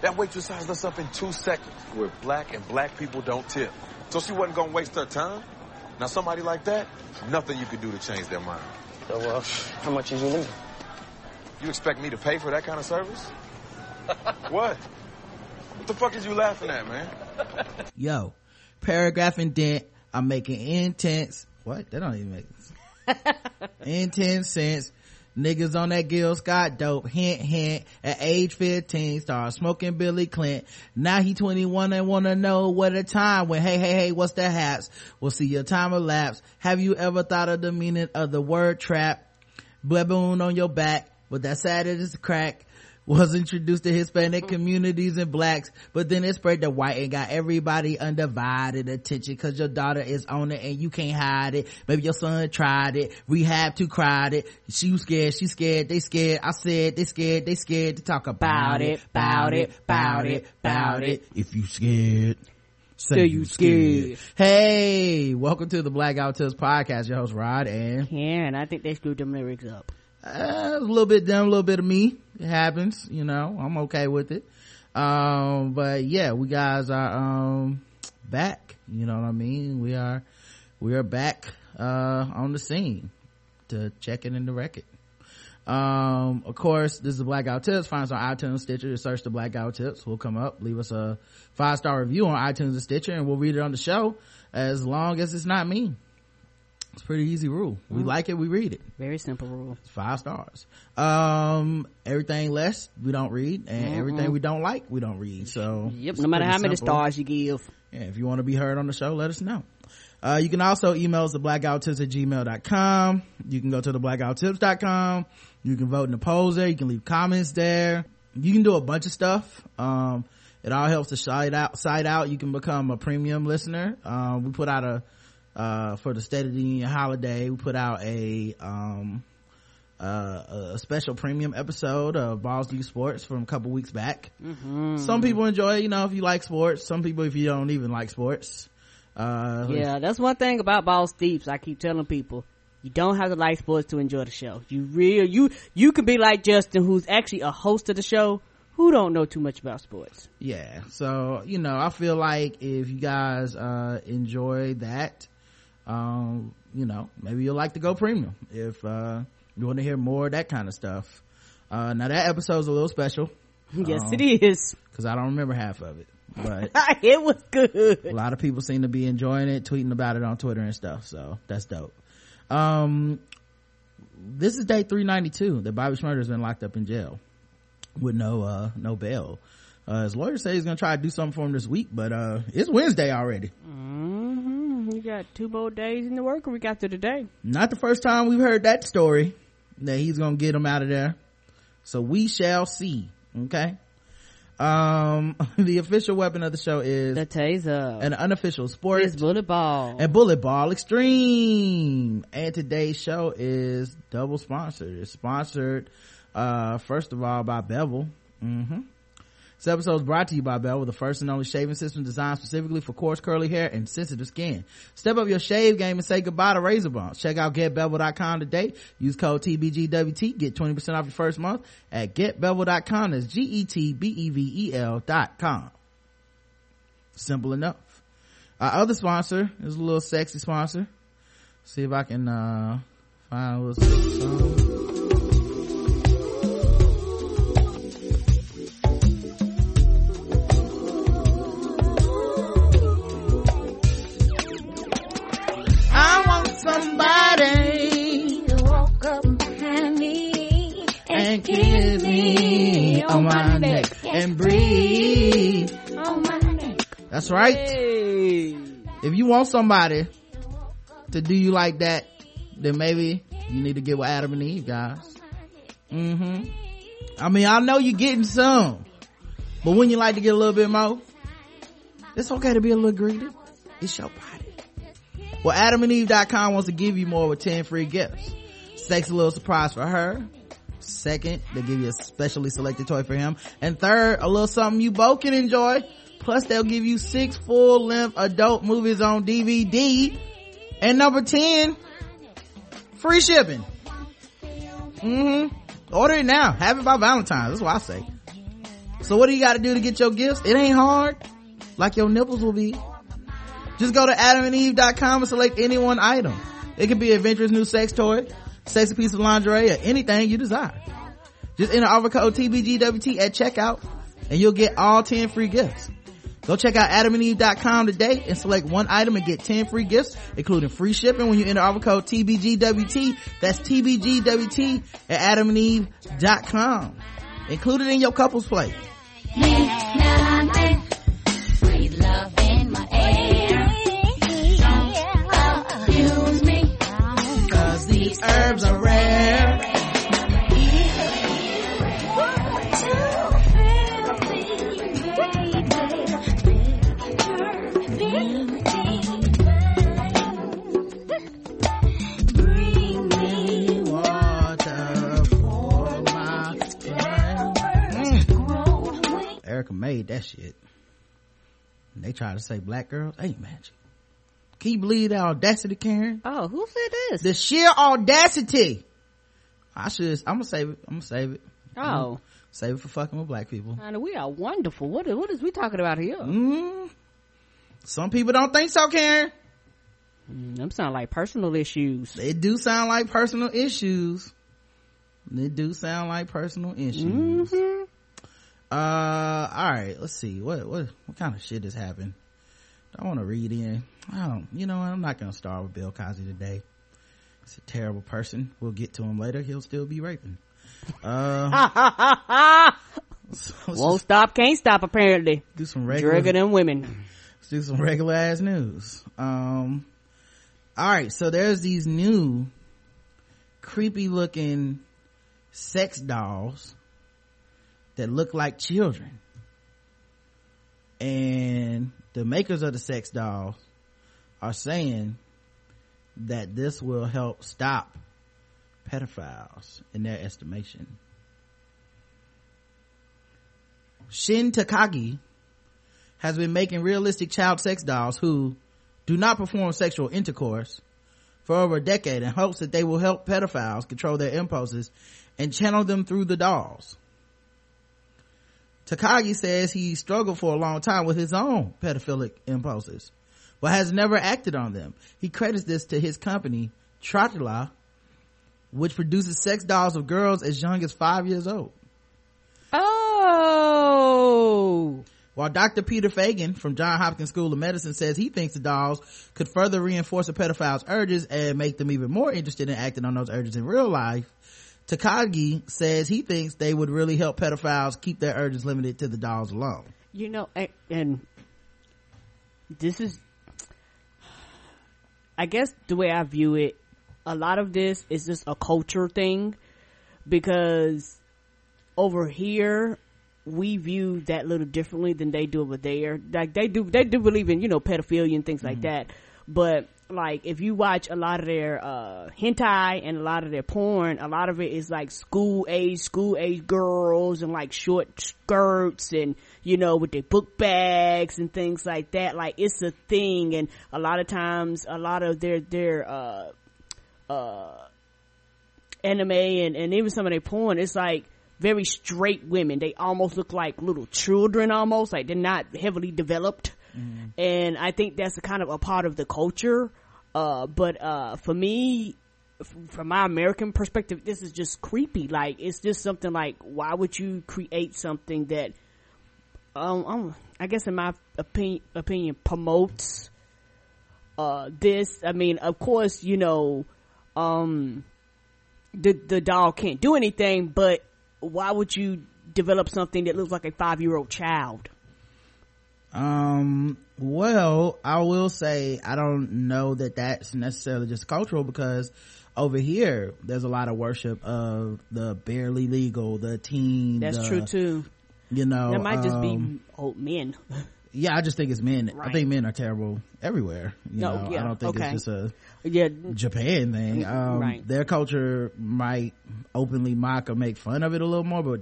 That waitress sized us up in two seconds. We're black and black people don't tip. So she wasn't gonna waste her time. Now somebody like that, nothing you could do to change their mind. So, uh, how much is you leaving? You expect me to pay for that kind of service? what? What the fuck is you laughing at, man? Yo, paragraph indent. I'm making intense. What? That don't even make sense. intense sense. Niggas on that Gil Scott dope. Hint, hint. At age 15, started smoking Billy Clint. Now he 21 and wanna know what a time when, hey, hey, hey, what's the haps? We'll see your time elapse. Have you ever thought of the meaning of the word trap? Baboon on your back, but that sad as crack was introduced to Hispanic mm. communities and blacks, but then it spread to white and got everybody undivided attention cause your daughter is on it and you can't hide it. Maybe your son tried it, rehab to cried it. She was scared, she scared, they scared. I said they scared, they scared to talk about it, about it, about it, about it. If you scared. Say you scared. Hey, welcome to the Black Guy Who Tips podcast. Your host Rod and Karen. I think they screwed them lyrics up. Uh, a little bit them, a little bit of me. It happens, you know. I'm okay with it. Um, but yeah, we guys are um back. You know what I mean? We are we are back uh on the scene to check it in the record. Um, of course, this is the Black Guy Who Tips. Find us on iTunes, Stitcher. Search the Black Guy Who Tips. We'll come up. Leave us a five star review on iTunes and Stitcher, and we'll read it on the show as long as it's not me. It's a pretty easy rule. We like it, we read it. Very simple rule. Five stars. Um, everything less we don't read, and everything we don't like we don't read. So Yep. No matter how many stars you give. Yeah, if you want to be heard on the show, let us know. Uh, you can also email us at theblackguywhotips at gmail.com. You can go to the blackguywhotips.com. You can vote in the polls there. You can leave comments there. You can do a bunch of stuff. Um, it all helps to site out, site out. You can become a premium listener. Um, we put out a, uh, for the State of the Union holiday, we put out a, um, uh, a special premium episode of Balls Deep Sports from a couple weeks back. Some people enjoy it, you know, if you like sports. Some people, if you don't even like sports. Uh, Yeah, that's one thing about Balls Deep. I keep telling people. You don't have to like sports to enjoy the show. You real you you could be like Justin, who's actually a host of the show, who don't know too much about sports. yeah. So, you know, I feel like if you guys, uh, enjoy that, um, you know, maybe you'll like to go premium if, uh, you want to hear more of that kind of stuff. Uh, now that episode's a little special yes, Oh. it is. because I don't remember half of it, but it was good. a lot of people seem to be enjoying it tweeting about it on twitter and stuff so that's dope um this is day 392 that bobby Shmurda has been locked up in jail with no uh no bail uh his lawyer says he's gonna try to do something for him this week but uh it's wednesday already hmm We got two more days in the work week after today. not the first time we've heard that story that he's gonna get him out of there so we shall see okay um the official weapon of the show is The taser. an unofficial sport is bullet ball. and Bullet Ball Extreme. And today's show is double sponsored. It's sponsored, uh, first of all by Bevel. Mm-hmm. This episode is brought to you by Bevel, the first and only shaving system designed specifically for coarse curly hair and sensitive skin. Step up your shave game and say goodbye to razor bumps. Check out getbevel.com today. Use code TBGWT. Get 20% off your first month at getbevel.com. That's G-E-T-B-E-V-E-L dot com. Simple enough. Our other sponsor is a little sexy sponsor. See if I can, uh, find a little song. On my neck. That's right. Hey. If you want somebody to do you like that, then maybe you need to get with Adam and Eve, guys. Mm-hmm. I mean, I know you're getting some, but when you like to get a little bit more, it's okay to be a little greedy. It's your body. Well, adamandeve.com wants to give you more with 10 free gifts. Sexy little surprise for her. Second, they give you a specially selected toy for him. And third, a little something you both can enjoy. Plus, they'll give you six full-length adult movies on DVD. And number 10, free shipping. Mm-hmm. Order it now. Have it by Valentine's. That's what I say. So what do you gotta do to get your gifts? It ain't hard. Like your nipples will be. Just go to adamandeve.com and select any one item. It could be adventurous new sex toy, sexy piece of lingerie, or anything you desire. Just enter offer code TBGWT at checkout and you'll get all 10 free gifts. Go check out adamandeve.com today and select one item and get 10 free gifts, including free shipping when you enter offer code TBGWT. That's TBGWT at adamandeve.com. Included in your couple's plate. Breathe these herbs are rare. Bring me Water for my Mm. Erica made that shit. And they try to say black girls ain't magic. Can you believe that audacity, Karen? Oh, who said this? The sheer audacity. I should, I'm gonna save it. I'm gonna save it. oh, Save it for fucking with black people. we are wonderful. What is, what is we talking about here? Mm. Some people don't think so, Karen. Mm, them sound like personal issues. They do sound like personal issues. They do sound like personal issues. Mhm. Uh, all right. Let's see. What what what kind of shit has happened? I want to read in. I don't. You know. I'm not gonna start with Bill Cosby today. He's a terrible person. We'll get to him later. He'll still be raping. Uh, so Won't stop, can't stop. Apparently, do some regular. drugger than women. Let's do some regular ass news. Um, all right. So there's these new creepy looking sex dolls that look like children. And the makers of the sex dolls are saying that this will help stop pedophiles in their estimation. Shin Takagi has been making realistic child sex dolls who do not perform sexual intercourse for over a decade in hopes that they will help pedophiles control their impulses and channel them through the dolls. Takagi says he struggled for a long time with his own pedophilic impulses, but has never acted on them. He credits this to his company, Trottla, which produces sex dolls of girls as young as five years old. Oh, While Dr. Peter Fagan from John Hopkins School of Medicine says he thinks the dolls could further reinforce a pedophile's urges and make them even more interested in acting on those urges in real life, Takagi says he thinks they would really help pedophiles keep their urges limited to the dolls alone. you know, and, and this is, I guess, the way I view it. A lot of this is just a culture thing because over here we view that a little differently than they do over there. Like they do, they do believe in you know pedophilia and things like mm-hmm. that. But like if you watch a lot of their uh hentai and a lot of their porn, a lot of it is like school age, school age girls and like short skirts and you know with their book bags and things like that. Like it's a thing, and a lot of times, a lot of their their uh anime and, and even some of their porn, it's like very straight women. They almost look like little children almost, like they're not heavily developed. And I think that's a kind of a part of the culture. Uh, but, uh, for me, from my American perspective, this is just creepy. Like, it's just something like, why would you create something that, um, um I guess in my opinion, opinion promotes, uh, this? I mean, of course, you know, um, the the doll can't do anything, but why would you develop something that looks like a five year old child? Um, well, I will say I don't know that that's necessarily just cultural because over here there's a lot of worship of the barely legal, the teen. That's the, true too. You know, That might just be um, old men. Yeah, I just think it's men. I think men are terrible everywhere. You No, know, yeah, I don't think okay. it's just a yeah, Japan thing. Um, Right. their culture might openly mock or make fun of it a little more, but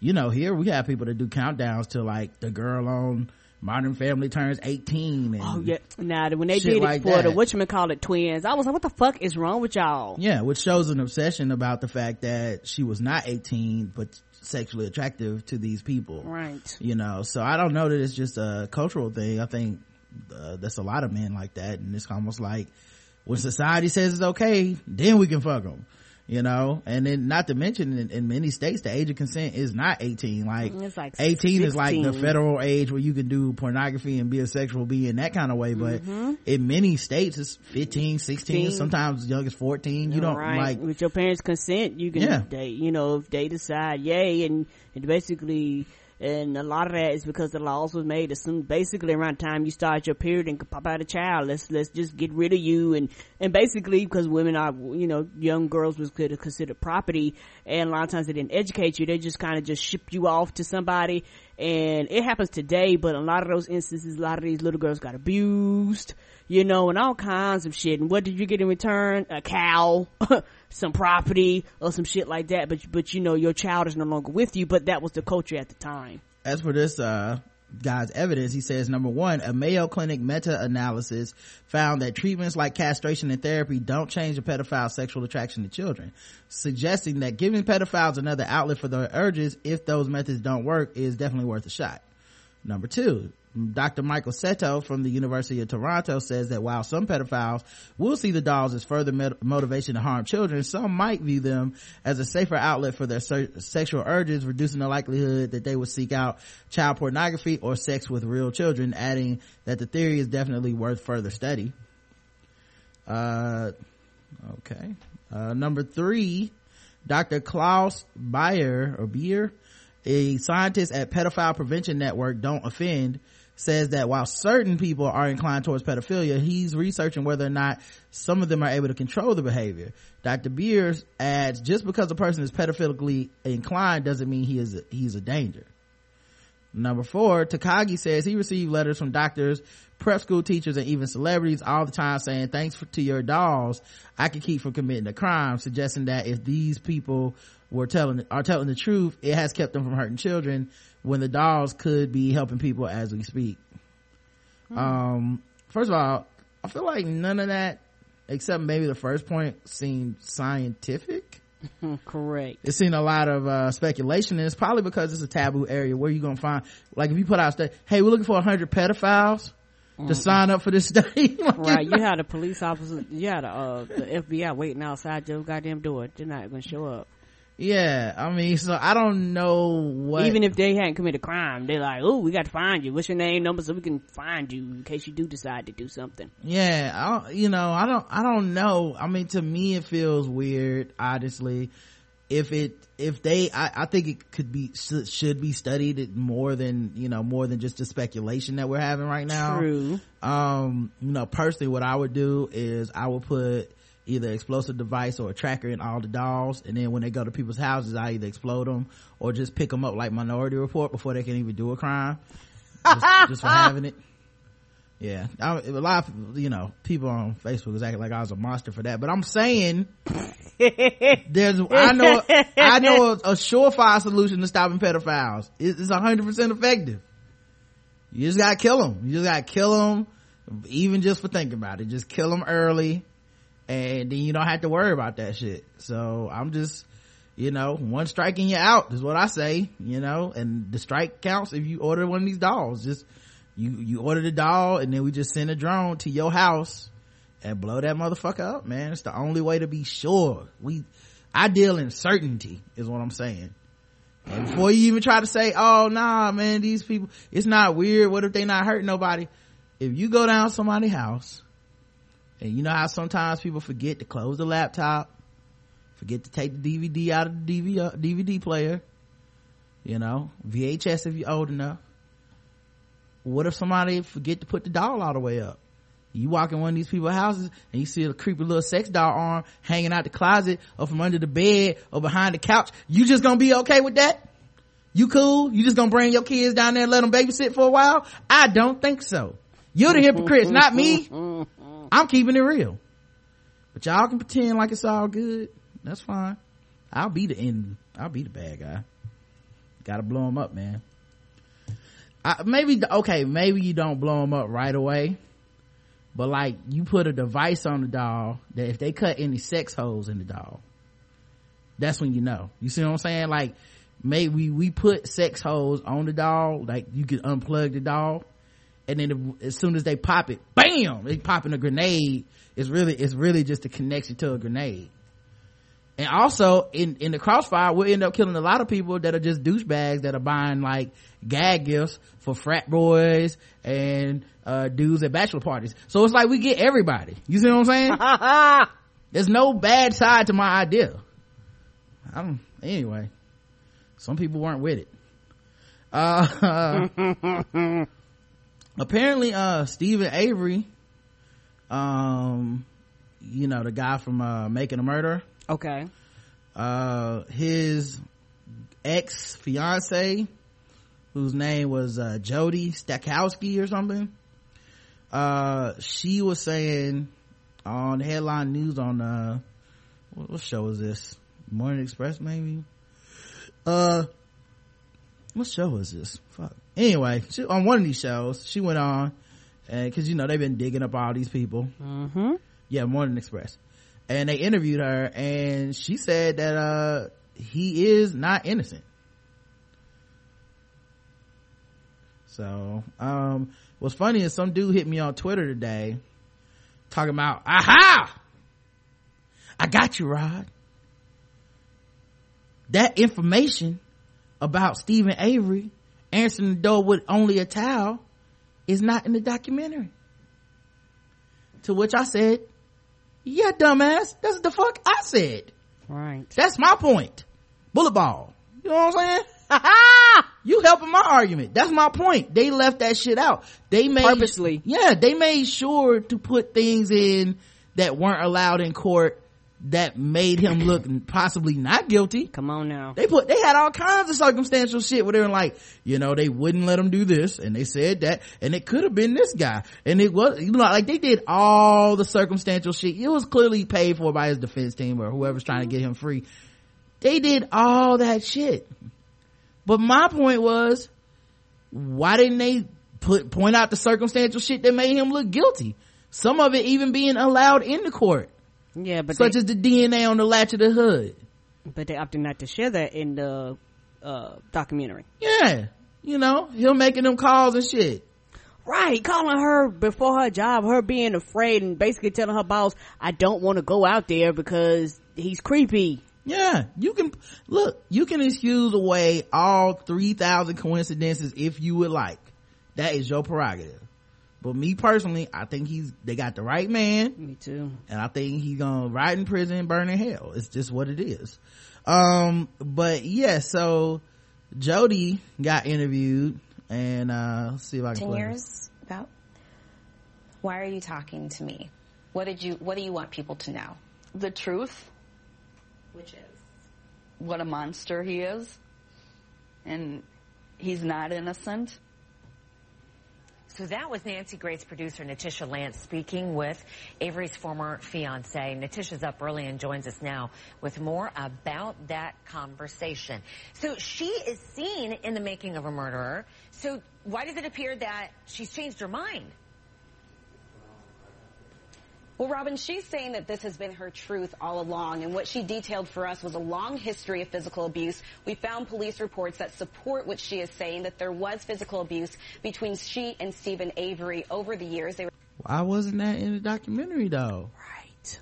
you know, here we have people that do countdowns to like the girl on modern family turns 18 and Oh yeah, nah. When they did like it for the that. whatchamacallit twins, I was like, "What the fuck is wrong with y'all?" Yeah, which shows an obsession about the fact that she was not 18, but sexually attractive to these people. Right. You know, so I don't know that it's just a cultural thing. I think uh, there's a lot of men like that, and it's almost like when society says it's okay, then we can fuck them. You know, and then not to mention in, in many states, the age of consent is not 18. Like, It's like 18 is like the federal age where you can do pornography and be a sexual being that kind of way. But Mm-hmm. in many states, it's 15, 16, 16. sometimes as young as 14. You don't right. like, with your parents' consent, you can Yeah. date. You know, if they decide, yay, and, and basically, and a lot of that is because the laws was made as soon, basically around the time you start your period and pop out a child. Let's let's just get rid of you and and basically because women are, you know, young girls was considered considered property, and a lot of times they didn't educate you. They just kind of just ship you off to somebody, and it happens today. But a lot of those instances, a lot of these little girls got abused you know, and all kinds of shit. And what did you get in return? A cow, some property, or some shit like that. But but you know, your child is no longer with you. But that was the culture at the time. as for this uh guy's evidence he says number one a mayo clinic meta-analysis found that treatments like castration and therapy don't change a pedophile's sexual attraction to children suggesting that giving pedophiles another outlet for their urges if those methods don't work is definitely worth a shot Number two, Dr. Michael Seto from the University of Toronto says that while some pedophiles will see the dolls as further motivation to harm children, some might view them as a safer outlet for their se- sexual urges, reducing the likelihood that they would seek out child pornography or sex with real children, adding that the theory is definitely worth further study. Uh, okay. Uh, number three, Dr. Klaus Bayer or Beer, a scientist at Pedophile Prevention Network, Don't Offend, says that while certain people are inclined towards pedophilia, he's researching whether or not some of them are able to control the behavior. Dr. Beers adds, just because a person is pedophilically inclined doesn't mean he is a, he's a danger. Number four, Takagi says he received letters from doctors, prep school teachers, and even celebrities all the time saying, thanks for, to your dolls, I can keep from committing a crime, suggesting that if these people were telling, are telling the truth, it has kept them from hurting children when the dolls could be helping people as we speak. Um, first of all, I feel like none of that, except maybe the first point, seemed scientific Correct. it's seen a lot of uh speculation and it's probably because it's a taboo area where you gonna find like if you put out stuff hey we're looking for 100 pedophiles to sign up for this study Like, Right. You had a police officer. You had a, uh, the FBI waiting outside your goddamn door. They're not going to show up. Yeah i mean so i don't know what Even if they hadn't committed a crime, they're like, "Oh, we got to find you. What's your name, number, so we can find you in case you do decide to do something." yeah i don't you know i don't i don't know i mean to me it feels weird honestly if it if they i, I think it could be should, should be studied more than you know more than just the speculation that we're having right now True. um you know personally what i would do is i would put either explosive device or a tracker in all the dolls and then when they go to people's houses i either explode them or just pick them up like minority report before they can even do a crime. Just, just for having it. Yeah. I, a lot of you know people on facebook was acting like i was a monster for that but i'm saying there's i know i know a, a surefire solution to stopping pedophiles. It- it's 100% effective. You just gotta kill them you just gotta kill them even just for thinking about it. Just kill them early and then you don't have to worry about that shit. So i'm just you know one strike and you're out is what i say you know? And the strike counts if you order one of these dolls. Just you you order the doll and then we just send a drone to your house and blow that motherfucker up man. It's the only way to be sure. We i deal in certainty is what i'm saying. And before you even try to say oh nah man these people it's not weird. What if they not hurt nobody? If you go down somebody's house and you know how sometimes people forget to close the laptop forget to take the dvd out of the dvd, DVD uh, player you know? Vhs if you're old enough. What if somebody forget to put the doll all the way up? You walk in one of these people's houses and you see a creepy little sex doll arm hanging out the closet or from under the bed or behind the couch. You just gonna be okay with that? You cool? You just gonna bring your kids down there and let them babysit for a while? I don't think so. You're the hypocrites not me i'm keeping it real. But y'all can pretend like it's all good. That's fine. I'll be the end. I'll be the bad guy. Gotta blow him up man. I, maybe okay maybe you don't blow him up right away but like you put a device on the doll that if they cut any sex holes in the doll that's when you know. You see what i'm saying? Like maybe we put sex holes on the doll like you can unplug the doll and then as soon as they pop it bam they popping a grenade. It's really it's really just a connection to a grenade. And also in in the crossfire we'll end up killing a lot of people that are just douchebags that are buying like gag gifts for frat boys and uh dudes at bachelor parties. So it's like we get everybody. You see what i'm saying? There's no bad side to my idea. I don't anyway some people weren't with it. Uh apparently uh steven avery um you know the guy from uh making a murder Okay. uh his ex fiance whose name was uh jodi stachowski or something uh she was saying on headline news on uh what, what show is this? Morning express maybe? Uh what show is this? Fuck anyway she, on one of these shows she went on and because you know they've been digging up all these people. Mm-hmm. yeah morning express. And they interviewed her and she said that uh he is not innocent. So um what's funny is some dude hit me on twitter today talking about aha! I got you rod. That information about steven avery answering the door with only a towel is not in the documentary to which i said yeah, dumbass. That's the fuck I said. Right. That's my point. Bullet ball. You know what I'm saying? you helping my argument. That's my point. They left that shit out. They made Purposely. Yeah, they made sure to put things in that weren't allowed in court that made him look possibly not guilty. Come on now. They put, they had all kinds of circumstantial shit where they were like, you know, they wouldn't let him do this and they said that and it could have been this guy and it was, you know, like they did all the circumstantial shit. It was clearly paid for by his defense team or whoever's trying to get him free. They did all that shit. But my point was, why didn't they put, point out the circumstantial shit that made him look guilty? Some of it even being allowed in the court, Yeah, but such they, as the DNA on the latch of the hood. but they opted not to share that in the uh documentary. Yeah. You know, him making them calls and shit. Right, calling her before her job, her being afraid and basically telling her boss, I don't want to go out there because he's creepy. Yeah. You can, look, you can excuse away all 3,000 coincidences if you would like. That is your prerogative. But me personally, I think he's, they got the right man Me too. and I think he's gonna ride in prison and burn in hell. It's just what it is. Um, but yeah, so Jodi got interviewed and, uh, let's see if I can 10 play years about why are you talking to me what did you what do you want people to know the truth, which is what a monster he is, and he's not innocent. So that was Nancy Grace producer Natisha Lance speaking with Avery's former fiance. Natisha's up early and joins us now with more about that conversation. So she is seen in the making of a murderer. So why does it appear that she's changed her mind? Well robin she's saying that this has been her truth all along and what she detailed for us was a long history of physical abuse we found police reports that support what she is saying that there was physical abuse between she and steven avery over the years they were Why wasn't that in the documentary though? Right.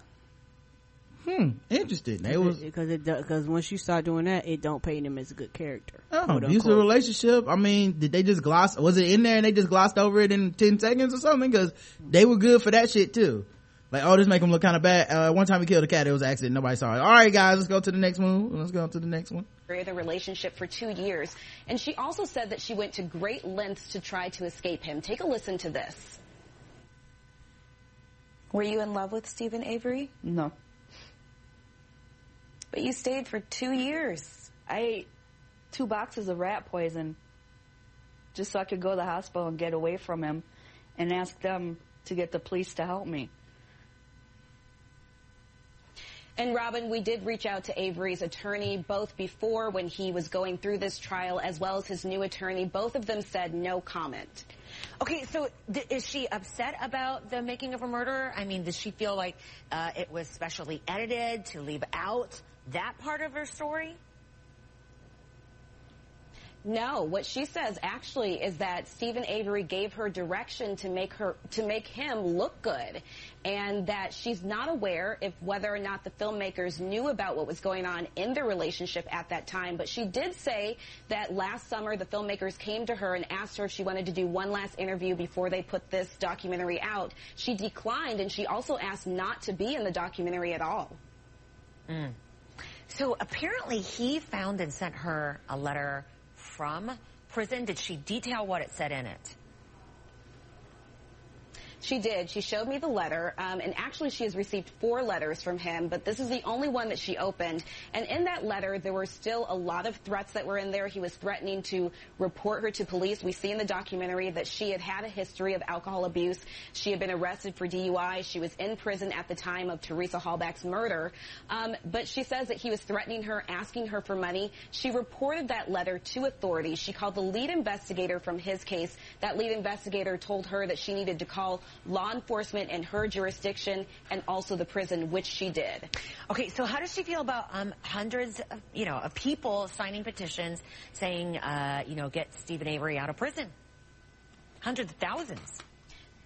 Hmm, interesting. They was, because it because once you start doing that, it don't paint him as a good character. Oh, quote, abusive relationship. I mean, did they just gloss? Was it in there and they just glossed over it in ten seconds or something? Because they were good for that shit too. Like, oh, this make them look kind of bad. Uh, one time he killed a cat. It was an accident. Nobody saw it. All right, guys, let's go to the next one. Let's go to the next one. the relationship for two years and she also said that she went to great lengths to try to escape him take a listen to this were you in love with steven avery No, but you stayed for two years I ate two boxes of rat poison just so I could go to the hospital and get away from him and ask them to get the police to help me. And Robin, we did reach out to Avery's attorney both before when he was going through this trial as well as his new attorney. Both of them said no comment. Okay, so is she upset about the making of a murder? I mean, does she feel like uh, it was specially edited to leave out that part of her story? No, what she says actually is that Steven Avery gave her direction to make her to make him look good, and that she's not aware if whether or not the filmmakers knew about what was going on in their relationship at that time. But she did say that last summer the filmmakers came to her and asked her if she wanted to do one last interview before they put this documentary out. She declined, and she also asked not to be in the documentary at all. Mm. So apparently he found and sent her a letter from prison. Did she detail what it said in it? She did. She showed me the letter, um, and actually she has received four letters from him, but this is the only one that she opened. And in that letter, there were still a lot of threats that were in there. He was threatening to report her to police. We see in the documentary that she had had a history of alcohol abuse. She had been arrested for DUI. She was in prison at the time of Teresa Halbach's murder. Um, but she says that he was threatening her, asking her for money. She reported that letter to authorities. She called the lead investigator from his case. That lead investigator told her that she needed to call law enforcement in her jurisdiction and also the prison, which she did. Okay, so how does she feel about um, hundreds, of, you know, of people signing petitions saying, uh, you know, get Steven Avery out of prison? Hundreds of thousands.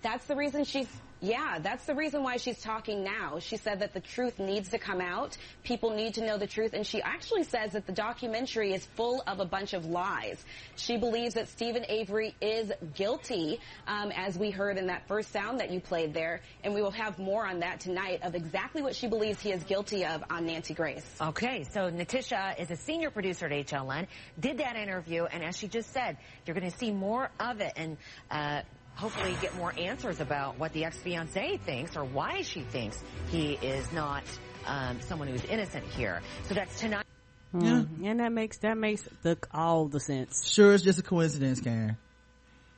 That's the reason she's yeah, that's the reason why she's talking now. She said that the truth needs to come out. People need to know the truth. And she actually says that the documentary is full of a bunch of lies. She believes that Steven Avery is guilty, um, as we heard in that first sound that you played there. And we will have more on that tonight of exactly what she believes he is guilty of on Nancy Grace. Okay, so Natisha is a senior producer at HLN, did that interview, and as she just said, you're going to see more of it. And, uh, hopefully get more answers about what the ex-fiance thinks or why she thinks he is not um, someone who's innocent here. So that's tonight. Yeah. Mm, and that makes, that makes the, all the sense. Sure, it's just a coincidence, Karen.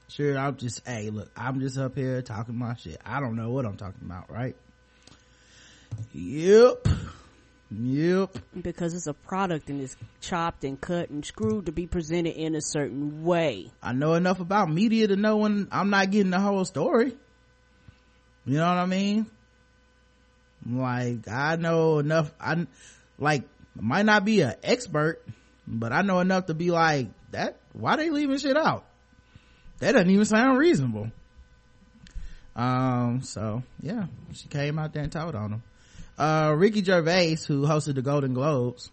Sure, I'm just, hey, look, I'm just up here talking my shit. I don't know what I'm talking about, right? Yep. Yep. Because it's a product and it's chopped and cut and screwed to be presented in a certain way. I know enough about media to know when I'm not getting the whole story. You know what I mean? Like, I know enough, I, like, might not be an expert, but I know enough to be like, that, why they leaving shit out? That doesn't even sound reasonable. Um, so, yeah, she came out there and told on him uh ricky gervais who hosted the golden globes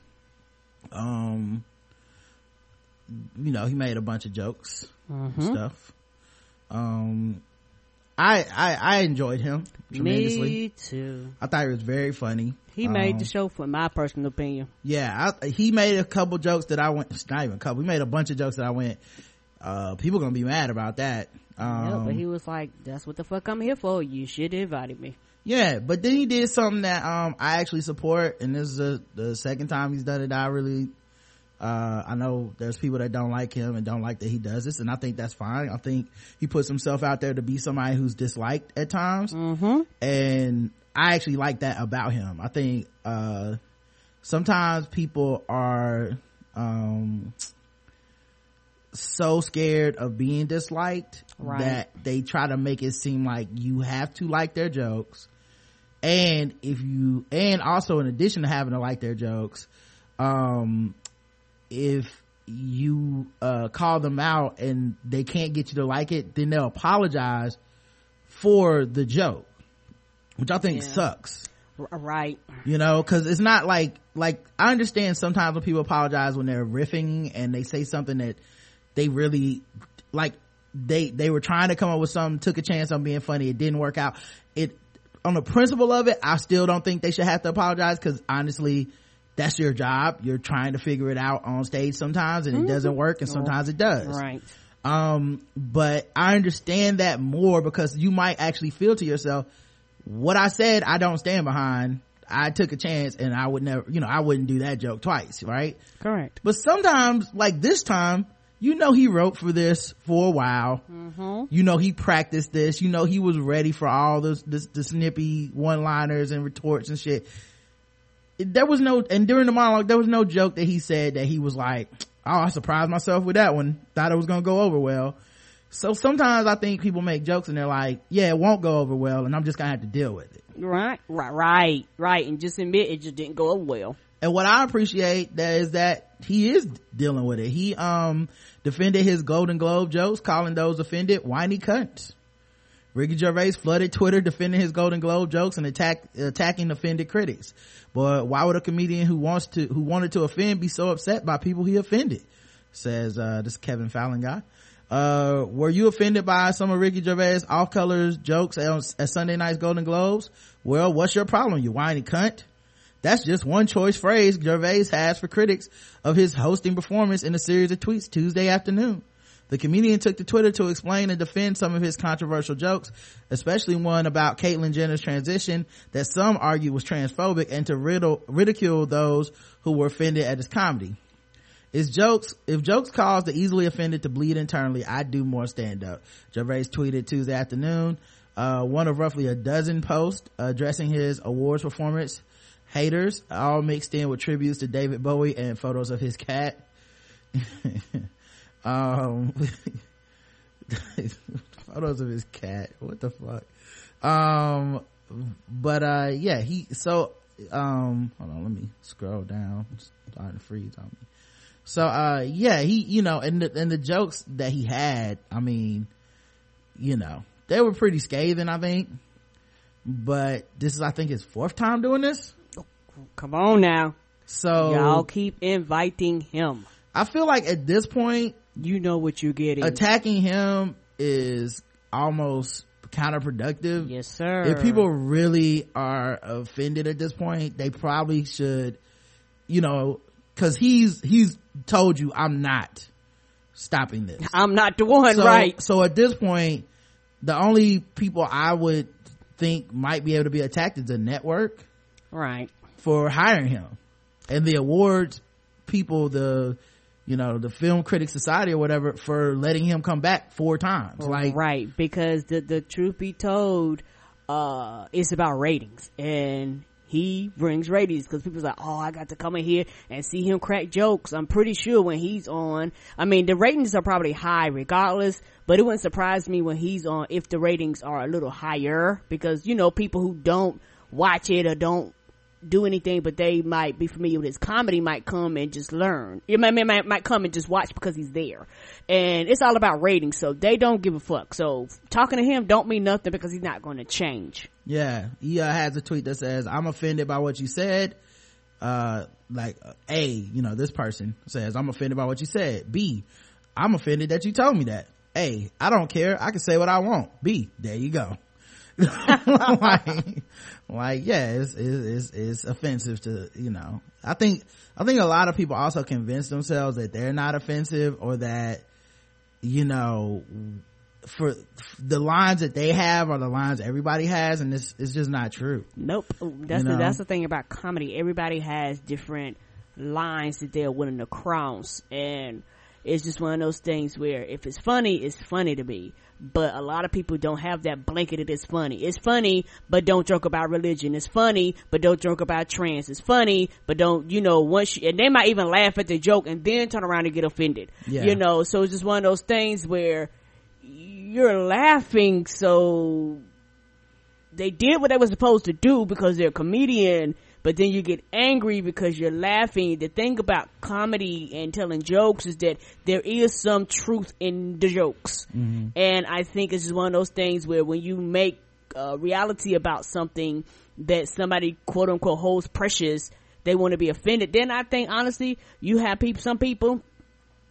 um you know he made a bunch of jokes mm-hmm. stuff. Um I, I i enjoyed him tremendously. Me too. I thought it was very funny. He um, made the show for my personal opinion. Yeah I, he made a couple jokes that i went not even a couple he made a bunch of jokes that i went uh people gonna be mad about that um, yeah, but he was like that's what the fuck i'm here for. You should have invited me. Yeah but then he did something that um i actually support and this is the, the second time he's done it i really uh i know there's people that don't like him and don't like that he does this and i think that's fine. I think he puts himself out there to be somebody who's disliked at times mm-hmm. and i actually like that about him. I think uh sometimes people are um so scared of being disliked right. that they try to make it seem like you have to like their jokes and if you and also in addition to having to like their jokes um if you uh call them out and they can't get you to like it then they'll apologize for the joke which i think Yeah. sucks right you know because it's not like like i understand sometimes when people apologize when they're riffing and they say something that they really like they they were trying to come up with something took a chance on being funny. It didn't work out. It on the principle of it i still don't think they should have to apologize because honestly that's your job. You're trying to figure it out on stage sometimes and it doesn't work and sometimes it does. Right. Um but i understand that more because you might actually feel to yourself what i said i don't stand behind. I took a chance and i would never you know i wouldn't do that joke twice right? Correct. But sometimes like this time you know he wrote for this for a while. Mm-hmm. you know he practiced this. You know he was ready for all this, this the snippy one liners and retorts and shit. There was no and during the monologue there was no joke that he said that he was like oh i surprised myself with that one. Thought it was gonna go over well. So sometimes i think people make jokes and they're like yeah it won't go over well and i'm just gonna have to deal with it. Right, right, right, right, and just admit it just didn't go over well. And what i appreciate that is that he is dealing with it he um defended his golden globe jokes calling those offended whiny cunts Ricky Gervais flooded Twitter defending his Golden Globe jokes and attack, attacking offended critics. But why would a comedian who wants to, who wanted to offend be so upset by people he offended? Says, uh, this Kevin Fallon guy. Uh, were you offended by some of Ricky Gervais off colors jokes at, at Sunday night's Golden Globes? Well, what's your problem, you whiny cunt? That's just one choice phrase Gervais has for critics of his hosting performance in a series of tweets Tuesday afternoon. The comedian took to Twitter to explain and defend some of his controversial jokes, especially one about Caitlyn Jenner's transition that some argue was transphobic and to riddle, ridicule those who were offended at his comedy. Jokes, if jokes cause the easily offended to bleed internally, I'd do more stand up. Gervais tweeted Tuesday afternoon, uh, one of roughly a dozen posts addressing his awards performance. Haters, all mixed in with tributes to David Bowie and photos of his cat. um photos of his cat. What the fuck? Um but uh yeah he so um hold on let me scroll down. It's starting to freeze on me. So uh yeah he you know and the, and the jokes that he had i mean you know they were pretty scathing i think. But this is i think his fourth time doing this Come on now, so y'all keep inviting him. i feel like at this point You know what you're getting. attacking him is almost counterproductive yes, sir. if people really are offended at this point they probably should you know because he's he's told you i'm not stopping this I'm not the one, so, right? so at this point the only people i would think might be able to be attacked is the network Right. For hiring him. And the awards people the you know the film critics society or whatever for letting him come back four times. Like right because the the truth be told uh it's about ratings. And he brings ratings because people's like oh i got to come in here and see him crack jokes. I'm pretty sure when he's on i mean the ratings are probably high regardless but it wouldn't surprise me when he's on if the ratings are a little higher because you know people who don't watch it or don't do anything, but they might be familiar with his comedy might come and just learn. It might, might, might come and just watch because he's there. And it's all about ratings, so they don't give a fuck. So talking to him don't mean nothing because he's not going to change. Yeah, he uh, has a tweet that says, "I'm offended by what you said." Uh, like A, you know, this person says, "I'm offended by what you said." B, I'm offended that you told me that. A, I don't care. I can say what I want. B, there you go. like, like, yeah, it's, it's, it's offensive to, you know, I think, I think a lot of people also convince themselves that they're not offensive or that, you know, for the lines that they have are the lines everybody has and it's, it's just not true. Nope. That's You the that's the thing about comedy. Everybody has different lines that they're willing to cross, and it's just one of those things where if it's funny, it's funny to me. But a lot of people don't have that blanket that it's funny. It's funny, but don't joke about religion. It's funny, but don't joke about trans. It's funny, but don't, you know, once you, and they might even laugh at the joke and then turn around and get offended. Yeah. You know, so it's just one of those things where you're laughing, so they did what they were supposed to do because they're a comedian, but then you get angry because you're laughing. The thing about comedy and telling jokes is that there is some truth in the jokes. And I think it's just one of those things where when you make uh, reality about something that somebody quote unquote holds precious, they want to be offended. Then I think honestly, you have people, some people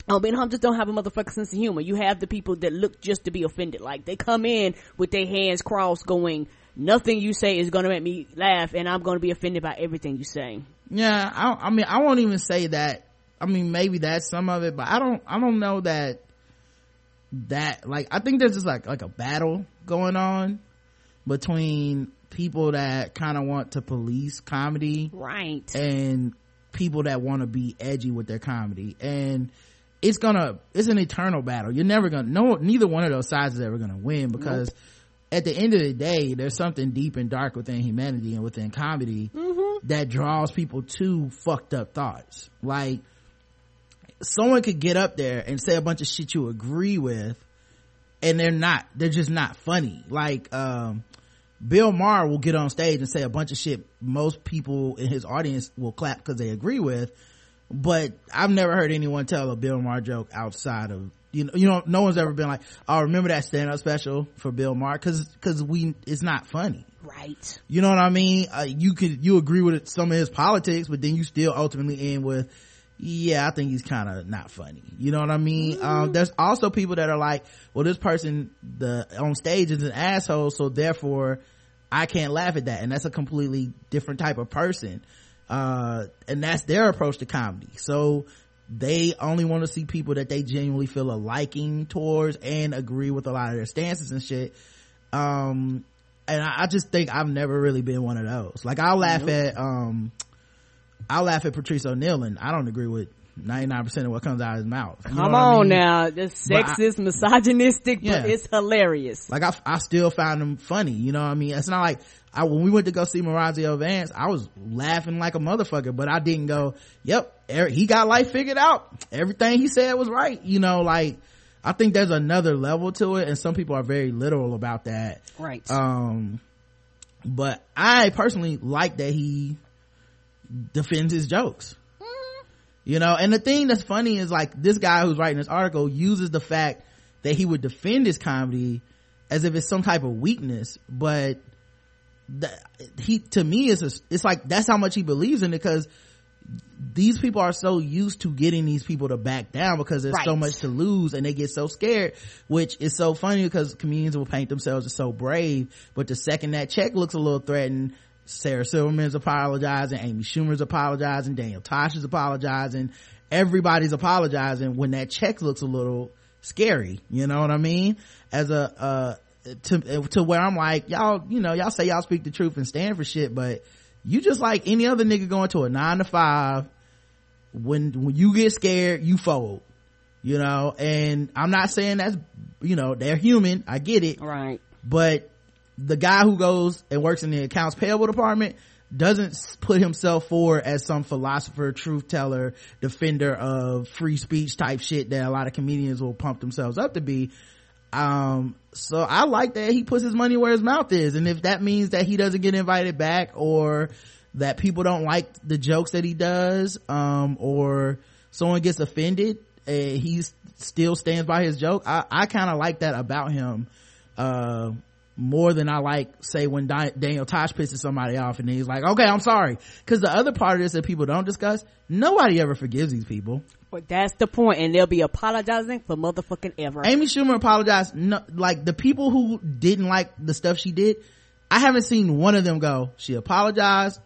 Oh, Ben Hum just don't have a motherfucking sense of humor. You have the people that look just to be offended. Like they come in with their hands crossed going, nothing you say is gonna make me laugh and I'm gonna be offended by everything you say. Yeah, I, I mean, I won't even say that. I mean, maybe that's some of it, but I don't, I don't know that, that, like, I think there's just like, like a battle going on between people that kind of want to police comedy Right. and people that want to be edgy with their comedy. And it's gonna, it's an eternal battle. You're never gonna, no, neither one of those sides is ever gonna win because at the end of the day, there's something deep and dark within humanity and within comedy that draws people to fucked up thoughts. Like, someone could get up there and say a bunch of shit you agree with, and they're not, they're just not funny. Like, um, Bill Maher will get on stage and say a bunch of shit most people in his audience will clap because they agree with, but I've never heard anyone tell a Bill Maher joke outside of you know, you know, no one's ever been like, "Oh, remember that stand-up special for Bill Maher?" Because, because we, it's not funny. Right. You know what I mean? Uh, you could, you agree with some of his politics, but then you still ultimately end with, yeah, I think he's kind of not funny. You know what I mean? Mm-hmm. Um, there's also people that are like, well, this person, the, on stage is an asshole, so therefore I can't laugh at that. And that's a completely different type of person. Uh, and that's their approach to comedy. So they only want to see people that they genuinely feel a liking towards and agree with a lot of their stances and shit. Um, and I, I just think I've never really been one of those. Like I'll laugh at, um, I'll laugh at Patrice O'Neal and I don't agree with 99% of what comes out of his mouth. You Come what I on mean? now. That's But I- sexist, misogynistic, Yeah. but it's hilarious. Like I, I still found him funny. You know what I mean? It's not like I, when we went to go see Marazio Vance, I was laughing like a motherfucker, but I didn't go, yep, he got life figured out. Everything he said was right. You know, like, I think there's another level to it and some people are very literal about that. Right. Um, but I personally like that he defends his jokes. You know, and the thing that's funny is like this guy who's writing this article uses the fact that he would defend his comedy as if it's some type of weakness, but that he to me is a, it's like that's how much he believes in it because these people are so used to getting these people to back down because there's so much to lose and they get so scared which is so funny because comedians will paint themselves as so brave but the second that check looks a little threatened sarah silverman's apologizing amy schumer's apologizing daniel tosh is apologizing everybody's apologizing when that check looks a little scary you know what i mean? As a uh to to where i'm like y'all you know y'all say y'all speak the truth and stand for shit but you just like any other nigga going to a nine to five. When when you get scared you fold you know? And i'm not saying that's you know they're human. I get it. Right. But the guy who goes and works in the accounts payable department doesn't put himself forward as some philosopher truth teller defender of free speech type shit that a lot of comedians will pump themselves up to be um so i like that he puts his money where his mouth is and if that means that he doesn't get invited back or that people don't like the jokes that he does um or someone gets offended and he still stands by his joke i i kind of like that about him uh more than I like, say, when Daniel Tosh pisses somebody off and he's like, okay, I'm sorry. Cause the other part of this that people don't discuss, nobody ever forgives these people. But that's the point, and they'll be apologizing for motherfucking ever. Amy Schumer apologized. No, like the people who didn't like the stuff she did, I haven't seen one of them go, she apologized.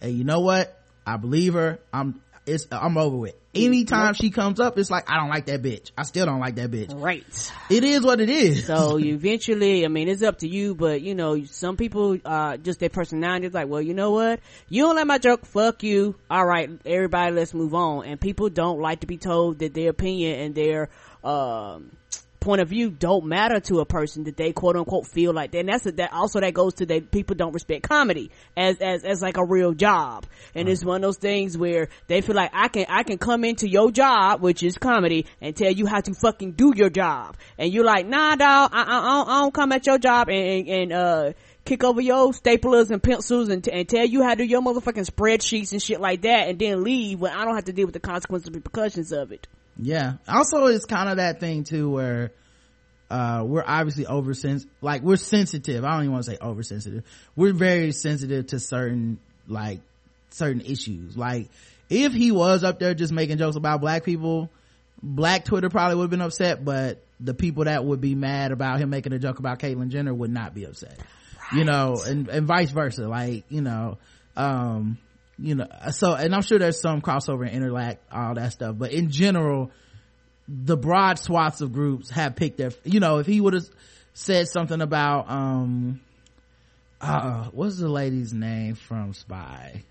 And you know what? I believe her. I'm, it's, I'm over with. Anytime she comes up, it's like, I don't like that bitch. I still don't like that bitch. Right. It is what it is. So you eventually, I mean, it's up to you, but you know, some people, uh, just their personality is like, well, you know what? You don't like my joke, fuck you. All right, everybody, let's move on. And people don't like to be told that their opinion and their, um, point of view don't matter to a person that they quote unquote feel like that. And that's a, that also that goes to that people don't respect comedy as, as, as like a real job. And it's one of those things where they feel like I can, I can come into your job, which is comedy, and tell you how to fucking do your job. And you're like, nah, dog, I, I, I, don't, I don't come at your job and, and, and uh, kick over your staplers and pencils and, t- and tell you how to do your motherfucking spreadsheets and shit like that and then leave when I don't have to deal with the consequences and repercussions of it. Yeah. Also, it's kind of that thing too where, uh, we're obviously oversens, like we're sensitive. I don't even want to say oversensitive. We're very sensitive to certain, like, certain issues. Like, if he was up there just making jokes about black people, black Twitter probably would have been upset, but the people that would be mad about him making a joke about Caitlyn Jenner would not be upset. You know, and, and vice versa. Like, you know, um, you know, so, and I'm sure there's some crossover and interact, all that stuff, but in general, the broad swaths of groups have picked their, you know, if he would have said something about, um, uh, what's the lady's name from Spy?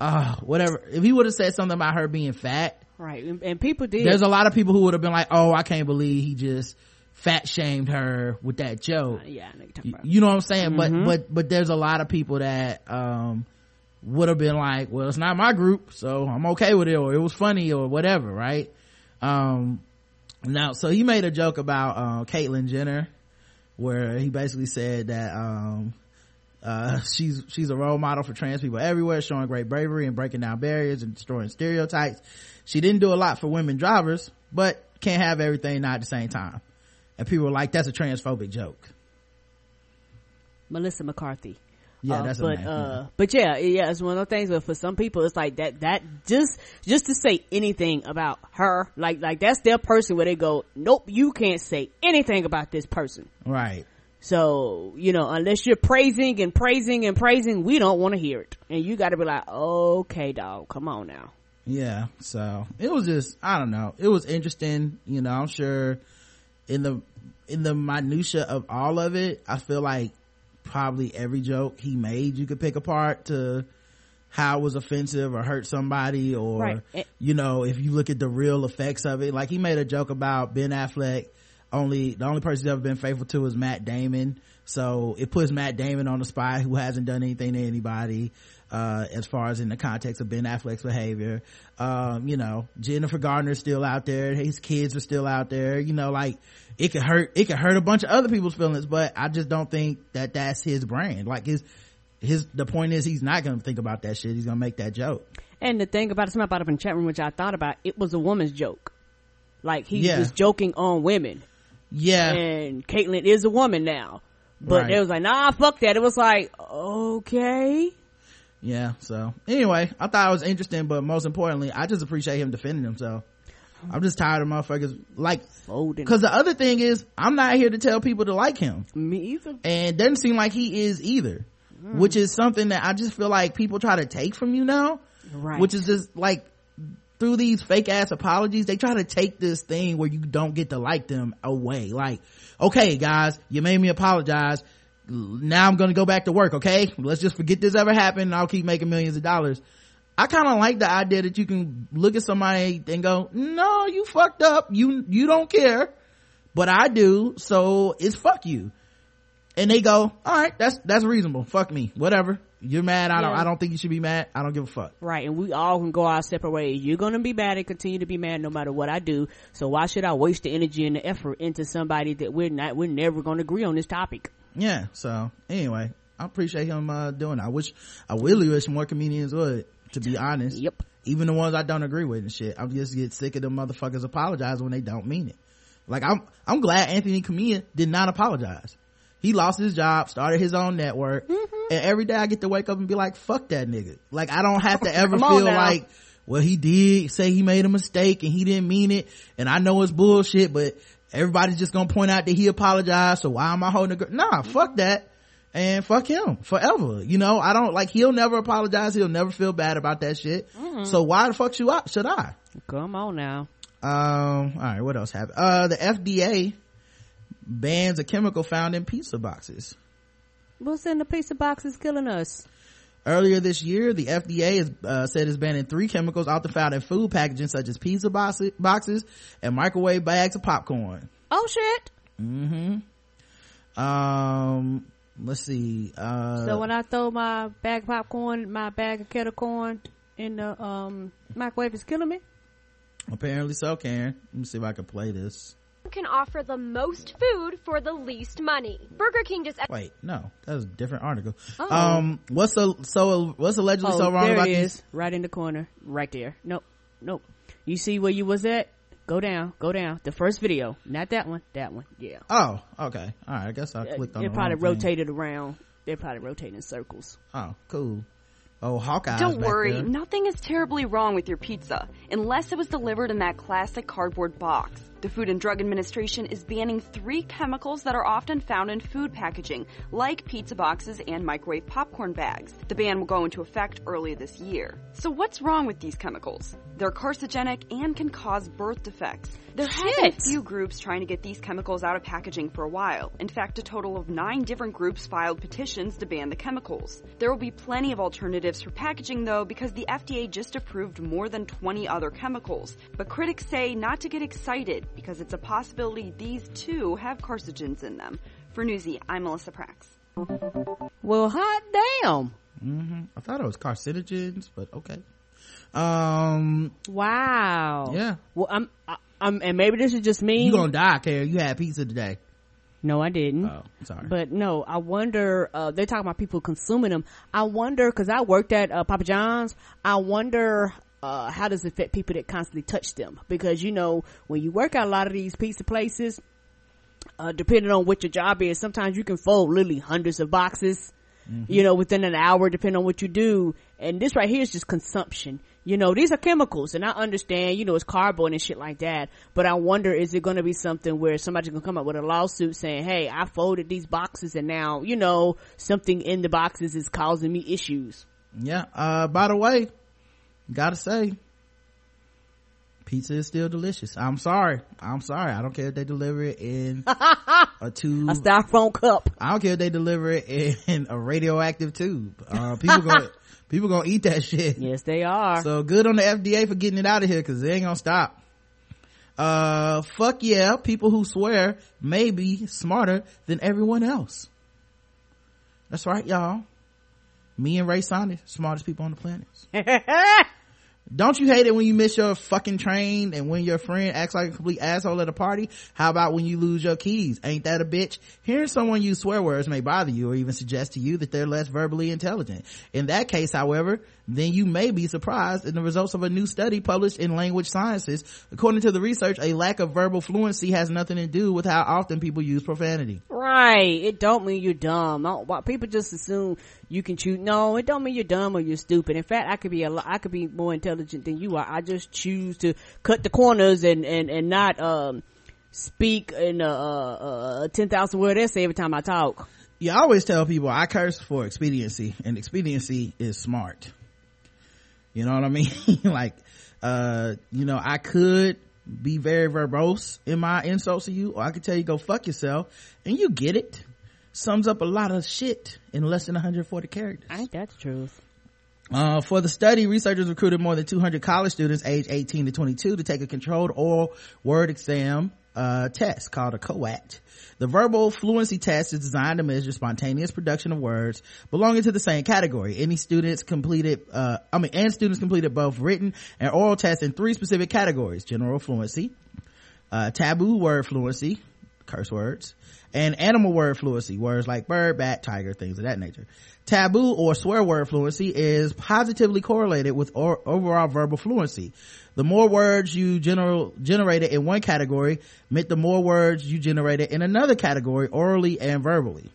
Uh, whatever. If he would have said something about her being fat, Right. And, and people did. there's a lot of people who would have been like, oh, I can't believe he just fat shamed her with that joke. yeah, I know about. You know what I'm saying? Mhm. But, but, but there's a lot of people that, um, would have been like, well, it's not my group, so I'm okay with it, or it was funny, or whatever, right? Um, now, so he made a joke about, uh, Caitlyn Jenner, where he basically said that, um, uh, she's, she's a role model for trans people everywhere, showing great bravery and breaking down barriers and destroying stereotypes. She didn't do a lot for women drivers, but can't have everything not at the same time. And people were like, that's a transphobic joke. Melissa McCarthy. Yeah, Uh, that's but uh but yeah yeah it's one of those things but for some people it's like that that just just to say anything about her like like that's their person where they go nope you can't say anything about this person. Right. so you know unless you're praising and praising and praising we don't want to hear it. And you got to be like okay dog come on now. Yeah so it was just i don't know. It was interesting you know i'm sure in the in the minutia of all of it i feel like probably every joke he made you could pick apart to how it was offensive or hurt somebody or Right. Eh. you know if you look at the real effects of it like he made a joke about ben affleck only the only person he's ever been faithful to is matt damon so it puts matt damon on the spot who hasn't done anything to anybody uh, as far as in the context of Ben Affleck's behavior. Um, you know, Jennifer Gardner's still out there. His kids are still out there. You know, like it could hurt, it could hurt a bunch of other people's feelings, but I just don't think that that's his brand. Like his, his, the point is he's not going to think about that shit. He's going to make that joke. and the thing about it something about it in the chat room which i thought about it was a woman's joke like he Yeah. was joking on women Yeah. and Caitlyn is a woman now but Right. it was like nah fuck that it was like okay Yeah. So anyway, I thought it was interesting, but most importantly, I just appreciate him defending himself. I'm just tired of motherfuckers like, folding cause the other thing is, I'm not here to tell people to like him. me either and doesn't seem like he is either Mm. which is something that i just feel like people try to take from you now right which is just like through these fake ass apologies they try to take this thing where you don't get to like them away like okay guys you made me apologize now i'm gonna go back to work okay let's just forget this ever happened and i'll keep making millions of dollars I kind of like the idea that you can look at somebody and go, no, you fucked up. You, you don't care, but I do. So it's fuck you. And they go, all right, that's, that's reasonable. Fuck me. Whatever. You're mad. I don't, Yeah. I don't think you should be mad. I don't give a fuck. Right, and we all can go our separate ways. You're gonna be mad and continue to be mad no matter what I do. So why should I waste the energy and the effort into somebody that we're not, we're never gonna agree on this topic? Yeah. So anyway, I appreciate him, uh, doing it. I wish, I really wish more comedians would, to be honest. Yep. Even the ones I don't agree with and shit. I just get sick of them motherfuckers apologizing when they don't mean it. Like I'm, I'm glad Anthony Cumia did not apologize. He lost his job, started his own network, Mm-hmm. and every day I get to wake up and be like, fuck that nigga. Like I don't have to ever feel like, well, he did say he made a mistake and he didn't mean it, and I know it's bullshit, but everybody's just gonna point out that he apologized, so why am I holding a gr-? Nah, fuck that. And fuck him forever. You know, I don't like, he'll never apologize. He'll never feel bad about that shit. Mm-hmm. So why the fuck you up should I? Come on now. Um, all right, what else happened? Uh, the FDA bans a chemical found in pizza boxes. What's in the pizza box is killing us? Earlier this year, the FDA has uh, said it's banning three chemicals often found in food packaging, such as pizza boxes, boxes and microwave bags of popcorn. Oh shit! Mm-hmm. Um, let's see. Uh, so when I throw my bag of popcorn, my bag of kettle corn in the um microwave, is killing me. apparently so, Karen. Let me see if I can play this. Can offer the most food for the least money. Burger King just Wait, no, that was a different article. Oh. Um, what's so so what's allegedly Oh, so wrong there about it these? right in the corner, right there. Nope, nope. You see where you was at? Go down, go down. The first video, not that one, that one. Yeah. Oh, okay. All right. I guess I clicked on. It the probably wrong thing. rotated around. They're probably rotating in circles. Oh, cool. Oh, Hawkeye. Don't worry, nothing is terribly wrong with your pizza, unless it was delivered in that classic cardboard box. The Food and Drug Administration is banning three chemicals that are often found in food packaging, like pizza boxes and microwave popcorn bags. The ban will go into effect early this year. So what's wrong with these chemicals? They're carcinogenic and can cause birth defects. There have been a few groups trying to get these chemicals out of packaging for a while. In fact, a total of nine different groups filed petitions to ban the chemicals. There will be plenty of alternatives for packaging though because the FDA just approved more than 20 other chemicals. But critics say not to get excited because it's a possibility these too have carcinogens in them. For Newsy, I'm Melissa Prax. Well, hot damn. hmm I thought it was carcinogens, but okay. Um, Wow. Yeah. Well, I'm, I, I'm, and maybe this is just me. you gonna die, Karen. You had pizza today. No, I didn't. Oh, sorry. But no, I wonder, uh, they're talking about people consuming them. I wonder, cause I worked at, uh, Papa John's, I wonder, uh, how does it affect people that constantly touch them? Because, you know, when you work at a lot of these pizza places, uh, depending on what your job is, sometimes you can fold literally hundreds of boxes, you know, within an hour, depending on what you do. And this right here is just consumption. You know, these are chemicals and I understand, you know, it's cardboard and shit like that. But I wonder, is it going to be something where somebody's going to come up with a lawsuit saying, Hey, I folded these boxes and now, you know, something in the boxes is causing me issues. Yeah. Uh, by the way, gotta say, pizza is still delicious. I'm sorry. I'm sorry. I don't care if they deliver it in a tube. A styrofoam cup. I don't care if they deliver it in a radioactive tube. Uh, people gonna, people gonna eat that shit. Yes, they are. So good on the FDA for getting it out of here cause they ain't gonna stop. Uh, fuck yeah, people who swear may be smarter than everyone else. That's right, y'all. Me and Ray Sonic, smartest people on the planet. Don't you hate it when you miss your fucking train and when your friend acts like a complete asshole at a party? How about when you lose your keys? Ain't that a bitch? Hearing someone use swear words may bother you or even suggest to you that they're less verbally intelligent. In that case, however, then you may be surprised in the results of a new study published in Language Sciences. According to the research, a lack of verbal fluency has nothing to do with how often people use profanity. Right. It don't mean you're dumb. I People just assume you can choose. No, it don't mean you're dumb or you're stupid. In fact, I could be a lot, I could be more intelligent than you are. I just choose to cut the corners and, and, and not, um, speak in a, a, a 10,000 word essay every time I talk. you always tell people I curse for expediency and expediency is smart. You know what I mean? like, uh, you know, I could be very verbose in my insults to you or I could tell you go fuck yourself and you get it. Sums up a lot of shit in less than 140 characters. Ain't that the truth? Uh, for the study, researchers recruited more than 200 college students aged 18 to 22 to take a controlled oral word exam uh, test called a COAT. The verbal fluency test is designed to measure spontaneous production of words belonging to the same category. Any students completed, uh, I mean, and students completed both written and oral tests in three specific categories: general fluency, uh, taboo word fluency, curse words, and animal word fluency, words like bird, bat, tiger, things of that nature. Taboo or swear word fluency is positively correlated with or, overall verbal fluency. The more words you general, generated in one category meant the more words you generated in another category orally and verbally.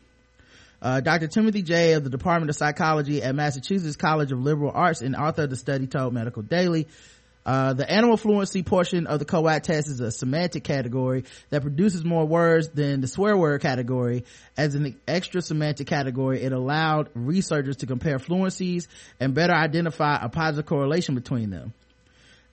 Uh, Dr. Timothy Jay of the Department of Psychology at Massachusetts College of Liberal Arts and author of the study told Medical Daily, uh, the animal fluency portion of the COAT test is a semantic category that produces more words than the swear word category. As an extra semantic category, it allowed researchers to compare fluencies and better identify a positive correlation between them.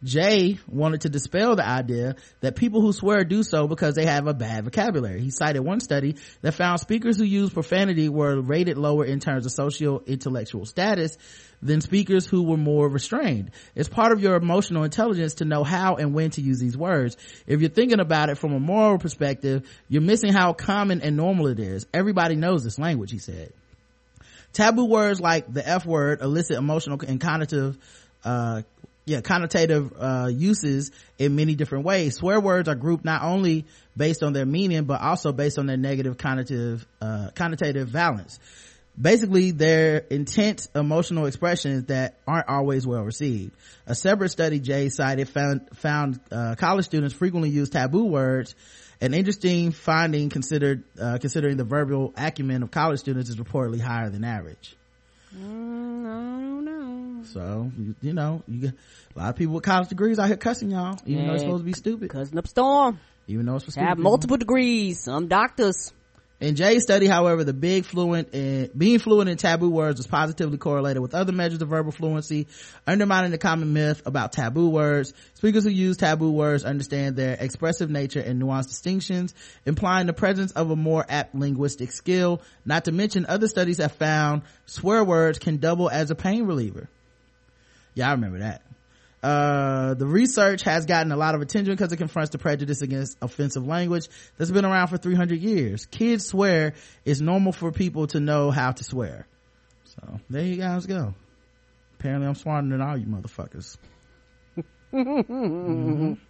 Jay wanted to dispel the idea that people who swear do so because they have a bad vocabulary. He cited one study that found speakers who use profanity were rated lower in terms of social intellectual status than speakers who were more restrained. It's part of your emotional intelligence to know how and when to use these words. If you're thinking about it from a moral perspective, you're missing how common and normal it is. Everybody knows this language, he said. Taboo words like the F word elicit emotional and connotative, uh, yeah, connotative, uh, uses in many different ways. Swear words are grouped not only based on their meaning, but also based on their negative connotative, uh, connotative valence. Basically, they're intense emotional expressions that aren't always well received. A separate study Jay cited found, found, uh, college students frequently use taboo words an interesting finding considered uh, considering the verbal acumen of college students is reportedly higher than average Mm, I don't know. so you, you know you get a lot of people with college degrees out here cussing y'all even though it's supposed to be stupid Cussing up storm. even though it's supposed for Have stupid multiple degrees. Some doctors. In Jay's study, however, the big fluent in, being fluent in taboo words was positively correlated with other measures of verbal fluency, undermining the common myth about taboo words. Speakers who use taboo words understand their expressive nature and nuanced distinctions, implying the presence of a more apt linguistic skill. Not to mention, other studies have found swear words can double as a pain reliever. Yeah, I remember that. Uh, the research has gotten a lot of attention because it confronts the prejudice against offensive language that's been around for 300 years. Kids swear it's normal for people to know how to swear. So there you guys go. Apparently I'm smarter than all you motherfuckers. Mhm.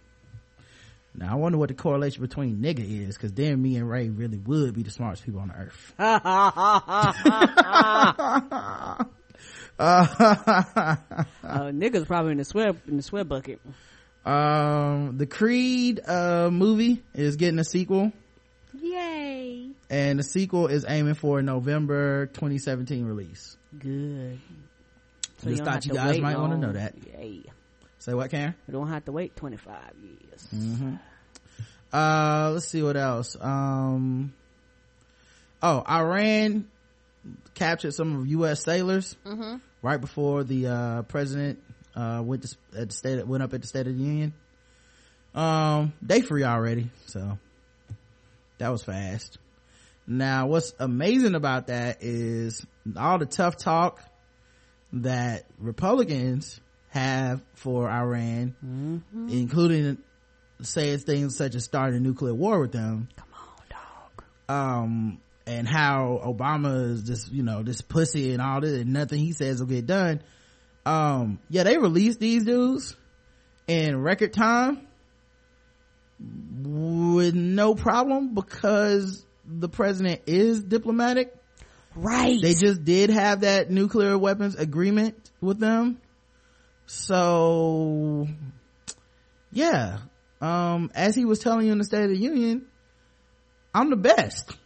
Now I wonder what the correlation between nigga is, cause then me and Ray really would be the smartest people on the earth. uh, niggas probably in the sweat in the sweat bucket. um, the Creed, uh, movie is getting a sequel. Yay! And the sequel is aiming for a November 2017 release. Good. So Just don't thought you guys wait might want to know that. Yay! Say what, Karen? You don't have to wait twenty five years. hmm Uh, let's see what else. Um, oh, Iran captured some of U.S. sailors Mhm. right before the uh, president uh, went to, at the state went up at the State of the Union. Um, they free already, so that was fast. Now, what's amazing about that is all the tough talk that Republicans have for Iran, including saying things such as starting a nuclear war with them. Come on, dog. Um, and how Obama is just, you know, this pussy and all this and nothing he says will get done. Um, yeah, they released these dudes in record time with no problem because the president is diplomatic. Right. They just did have that nuclear weapons agreement with them. So, yeah. Um, as he was telling you in the State of the Union, I'm the best.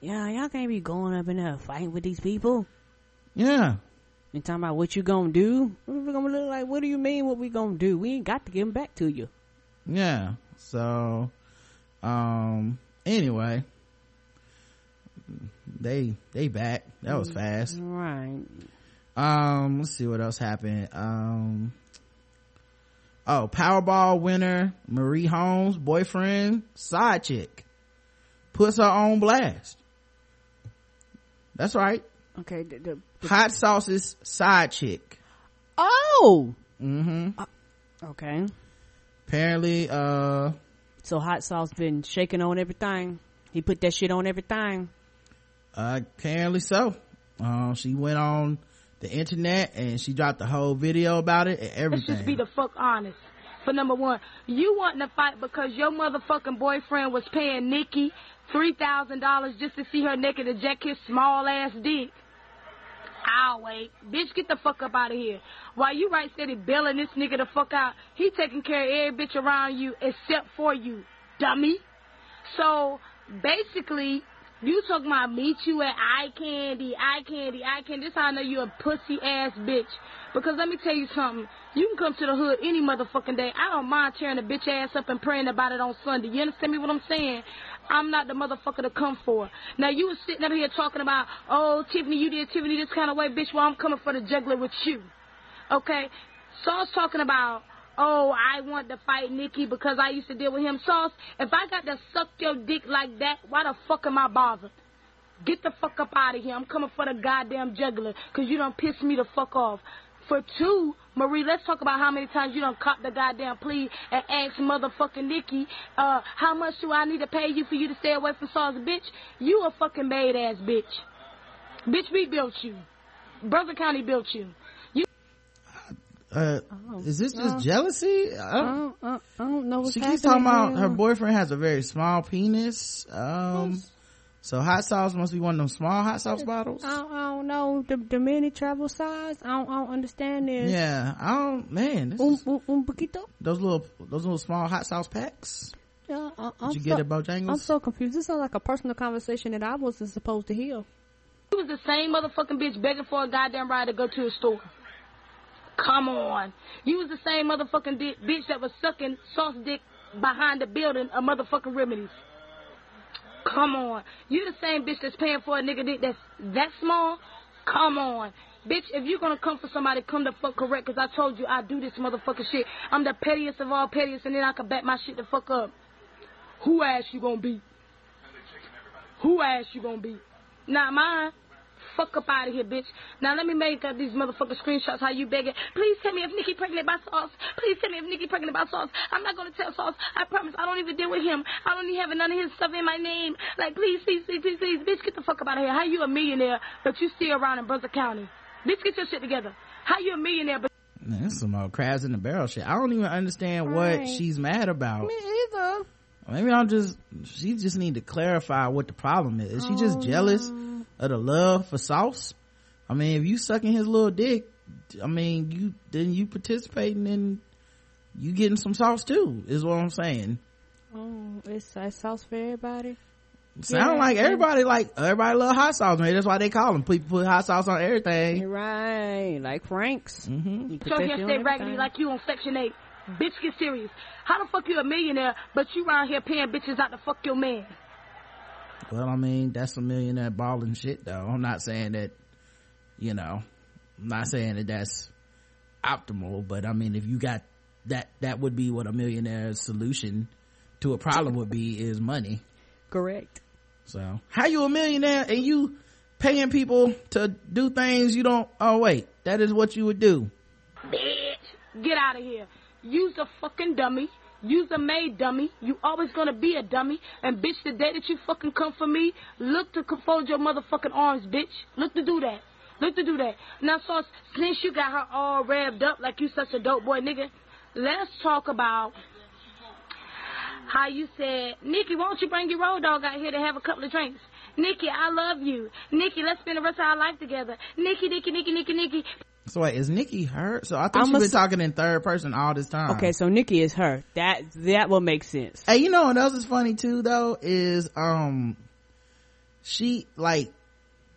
Yeah, y'all can't be going up in there fighting with these people. Yeah. And talking about what you gonna do. What we gonna look like? What do you mean? What we gonna do? We ain't got to give them back to you. Yeah. So, um, anyway, they, they back. That was fast. Right. Um, let's see what else happened. Um, oh, Powerball winner Marie Holmes' boyfriend, side chick, puts her on blast. That's right. Okay. The, the, the- Hot sauce's side chick. oh. Mm-hmm. Okay. Apparently, uh, So hot sauce been shaking on everything. He put that shit on everything. uh, apparently so. Uh, she went on the internet and she dropped the whole video about it and Let's just be the fuck honest. For number one, you wanting to fight because your motherfucking boyfriend was paying Nikki three thousand dollars just to see her naked eject his small ass dick. I'll wait. Bitch, get the fuck up out of here. While you right steady bailing this nigga the fuck out, he taking care of every bitch around you except for you, dummy. So basically, you talking about meet you at eye candy, eye candy, eye candy. This how I know you a pussy ass bitch. Because let me tell you something. You can come to the hood any motherfucking day. I don't mind tearing a bitch ass up and praying about it on Sunday. You understand me what I'm saying? I'm not the motherfucker to come for. Now you was sitting up here talking about, oh Tiffany, you did Tiffany this kind of way, bitch. Well, I'm coming for the juggler with you. Okay? Sauce talking about, oh, I want to fight Nikki because I used to deal with him. Sauce, if I got to suck your dick like that, why the fuck am I bothered? Get the fuck up out of here. I'm coming for the goddamn juggler because you don't piss me the fuck off. For two, Marie, let's talk about how many times you don't cop the goddamn plea and ask motherfucking Nikki, uh, how much do I need to pay you for you to stay away from Sauce, bitch? You a fucking maid ass bitch. Bitch, we built you. Brother County built you. You Uh, is this just uh, jealousy? I I don't, don't, I, I don't know what's she happening. keeps talking about her boyfriend has a very small penis. Um, so hot sauce must be one of them small hot sauce bottles. I don't, I don't know the the mini travel size. I don't, I don't understand this. Yeah, I don't. Man, this Un, is, un, un poquito. those little those little small hot sauce packs. Yeah, I, I'm Did you so, get it, Bojangles? I'm so confused. This sounds like a personal conversation that I wasn't supposed to hear. You was the same motherfucking bitch begging for a goddamn ride to go to a store. Come on. You was the same motherfucking di- bitch that was sucking sauce dick behind the building of motherfucking remedies. Come on. You the same bitch that's paying for a nigga dick that's that small? Come on. Bitch, if you're gonna come for somebody, come the fuck correct, cause I told you I do this motherfucking shit. I'm the pettiest of all pettiest, and then I can back my shit the fuck up. Who ass you gonna be? Who ass you gonna be? Not mine. Fuck up out of here, bitch. Now let me make up these motherfucking screenshots how you begging. Please tell me if Nikki pregnant by Sauce. Please tell me if Nikki pregnant by Sauce. I'm not gonna tell Sauce. I promise I don't even deal with him. I don't even have none of his stuff in my name. Like please, please, please, please, please, bitch, get the fuck up out of here. How you a millionaire but you still around in Brother County? Bitch, get your shit together. How you a millionaire but Man, this is some old crabs in the barrel shit. I don't even understand what she's mad about. Me either. Maybe I'll just, she just need to clarify what the problem is. Is she just jealous um, of the love for sauce? I mean, if you sucking his little dick, I mean, you, then you participating in, you getting some sauce too, is what I'm saying. Oh, it's, it's sauce for everybody. Sound Yeah. like everybody like, everybody love hot sauce, man. That's why they call them. People put hot sauce on everything. Right, like Frank's. Mm-hmm. You put So that here stay raggedy like you on Section 8. Bitch, get serious. How the fuck you a millionaire, but you around here paying bitches out to fuck your man? Well, I mean, that's a millionaire balling shit though. I'm not saying that, you know, I'm not saying that that's optimal, but I mean, if you got that, that would be what a millionaire's solution to a problem would be is money. Correct. So, how you a millionaire and you paying people to do things you don't, oh wait, that is what you would do. Bitch, get out of here. use a fucking dummy. You's a made dummy. You always gonna be a dummy. And bitch, the day that you fucking come for me, look to fold your motherfucking arms, bitch. Look to do that. Look to do that. Now, so since you got her all revved up like you such a dope boy, nigga, let's talk about how you said, Nikki, why don't you bring your road dog out here to have a couple of drinks? Nikki, I love you. Nikki, let's spend the rest of our life together. Nikki, Nikki, Nikki, Nikki, Nikki. So wait, is Nikki hurt? So I thought I'm she's a been talking in third person all this time. Okay, so Nikki is her. That that will make sense. Hey, you know what else is funny too though is um she like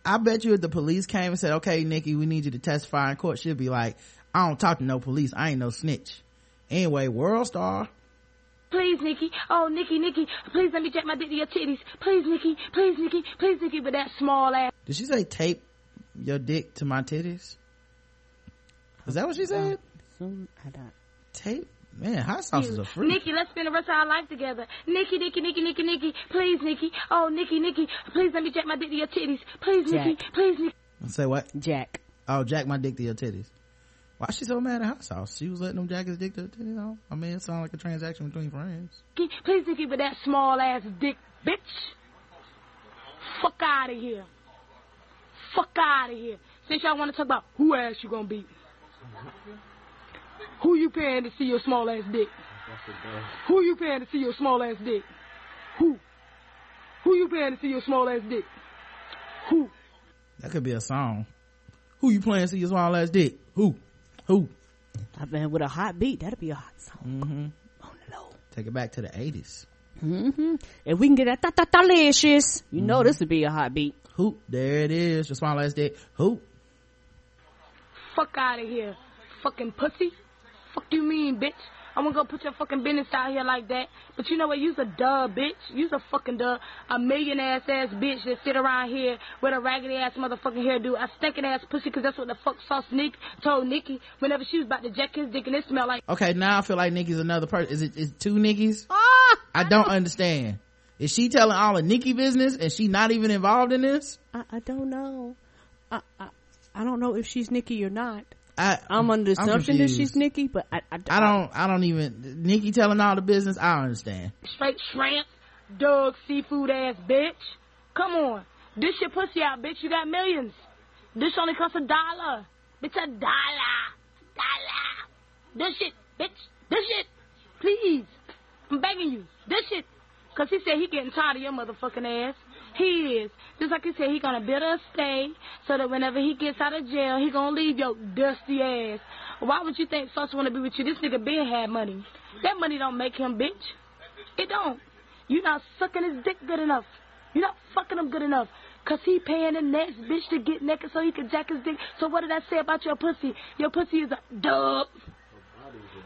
I bet you if the police came and said, Okay, Nikki, we need you to testify in court, she'd be like, I don't talk to no police, I ain't no snitch. Anyway, World Star. Please, Nikki. Oh, Nikki, Nikki. Please let me check my dick to your titties. Please, Nikki. Please, Nikki. Please, Nikki. With that small ass. Did she say tape your dick to my titties? Is that what she said? Some, I don't. Tape? Man, hot sauce is a freak. Nikki, let's spend the rest of our life together. Nikki, Nikki, Nikki, Nikki, Nikki. Please, Nikki. Oh, Nikki, Nikki. Please let me check my dick to your titties. Please, Nikki. Please, Nikki. Say what? Jack. Oh, jack my dick to your titties. Why she so mad at hot sauce? She was letting them jack his dick to her titties. off? I mean, it sounds like a transaction between friends. Please, Nikki, with that small ass dick, bitch. Fuck out of here. Fuck out of here. Since y'all want to talk about who ass you gonna beat. Who you paying to see your small ass dick? Who you paying to see your small ass dick? Who? Who you paying to see your small ass dick? Who? That could be a song. Who you playing to see your small ass dick? Who? Who? I mean, with a hot beat, that'd be a hot song. Mm-hmm. Take it back to the 80s. Mm-hmm. If we can get that ta ta delicious, you know this would be a hot beat. Who? There it is. Your small ass dick. Who? Fuck out of here. Fucking pussy. Fuck you mean, bitch. I'm gonna go put your fucking business out here like that. But you know what? You's a dub, bitch. You's a fucking dub. A million ass ass bitch that sit around here with a raggedy ass motherfucking hairdo. A stinking ass pussy, cause that's what the fuck Sauce Nick told Nikki whenever she was about to jack his dick and it smelled like. Okay, now I feel like Nikki's another person. Is it is it two Nikki's? Ah, I don't understand. Is she telling all of Nikki business and she not even involved in this? I, I don't know. I, I I don't know if she's Nikki or not. I, I'm under the assumption that she's Nikki, but I, I, I don't, I don't even, Nikki telling all the business, I don't understand. Straight shrimp, dog, seafood ass bitch. Come on. Dish your pussy out, bitch. You got millions. This only costs a dollar. Bitch, a dollar. Dollar. This shit, bitch. This shit. Please. I'm begging you. This shit. Cause he said he getting tired of your motherfucking ass. He is. Just like he said, he gonna build a stay so that whenever he gets out of jail, he gonna leave your dusty ass. Why would you think Sauce wanna be with you? This nigga Ben had money. That money don't make him bitch. It don't. You not sucking his dick good enough. You not fucking him good enough. Cause he paying the next bitch to get naked so he can jack his dick. So what did I say about your pussy? Your pussy is a dub.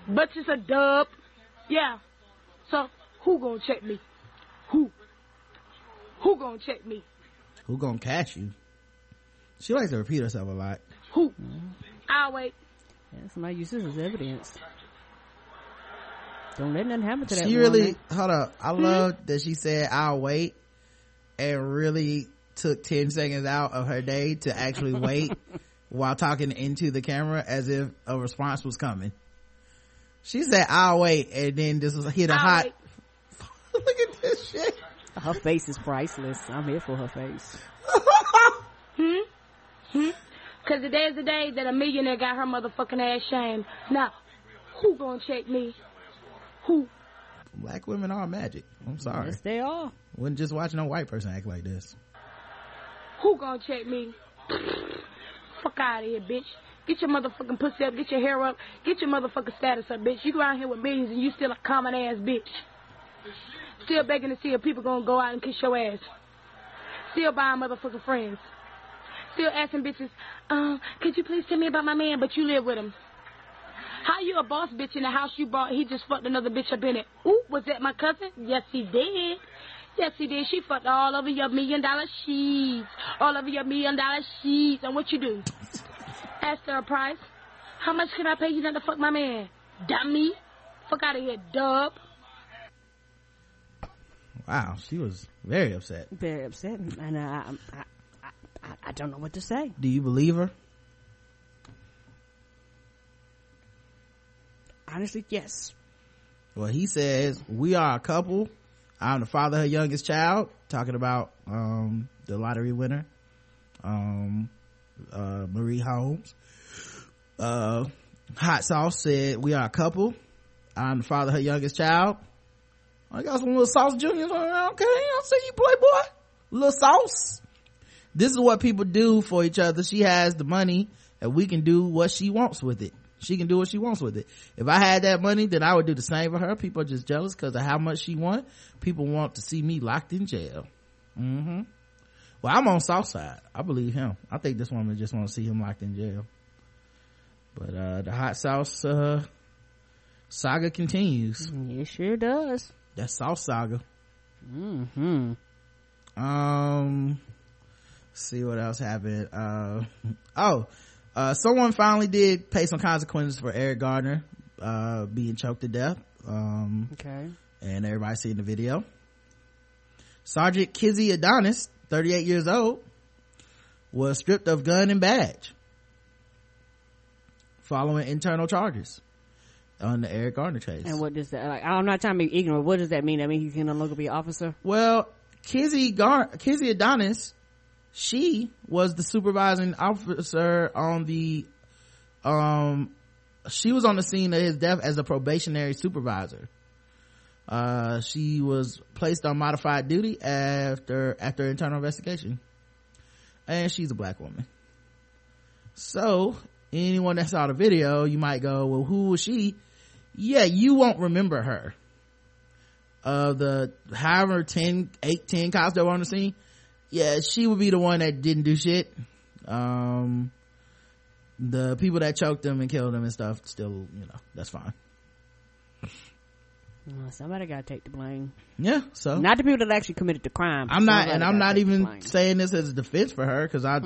But it's a dub. Yeah. So who gonna check me? Who? Who gonna check me? Who gonna catch you? She likes to repeat herself a lot. Who? Mm-hmm. I'll wait. Yeah, somebody uses this as evidence. Don't let nothing happen to that. She really, woman. hold up. I hmm? love that she said, I'll wait and really took 10 seconds out of her day to actually wait while talking into the camera as if a response was coming. She said, I'll wait, and then this was hit a I'll hot. wait. Look at this shit. Her face is priceless. I'm here for her face. Hmm? Hmm? Cause today's the day that a millionaire got her motherfucking ass shamed. Now, who gonna check me? Who? Black women are magic. I'm sorry. Yes, they are. Wouldn't just watch no white person act like this. Who gonna check me? Fuck out of here, bitch. Get your motherfucking pussy up, get your hair up, get your motherfucking status up, bitch. You go out here with millions and you still a common ass bitch. Still begging to see if people gonna go out and kiss your ass. Still buying motherfucking friends. Still asking bitches, um, could you please tell me about my man, but you live with him. How you a boss bitch in the house you bought, he just fucked another bitch up in it. Ooh, was that my cousin? Yes, he did. Yes, he did. She fucked all over your million dollar sheets. All over your million dollar sheets. And what you do? Ask her a price. How much can I pay you not to fuck my man? Dummy. Fuck out of here, dub. Wow, she was very upset. Very upset, and I, I, I, I, I don't know what to say. Do you believe her? Honestly, yes. Well, he says, we are a couple. I'm the father of her youngest child, talking about, um, the lottery winner, um, uh, Marie Holmes. Uh, Hot Sauce said, we are a couple. I'm the father of her youngest child. I got some little sauce juniors. Okay, I'll see you, playboy. Little sauce. This is what people do for each other. She has the money and we can do what she wants with it. She can do what she wants with it. If I had that money, then I would do the same for her. People are just jealous because of how much she want. People want to see me locked in jail. hmm Well, I'm on South Side. I believe him. I think this woman just want to see him locked in jail. But, uh, the hot sauce, uh, saga continues. It sure does. That sauce saga. hmm Um, see what else happened. Uh, oh, uh, someone finally did pay some consequences for Eric Gardner, uh, being choked to death. Um, Okay. and everybody seen the video. Sergeant Kizzy Adonis, 38 years old, was stripped of gun and badge following internal charges on the Eric Garner case. And what does that like? I'm not trying to be ignorant. What does that mean? I mean, he can no longer be an officer. Well, Kizzy Gar- Kizzy Adonis, she was the supervising officer on the, um, she was on the scene of his death as a probationary supervisor. Uh, she was placed on modified duty after, after internal investigation. And she's a black woman. So, anyone that saw the video, you might go, well, who was she? Yeah, you won't remember her. Uh the however 10 8 10 cops that were on the scene yeah she would be the one that didn't do shit. Um the people that choked them and killed them and stuff still you know that's fine. Well, somebody got to take the blame. yeah so. Not the people that actually committed the crime. i'm not and i'm not even saying this as a defense for her because i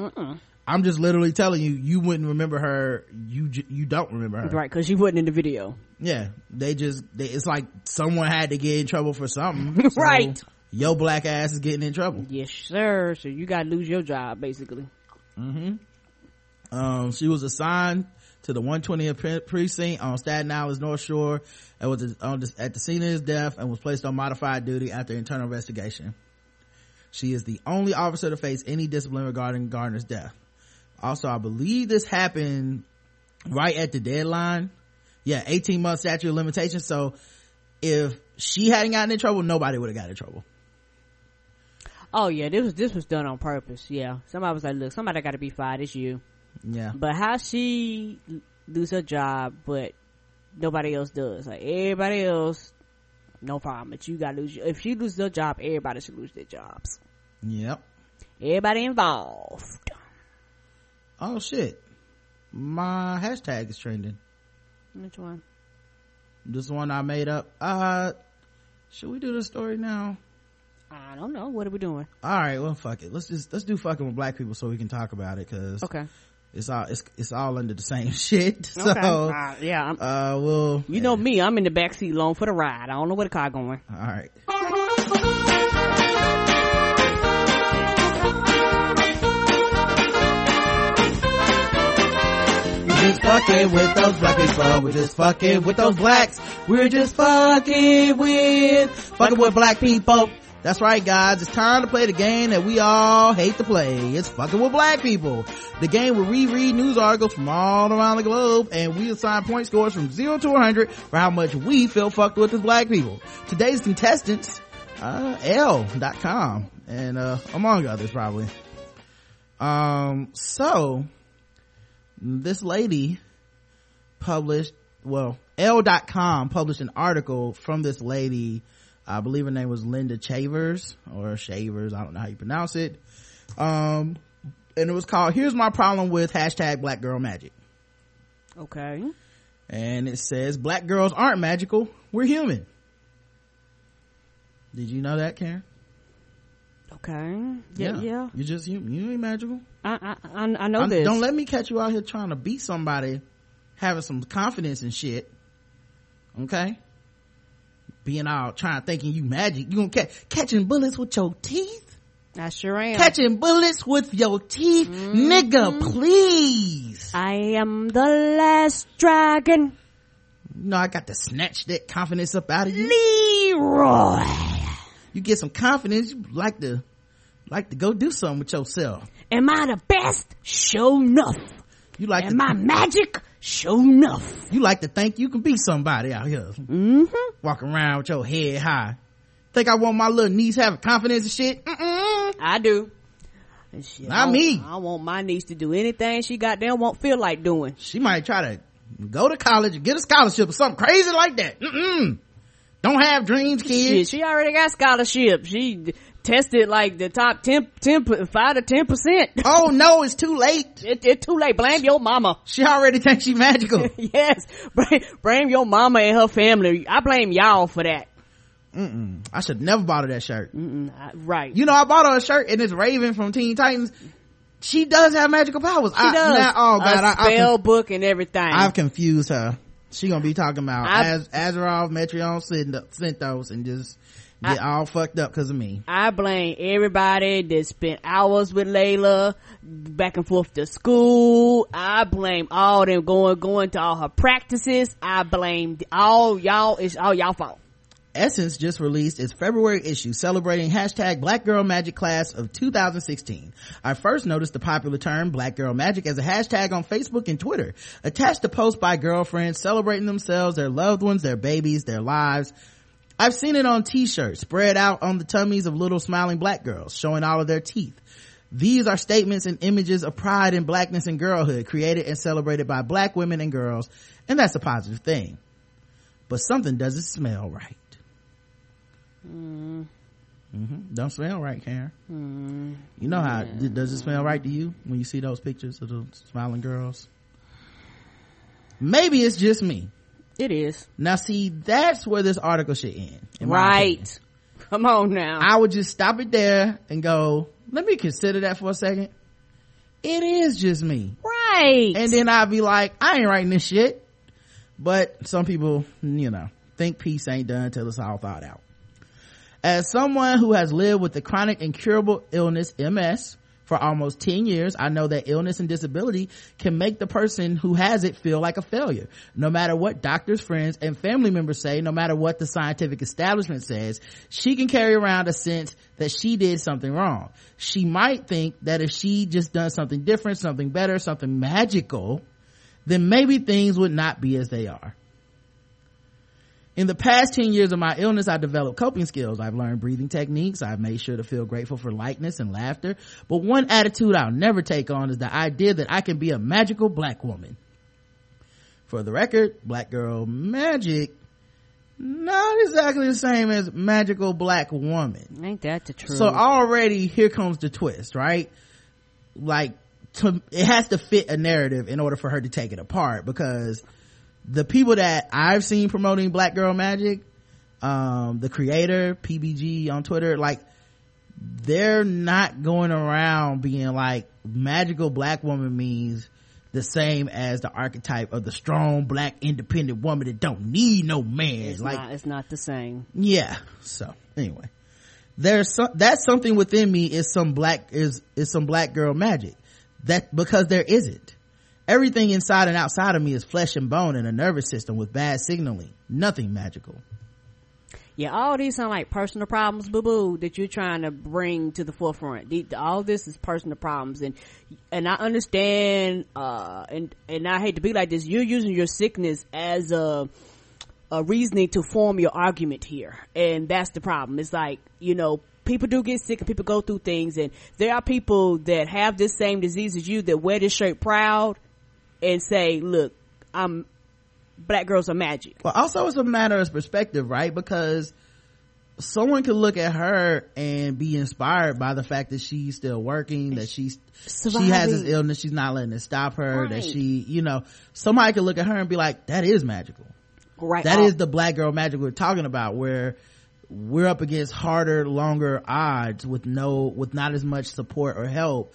i'm just literally telling you you wouldn't remember her you you don't remember her right because she wasn't in the video. yeah they just they, it's like someone had to get in trouble for something So Right. your black ass is getting in trouble Yes, sir. So you got to lose your job basically. hmm Um, she was assigned to the 120th precinct on Staten Island's North Shore and was at the scene of his death and was placed on modified duty after internal investigation. She is the only officer to face any discipline regarding Gardner's death. Also, I believe this happened right at the deadline. Yeah, 18 month statute of limitations. So if she hadn't gotten in trouble, nobody would have got in trouble. Oh yeah, this was this was done on purpose. Yeah, somebody was like, "Look, somebody got to be fired. It's you." Yeah. But how she lose her job, but nobody else does? Like everybody else, no problem. But you got to lose. Your, if she loses her job, everybody should lose their jobs. Yep. Everybody involved. Oh shit. My hashtag is trending. Which one? This one I made up. Uh, should we do the story now? I don't know. What are we doing? All right, well, fuck it. Let's just let's do fucking with black people so we can talk about it because Okay. it's all it's it's all under the same shit. So Okay. Uh, yeah. I'm, uh, we'll you know me. I'm in the back seat, along for the ride. I don't know where the car going. all right. Fucking with those black people. We're just fucking with those blacks. We're just fucking with, fucking with black people. That's right, guys. It's time to play the game that we all hate to play. It's fucking with black people. The game where we read news articles from all around the globe and we assign point scores from 0 to 100 for how much we feel fucked with as black people. Today's contestants, uh, Elle.com and, uh, among others probably. Um, so, this lady published, well, Elle.com published an article from this lady I believe her name was Linda Chavers or Shavers. I don't know how you pronounce it. Um, and it was called, here's my problem with hashtag black girl magic. Okay. And it says, black girls aren't magical. We're human. Did you know that, Karen? Okay. Yeah. Yeah. You just, you, you ain't magical. I, I, I know I'm- this. Don't let me catch you out here trying to beat somebody having some confidence and shit. Okay? Being all trying thinking you magic. You gonna catch, catching bullets with your teeth? I sure am. Catching bullets with your teeth? Mm-hmm. Nigga, please. I am the last dragon. No, I got to snatch that confidence up out of you. Leroy. You get some confidence, you like to, like to go do something with yourself. Am I the best? Show enough. You like Am to, I magic? Show enough. you like to think you can be somebody out here. Mm-hmm. Walking around with your head high. Think I want my little niece having confidence and shit? Mm-mm. I do. Shit, Not I, me. I want my niece to do anything she goddamn won't feel like doing. She might try to go to college and get a scholarship or something crazy like that. Mm-mm. Don't have dreams, Shit, kids. she already got scholarship. She tested like the top 10, 10 5 to 10 percent. Oh no, it's too late. It, it's too late. Blame your mama. She already thinks she magical. yes, blame, blame your mama and her family. I blame y'all for that. Mm-mm. I should never bought her that shirt. I- right. You know, I bought her a shirt and it's Raven from Teen Titans. She does have magical powers. she I, does. now- oh god, a I, I, spell book and everything. I've confused her. She gonna be talking about I- Az, Azarath, Metrion, Zinthos, and just get all fucked up because of me. I blame everybody that spent hours with Layla, back and forth to school. I blame all them going going to all her practices. I blame all y'all. It's all y'all fault. Essence just released its February issue celebrating hashtag Black Girl Magic class of 2016. I first noticed the popular term Black Girl Magic as a hashtag on Facebook and Twitter, attached to posts by girlfriends celebrating themselves, their loved ones, their babies, their lives. I've seen it on t-shirts spread out on the tummies of little smiling black girls, showing all of their teeth. These are statements and images of pride in blackness and girlhood created and celebrated by black women and girls, and that's a positive thing. But something doesn't smell right. hmm Don't smell right, Karen. Mm. You know how does it smell right to you when you see those pictures of the smiling girls? Maybe it's just me. It is Now, see, that's where this article should end. in my opinion. right. Come on now. I would just stop it there and go, let me consider that for a second. It is just me. right. And then I'd be like, I ain't writing this shit. But some people, you know, think peace ain't done until it's all thought out. As someone who has lived with the chronic incurable illness, MS, for almost 10 years, I know that illness and disability can make the person who has it feel like a failure. No matter what doctors, friends, and family members say, no matter what the scientific establishment says, she can carry around a sense that she did something wrong. She might think that if she just done something different, something better, something magical, then maybe things would not be as they are. In the past 10 years of my illness, I developed coping skills. I've learned breathing techniques. I've made sure to feel grateful for lightness and laughter. But one attitude I'll never take on is the idea that I can be a magical black woman. For the record, black girl magic, not exactly the same as magical black woman. Ain't that the truth? So already here comes the twist, right? Like to, it has to fit a narrative in order for her to take it apart because the people that I've seen promoting Black Girl Magic, um, the creator, PBG on Twitter, like they're not going around being like magical black woman means the same as the archetype of the strong black independent woman that don't need no man. it's like not. It's not the same. yeah so anyway there's some that's something within me is some black is is some black girl magic that because there isn't Everything inside and outside of me is flesh and bone and a nervous system with bad signaling. Nothing magical. Yeah, all these sound like personal problems, boo boo, that you're trying to bring to the forefront. The, all this is personal problems, and and I understand, uh, and and I hate to be like this. You're using your sickness as a a reasoning to form your argument here, and that's the problem. It's like you know, people do get sick and people go through things, and there are people that have this same disease as you that wear this shirt proud and say, "Look, I'm." Black girls are magic. Well, also it's a matter of perspective, right? Because someone could look at her and be inspired by the fact that she's still working, that she's Surviving. she has this illness, she's not letting it stop her, that she, you know, somebody could look at her and be like, "That is magical." Right. That is the black girl magic we're talking about, where we're up against harder, longer odds with no, with not as much support or help,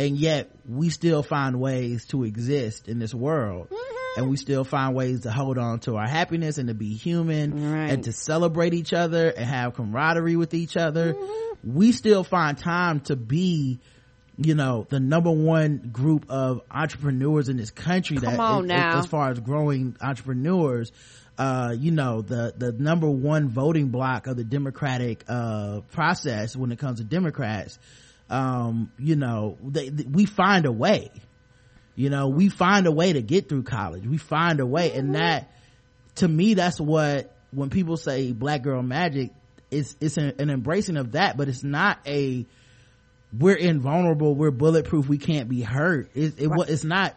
and yet we still find ways to exist in this world. And we still find ways to hold on to our happiness and to be human and to celebrate each other and have camaraderie with each other. We still find time to be, you know, the number one group of entrepreneurs in this country Come that on as- now. as far as growing entrepreneurs uh you know the the number one voting block of the democratic uh process when it comes to democrats um you know they, they- we find a way. You know we find a way to get through college. We find a way. And that to me that's what when people say black girl magic it's it's an, an embracing of that but it's not a we're invulnerable we're bulletproof we can't be hurt. It, it it's not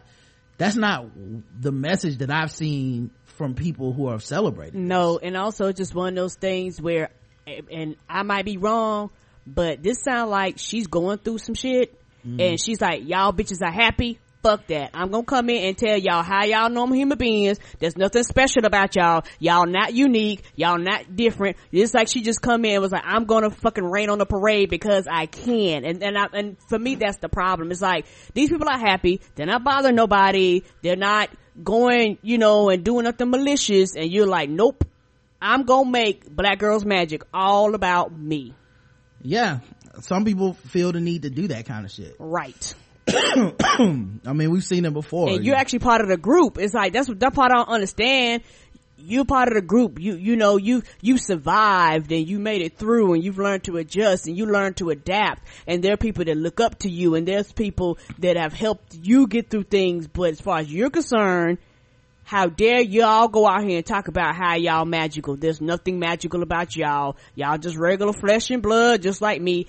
that's not the message that i've seen from people who are celebrating No, and also just one of those things where, and I might be wrong, but this sound like she's going through some shit, Mm-hmm. and she's like, "Y'all bitches are happy." Fuck that. I'm gonna come in and tell y'all how y'all normal human beings. There's nothing special about y'all. Y'all not unique. Y'all not different. It's like she just come in and was like, I'm gonna fucking rain on the parade because I can. And, and I, and for me, that's the problem. It's like, these people are happy. They're not bothering nobody. They're not going, you know, and doing nothing malicious. And you're like, nope. I'm gonna make Black Girls Magic all about me. Yeah some people feel the need to do that kind of shit Right. i mean we've seen it before and you're actually part of the group. It's like that's what that part I don't understand. You're part of the group. You you know you you survived and you made it through and you've learned to adjust and you learned to adapt. And there are people that look up to you and there's people that have helped you get through things. But as far as you're concerned, how dare y'all go out here and talk about how y'all magical? There's nothing magical about y'all. Y'all just regular flesh and blood, just like me.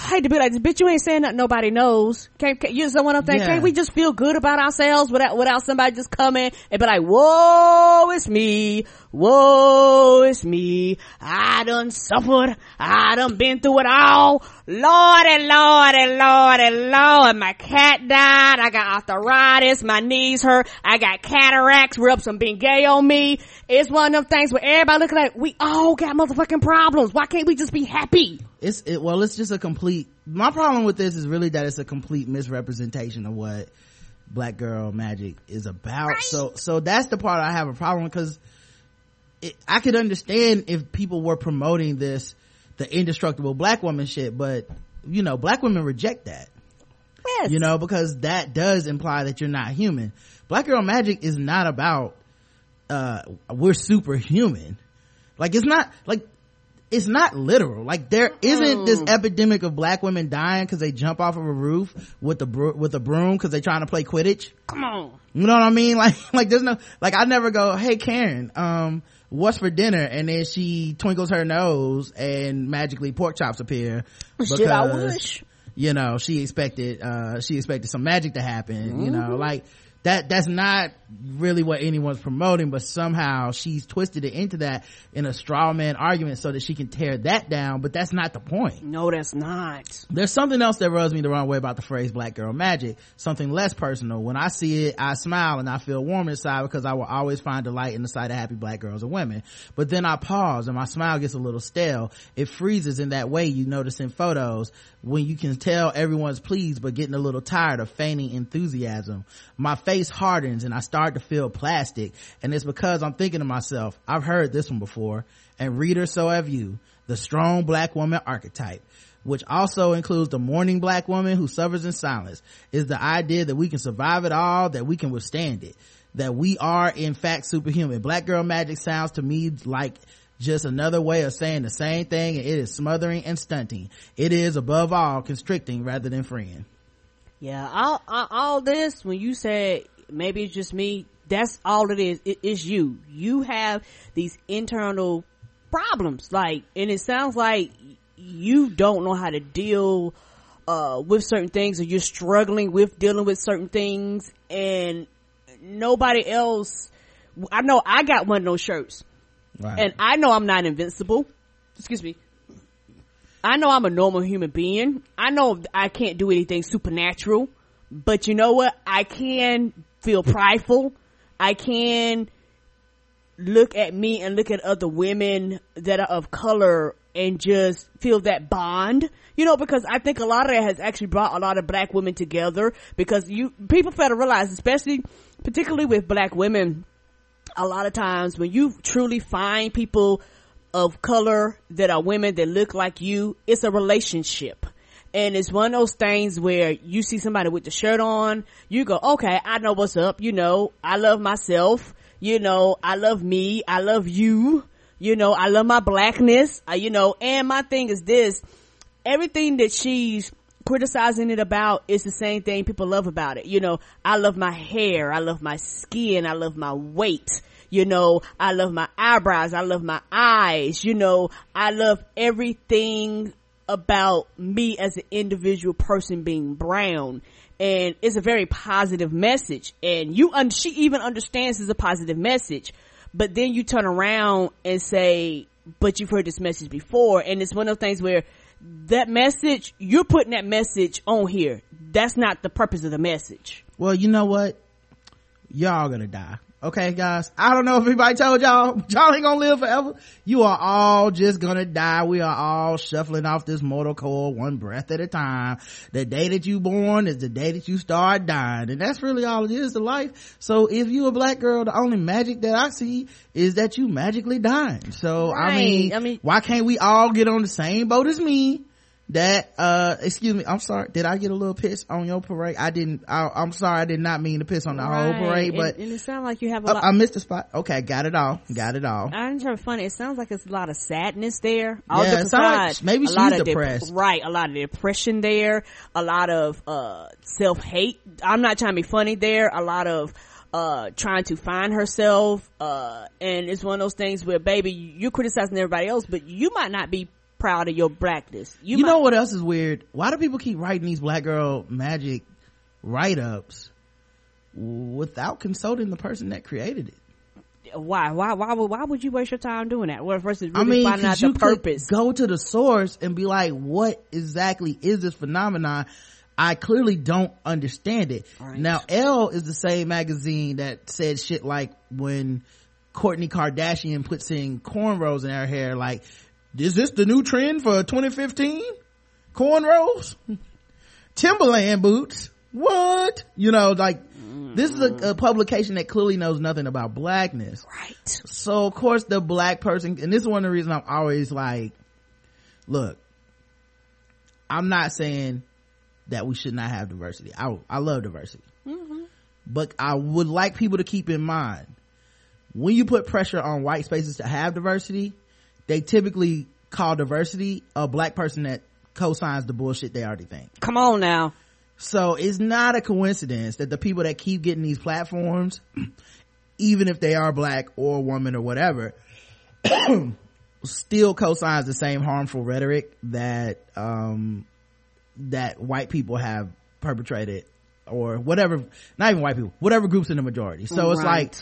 I hate to be like this, bitch. You ain't saying nothing nobody knows. Can't, can't you know what I'm saying? Yeah. Can't we just feel good about ourselves without without somebody just coming and be like, "Whoa, it's me. Whoa, it's me. I done suffered. I done been through it all. Lord and Lord and Lord and Lord. My cat died. I got arthritis. My knees hurt. I got cataracts. Rub some Bengay on me. It's one of them things where everybody looking like we all got motherfucking problems. Why can't we just be happy? It's it well it's just a complete my problem with this is really that it's a complete misrepresentation of what black girl magic is about. So so that's the part i have a problem because i could understand if people were promoting this the indestructible black woman shit but you know black women reject that. Yes. you know because that does imply that you're not human. Black girl magic is not about uh we're superhuman. Like it's not like it's not literal like there isn't this epidemic of black women dying because they jump off of a roof with a bro- with a broom because they're trying to play quidditch Come on. you know what i mean like like there's no like i never go hey karen um what's for dinner and then she twinkles her nose and magically pork chops appear Shit, I wish. you know she expected uh she expected some magic to happen you know Mhm. like that that's not really what anyone's promoting but somehow she's twisted it into that in a straw man argument so that she can tear that down but that's not the point. No, that's not. there's something else that rubs me the wrong way about the phrase black girl magic something less personal. When i see it i smile and i feel warm inside because i will always find delight in the sight of happy black girls and women. But then i pause and my smile gets a little stale. It freezes in that way you notice in photos when you can tell everyone's pleased but getting a little tired of feigning enthusiasm my face hardens and i start to feel plastic and it's because i'm thinking to myself i've heard this one before and reader so have you the strong black woman archetype which also includes the mourning black woman who suffers in silence, is the idea that we can survive it all, that we can withstand it, that we are in fact superhuman. Black girl magic sounds to me like just another way of saying the same thing and it is smothering and stunting. It is above all constricting rather than freeing. Yeah, all, all, this, when you said maybe it's just me, that's all it is. It is you. You have these internal problems. Like, and it sounds like you don't know how to deal, uh, with certain things or you're struggling with dealing with certain things and nobody else, I know I got one of those shirts Right. and I know I'm not invincible. Excuse me. I know I'm a normal human being. I know I can't do anything supernatural, but you know what? I can feel prideful. I can look at me and look at other women that are of color and just feel that bond. You know, because I think a lot of that has actually brought a lot of black women together because you, people fail to realize, especially, particularly with black women, a lot of times when you truly find people of color that are women that look like you, it's a relationship. And it's one of those things where you see somebody with the shirt on, you go, okay, I know what's up. You know, I love myself. You know, I love me. I love you. You know, I love my blackness. Uh, you know, and my thing is this, everything that she's criticizing it about is the same thing people love about it. You know, I love my hair. I love my skin. I love my weight. You know, I love my eyebrows. I love my eyes. You know, I love everything about me as an individual person being brown. And it's a very positive message. And you, she even understands it's a positive message. But then you turn around and say, but you've heard this message before. And it's one of those things where that message, you're putting that message on here. That's not the purpose of the message. Well, you know what? Y'all gonna die. Okay, guys. I don't know if anybody told y'all, y'all ain't gonna live forever. You are all just gonna die. We are all shuffling off this mortal coil one breath at a time. The day that you born is the day that you start dying. And that's really all it is to life. So if you a black girl, the only magic that I see is that you magically dying. So I mean, I mean- why can't we all get on the same boat as me? That uh excuse me i'm sorry did i get a little piss on your parade i didn't I, i'm sorry i did not mean to piss on the whole parade but and, it sounds like you have a I, lot. I missed the spot okay got it all got it all I'm trying to funny. It sounds like it's a lot of sadness there. Yeah, All it different like maybe a lot she's depressed. right. A lot of depression there. A lot of uh self hate. I'm not trying to be funny there. A lot of uh trying to find herself. Uh and it's one of those things where baby you're criticizing everybody else, but you might not be proud of your blackness. you, You, might, know what else is weird why do people keep writing these black girl magic write-ups without consulting the person that created it why why why would why would you waste your time doing that? Well, versus really I mean, finding out the purpose. go to the source and be like, what exactly is this phenomenon? I clearly don't understand it. Now, Elle is the same magazine that said shit like when Kourtney Kardashian puts in cornrows in her hair, like, is this the new trend for 2015? Cornrows? Timberland boots? What? You know, like, this is a, a publication that clearly knows nothing about blackness. Right. So, of course, the black person, and this is one of the reasons I'm always like, look, I'm not saying that we should not have diversity. I, I love diversity. Mm-hmm. But I would like people to keep in mind, when you put pressure on white spaces to have diversity, they typically call diversity a black person that co-signs the bullshit they already think. Come on now. So it's not a coincidence that the people that keep getting these platforms, even if they are black or woman or whatever, still co-signs the same harmful rhetoric that, um, that white people have perpetrated or whatever, not even white people, whatever groups in the majority. So it's like,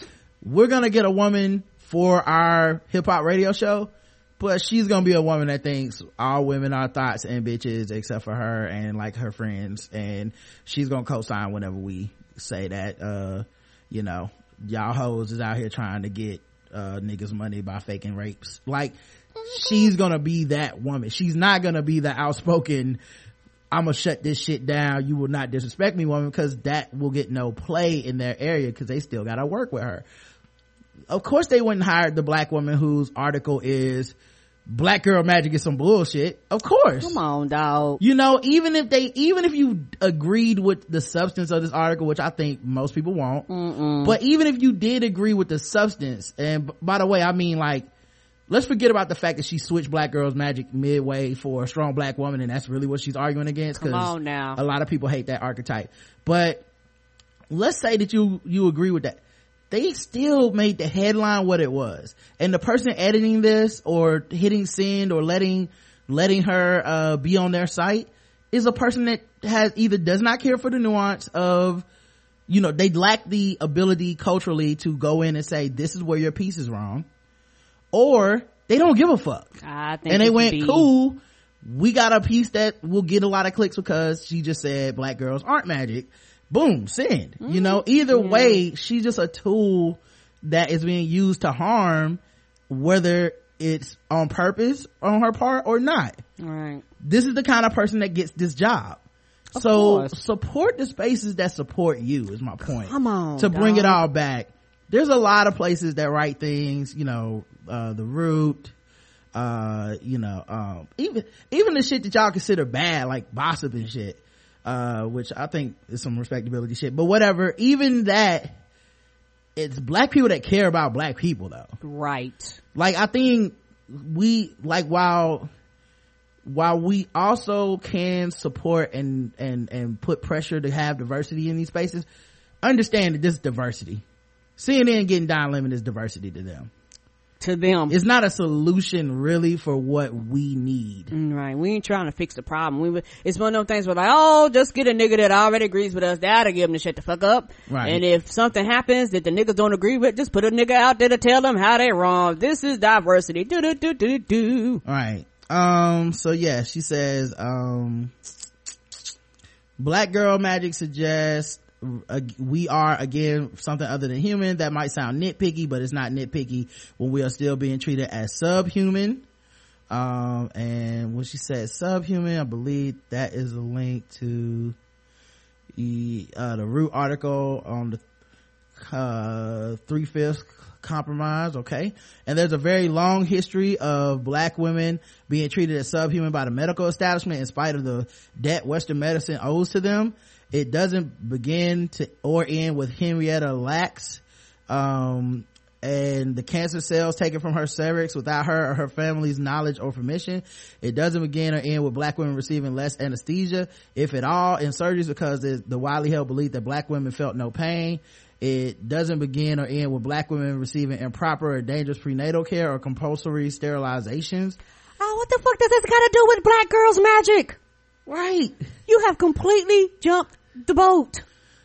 we're gonna get a woman for our hip hop radio show, but she's gonna be a woman that thinks all women are thoughts and bitches except for her and like her friends. And she's gonna co-sign whenever we say that uh you know y'all hoes is out here trying to get uh niggas money by faking rapes. Like she's gonna be that woman. She's not gonna be the outspoken i'm gonna shut this shit down. You will not disrespect me woman because that will get no play in their area because they still gotta work with her. Of course they wouldn't hire the black woman whose article is black girl magic is some bullshit. Of course. Come on, dog. you know even if they even if you agreed with the substance of this article which i think most people won't but even if you did agree with the substance and by the way i mean like let's forget about the fact that she switched black girls magic midway for a strong black woman and that's really what she's arguing against Come on now. a lot of people hate that archetype. But let's say that you you agree with that they still made the headline what it was and the person editing this or hitting send or letting letting her uh be on their site is a person that has either does not care for the nuance of you know they lack the ability culturally to go in and say this is where your piece is wrong or they don't give a fuck I think and they went B. cool we got a piece that will get a lot of clicks because she just said black girls aren't magic boom send. You know either way she's just a tool that is being used to harm whether it's on purpose on her part or not. Right. this is the kind of person that gets this job. So course. support the spaces that support you is my point. Come on, to bring it all back. There's a lot of places that write things you know uh the root uh you know um even even the shit that y'all consider bad like gossip and shit uh which i think is some respectability shit. But whatever even that it's black people that care about black people though. Right. like i think we like while while we also can support and and and put pressure to have diversity in these spaces understand that this is diversity. Cnn getting Don Lemon is diversity to them To them. it's not a solution really for what we need Mm, Right. We ain't trying to fix the problem. We, it's one of those things where like, oh, just get a nigga that already agrees with us. That'll give him to shut the fuck up. Right. And if something happens that the niggas don't agree with, just put a nigga out there to tell them how they wrong. This is diversity. Do do do do do. right um so yeah she says um black girl magic suggests uh, we are again something other than human. That might sound nitpicky but it's not nitpicky when we are still being treated as subhuman. Um and when she said subhuman i believe that is a link to the uh the root article on the uh three-fifths compromise okay? And there's a very long history of black women being treated as subhuman by the medical establishment in spite of the debt western medicine owes to them it doesn't begin to or end with henrietta lacks um and the cancer cells taken from her cervix without her or her family's knowledge or permission. It doesn't begin or end with black women receiving less anesthesia, if at all, in surgeries because the, the widely held belief that black women felt no pain. It doesn't begin or end with black women receiving improper or dangerous prenatal care or compulsory sterilizations. Oh, what the fuck does this got to do with black girls magic? Right. You have completely jumped the boat.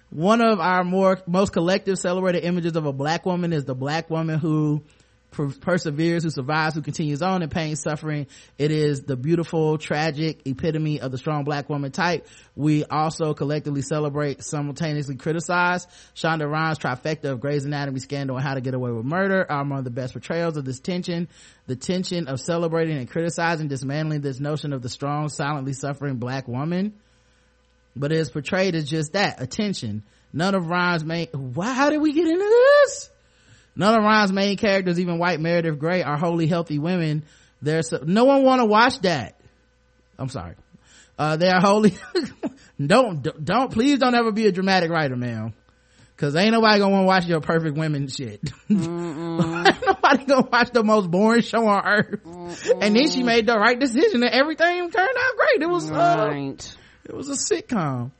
one of our more most collective celebrated images of a black woman is the black woman who per- perseveres who survives who continues on in pain suffering. It is the beautiful tragic epitome of the strong black woman type. We also collectively celebrate simultaneously criticize shonda rhimes trifecta of grey's anatomy scandal and how to get away with murder. Are among the best portrayals of this tension the tension of celebrating and criticizing dismantling this notion of the strong silently suffering black woman but it's portrayed as just that attention none of rhimes main why how did we get into this none of rhimes main characters even white meredith grey are wholly healthy women there's no one want to watch that i'm sorry uh they are wholly don't don't please don't ever be a dramatic writer ma'am Cause ain't nobody gonna wanna watch your perfect women shit. ain't nobody gonna watch the most boring show on earth. And then she made the right decision and everything turned out great. It was, uh, Right. It was a sitcom.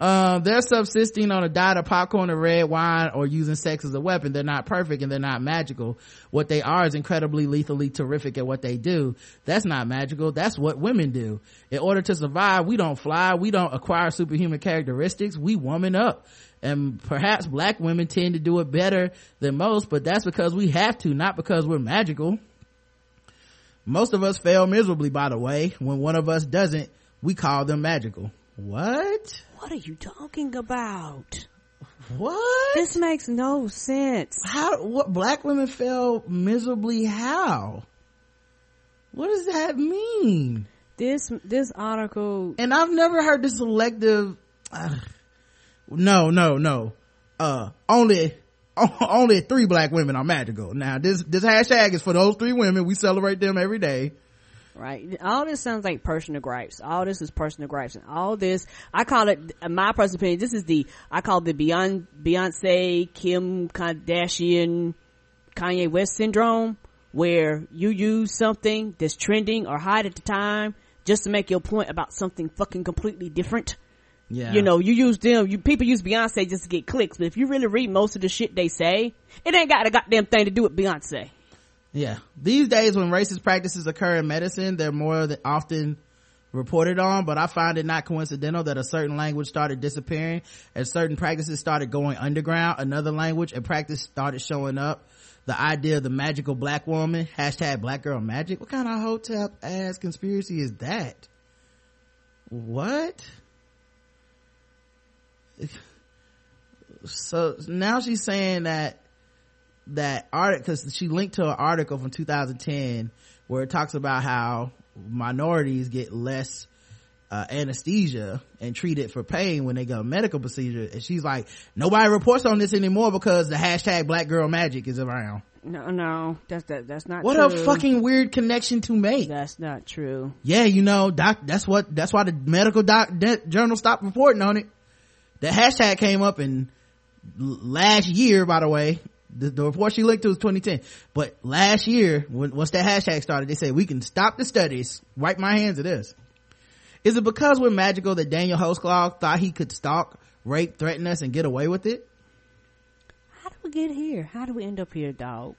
Uh, they're subsisting on a diet of popcorn and red wine or using sex as a weapon. They're not perfect and they're not magical. What they are is incredibly lethally terrific at what they do. That's not magical. That's what women do. In order to survive, we don't fly. We don't acquire superhuman characteristics. We woman up. And perhaps black women tend to do it better than most, but that's because we have to, not because we're magical. Most of us fail miserably, by the way. When one of us doesn't, we call them magical. What? What are you talking about? What? This makes no sense. How, what, black women fail miserably how? What does that mean? This, this article. And I've never heard the selective, uh, no, no, no. Uh, only, only three black women are magical. Now this, this hashtag is for those three women. We celebrate them every day. Right? All this sounds like personal gripes. All this is personal gripes, and all this I call it my personal opinion. This is the I call the Beyond Beyonce, Kim Kardashian, Kanye West syndrome, where you use something that's trending or hot at the time just to make your point about something fucking completely different. Yeah. You know, you use them, you people use Beyonce just to get clicks, but if you really read most of the shit they say, it ain't got a goddamn thing to do with Beyonce. Yeah. These days when racist practices occur in medicine, they're more often reported on, but I find it not coincidental that a certain language started disappearing and certain practices started going underground. Another language and practice started showing up. The idea of the magical black woman, hashtag black girl magic. What kind of hotel ass conspiracy is that? What? So now she's saying that that article because she linked to an article from 2010 where it talks about how minorities get less uh, anesthesia and treated for pain when they go medical procedure and she's like nobody reports on this anymore because the hashtag black girl magic is around No, no, that's that, that's not what true. a fucking weird connection to make That's not true. yeah you know doc that's what that's why the medical doc de- journal stopped reporting on it the hashtag came up in l- last year by the way the, the report she linked to was 2010 but last year when once that hashtag started they said we can stop the studies. Wipe my hands of this. Is it because we're magical that daniel Holtzclaw thought he could stalk rape threaten us and get away with it? How do we get here? How do we end up here, dog?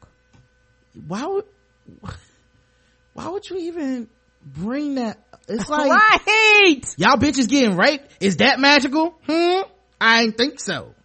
why would why would you even bring that it's like right! y'all bitches getting raped? Is that magical? Hmm? I ain't think so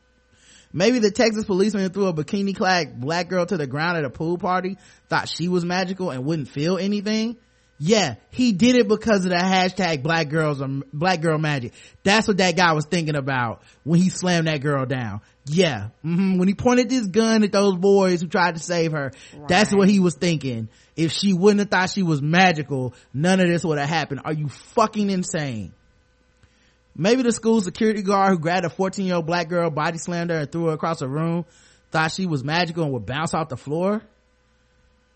maybe the texas policeman who threw a bikini clad black girl to the ground at a pool party thought she was magical and wouldn't feel anything? Yeah he did it because of the hashtag black girls or black girl magic. That's what that guy was thinking about when he slammed that girl down. Yeah hmm when he pointed this gun at those boys who tried to save her that's what he was thinking. If she wouldn't have thought she was magical none of this would have happened. Are you fucking insane maybe the school security guard who grabbed a 14 year old black girl body slammed her and threw her across a room thought she was magical and would bounce off the floor?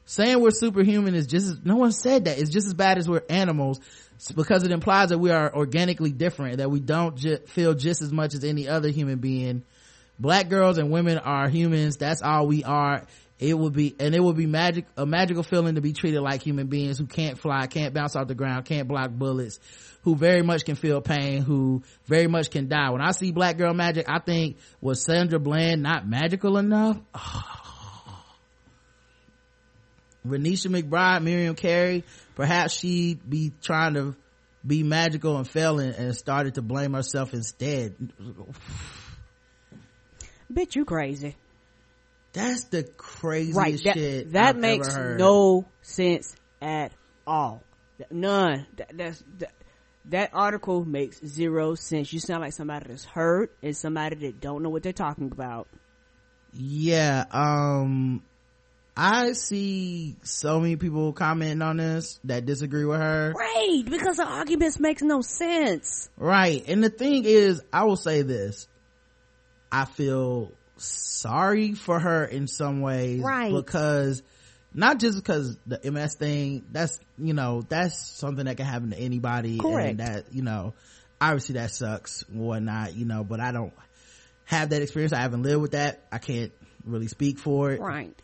Saying we're superhuman is just as, no one said that. It's just as bad as we're animals because it implies that we are organically different that we don't feel just as much as any other human being. Black girls and women are humans. That's all we are. It would be and it would be magic a magical feeling to be treated like human beings who can't fly can't bounce off the ground can't block bullets who very much can feel pain who very much can die when i see black girl magic i think was sandra bland not magical enough renisha mcbride miriam carey perhaps she'd be trying to be magical and failing and started to blame herself instead Bitch, you crazy. that's the craziest right. That, shit that I've makes no sense at all. None. That, that's that, that article makes zero sense. You sound like somebody that's hurt and somebody that don't know what they're talking about. yeah um i see so many people commenting on this that disagree with her Right, because the arguments makes no sense. right and the thing is i will say this i feel sorry for her in some ways Right. because not just because the ms thing that's you know that's something that can happen to anybody Correct. and that you know obviously that sucks and whatnot you know but i don't have that experience i haven't lived with that i can't really speak for it Right.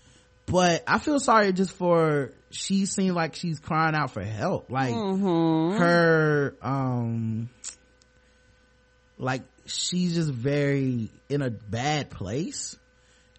but i feel sorry just for she seemed like she's crying out for help like Mhm. her um like she's just very in a bad place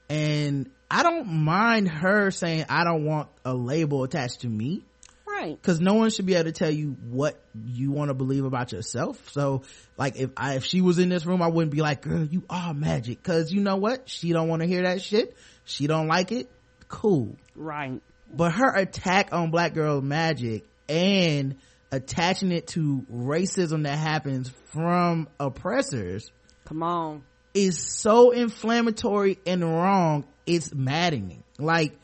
and i don't mind her saying i don't want a label attached to me. Right. because no one should be able to tell you what you want to believe about yourself. So like if i if she was in this room i wouldn't be like girl you are magic. Because you know what? She don't want to hear that shit. She don't like it. Cool. Right. but her attack on black girl magic and attaching it to racism that happens from oppressors Come on. Is so inflammatory and wrong it's maddening like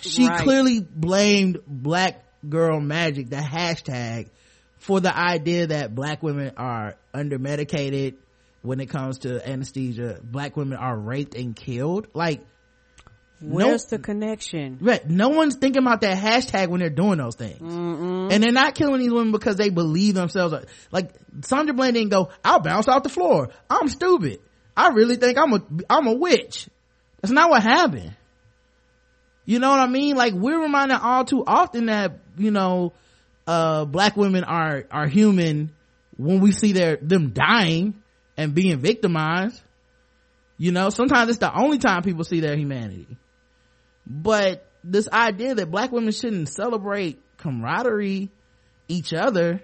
she clearly blamed black girl magic the hashtag for the idea that black women are under medicated when it comes to anesthesia black women are raped and killed like Where's the connection? Right. No one's thinking about that hashtag when they're doing those things. Mm-mm. And they're not killing these women because they believe themselves. Like Sandra Bland didn't go, I'll bounce off the floor. I'm stupid. I really think I'm a, I'm a witch. That's not what happened. You know what I mean? Like we're reminded all too often that, you know, uh, black women are, are human when we see their, them dying and being victimized. You know, sometimes it's the only time people see their humanity. But this idea that black women shouldn't celebrate camaraderie, each other,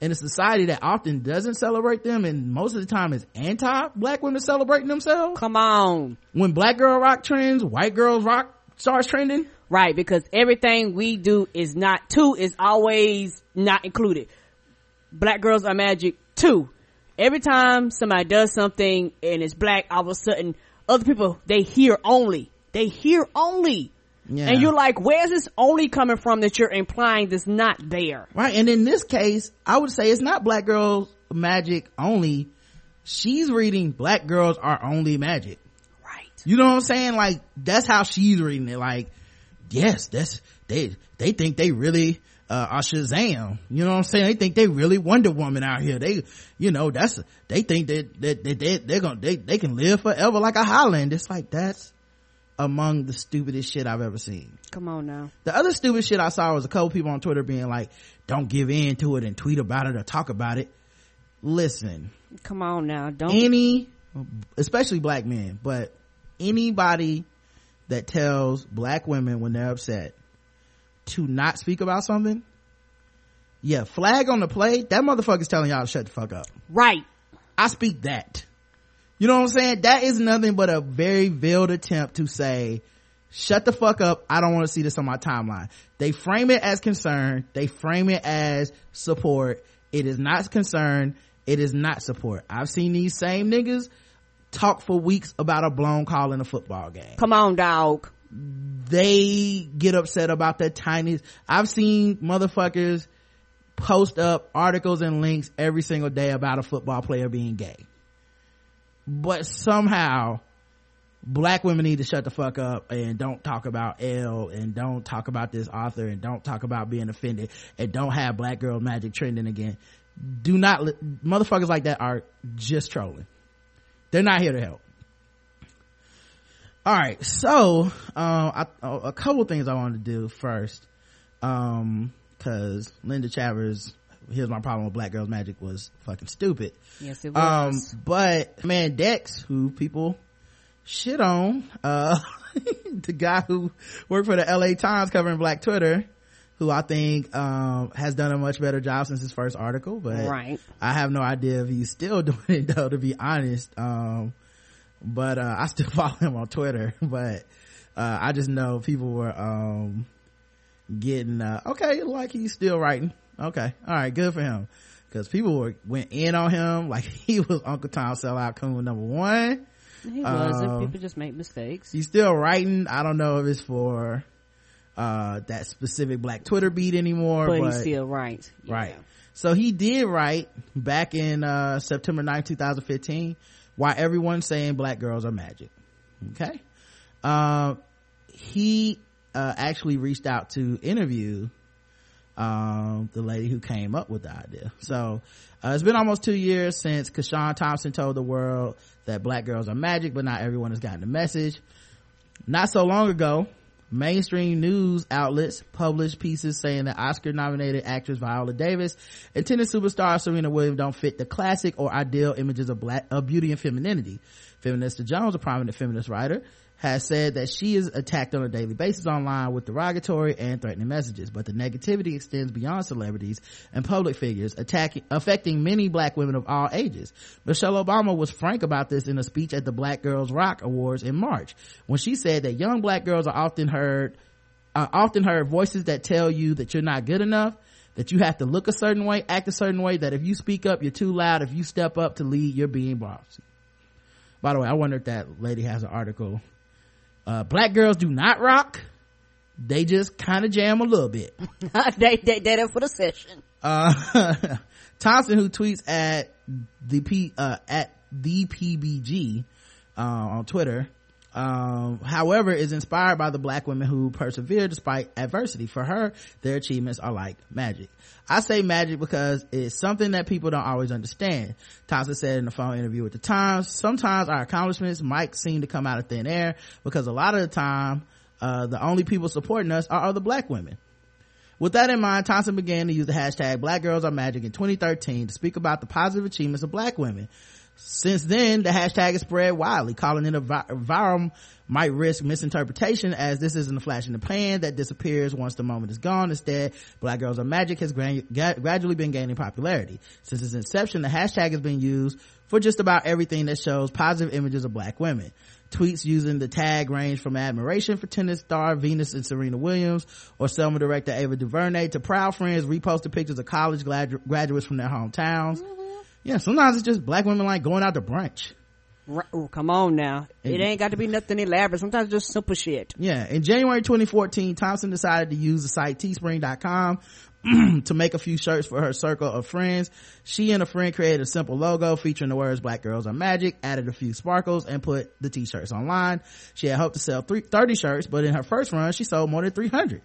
in a society that often doesn't celebrate them and most of the time is anti black women celebrating themselves. Come on. When black girl rock trends, white girls rock starts trending. Right, because everything we do is not two is always not included. Black girls are magic too. Every time somebody does something and it's black, all of a sudden other people they hear only. They hear only. Yeah. And you're like, where's this only coming from that you're implying that's not there? Right. And in this case, I would say it's not black girls magic only. She's reading black girls are only magic. Right. You know what I'm saying? Like, that's how she's reading it. Like, yes, that's, they, they think they really, uh, are Shazam. You know what I'm saying? They think they really Wonder Woman out here. They, you know, that's, they think that, that, that they, they're gonna, they, they can live forever like a Highland. It's like, that's among the stupidest shit I've ever seen. Come on now. The other stupid shit I saw was a couple people on Twitter being like, don't give in to it and tweet about it or talk about it. Listen. Come on now. Don't. Any, especially black men, but anybody that tells black women when they're upset to not speak about something, yeah, flag on the play, that motherfucker's telling y'all to shut the fuck up. Right. I speak that. You know what I'm saying? That is nothing but a very veiled attempt to say, shut the fuck up. I don't want to see this on my timeline. They frame it as concern. They frame it as support. It is not concern. It is not support. I've seen these same niggas talk for weeks about a blown call in a football game. Come on, dog. They get upset about the tiniest. I've seen motherfuckers post up articles and links every single day about a football player being gay but somehow black women need to shut the fuck up and don't talk about Elle and don't talk about this author and don't talk about being offended and don't have black girl magic trending again. Do not, motherfuckers like that are just trolling. They're not here to help. All right. So, I, a couple things I wanted to do first. Um, cause Linda Chavers here's my problem with black girls magic was fucking stupid. Yes it was. um but man dex who people shit on uh the guy who worked for the la times covering black twitter who i think um has done a much better job since his first article but right. I have no idea if he's still doing it though to be honest. Um but uh i still follow him on twitter but uh i just know people were um getting uh okay like he's still writing okay. All right. Good for him. Because people were went in on him like he was uncle tom sellout coon number one. He wasn't Um, people just make mistakes. he's still writing. I don't know if it's for uh that specific black twitter beat anymore but, but, he's still right Yeah. right. So he did write back in uh september 9 2015 why everyone's saying black girls are magic. Okay. Um he uh actually reached out to interview um, the lady who came up with the idea. So, uh, it's been almost two years since CaShawn Thompson told the world that black girls are magic, but not everyone has gotten the message. Not so long ago, mainstream news outlets published pieces saying that Oscar nominated actress Viola Davis and tennis superstar Serena Williams don't fit the classic or ideal images of black, of beauty and femininity. Feminista Jones, a prominent feminist writer, has said that she is attacked on a daily basis online with derogatory and threatening messages, but the negativity extends beyond celebrities and public figures, attacking, affecting many black women of all ages. Michelle Obama was frank about this in a speech at the Black Girls Rock Awards in March, when she said that young black girls are often heard, uh, often heard voices that tell you that you're not good enough, that you have to look a certain way, act a certain way, that if you speak up, you're too loud, if you step up to lead, you're being bossy. By the way, I wonder if that lady has an article uh, black girls do not rock. They just kind of jam a little bit. they, they, they're for the session. Uh, Thompson, who tweets at the P, uh, at the PBG, uh, on Twitter, um, however is inspired by the black women who persevere despite adversity. For her their achievements are like magic. I say magic because it's something that people don't always understand. Thompson said in a phone interview with the times sometimes our accomplishments might seem to come out of thin air because a lot of the time uh, the only people supporting us are other black women. With that in mind, Thompson began to use the hashtag Black Girls Are Magic in 2013 to speak about the positive achievements of black women. Since then, the hashtag has spread widely, calling it a vi- viral might risk misinterpretation as this isn't a flash in the pan that disappears once the moment is gone. Instead, Black Girls Are Magic has gran- gradually been gaining popularity. Since its inception, the hashtag has been used for just about everything that shows positive images of black women. Tweets using the tag range from admiration for tennis star Venus and Serena Williams or Selma director Ava DuVernay to proud friends reposting pictures of college gradu- graduates from their hometowns. Yeah, sometimes it's just black women like going out to brunch. Right, oh, come on now. It ain't got to be nothing elaborate. Sometimes just simple shit. Yeah, in January 2014, Thompson decided to use the site teespring.com to make a few shirts for her circle of friends. She and a friend created a simple logo featuring the words Black Girls Are Magic, added a few sparkles, and put the t-shirts online. She had hoped to sell three, 30 shirts, but in her first run, she sold more than 300.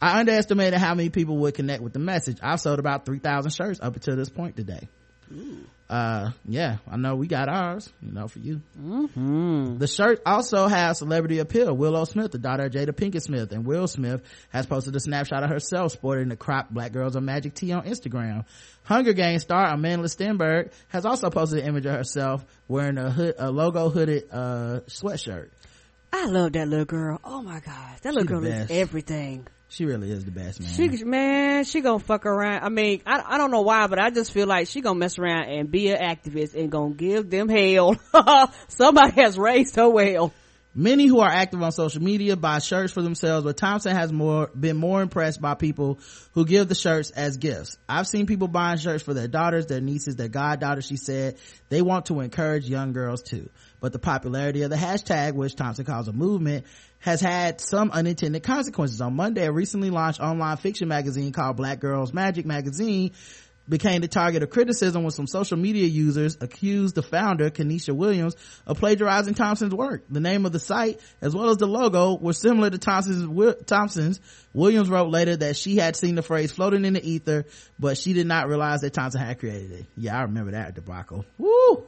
I underestimated how many people would connect with the message. I've sold about 3,000 shirts up until this point today. Uh, yeah, I know we got ours, you know, for you. Mm-hmm. The shirt also has celebrity appeal. Willow Smith, the daughter of Jada Pinkett Smith, and Will Smith has posted a snapshot of herself sporting the crop Black Girls Are Magic tee on Instagram. Hunger Games star Amandla Stenberg has also posted an image of herself wearing a hood, a logo hooded, uh, sweatshirt. I love that little girl. Oh my god. That little She girl is everything. She really is the best, man. She, man, she gonna fuck around. I mean, I, I don't know why, but I just feel like she gonna mess around and be an activist and gonna give them hell. Somebody has raised her well. Many who are active on social media buy shirts for themselves, but Thompson has more been more impressed by people who give the shirts as gifts. I've seen people buying shirts for their daughters, their nieces, their goddaughters. She said they want to encourage young girls too. But the popularity of the hashtag, which Thompson calls a movement, has had some unintended consequences. On Monday, a recently launched online fiction magazine called Black Girls Magic Magazine became the target of criticism when some social media users accused the founder, Kenesha Williams, of plagiarizing Thompson's work. The name of the site, as well as the logo, were similar to Thompson's. Thompson's. Williams wrote later that she had seen the phrase floating in the ether, but she did not realize that Thompson had created it. Yeah, I remember that debacle. Woo!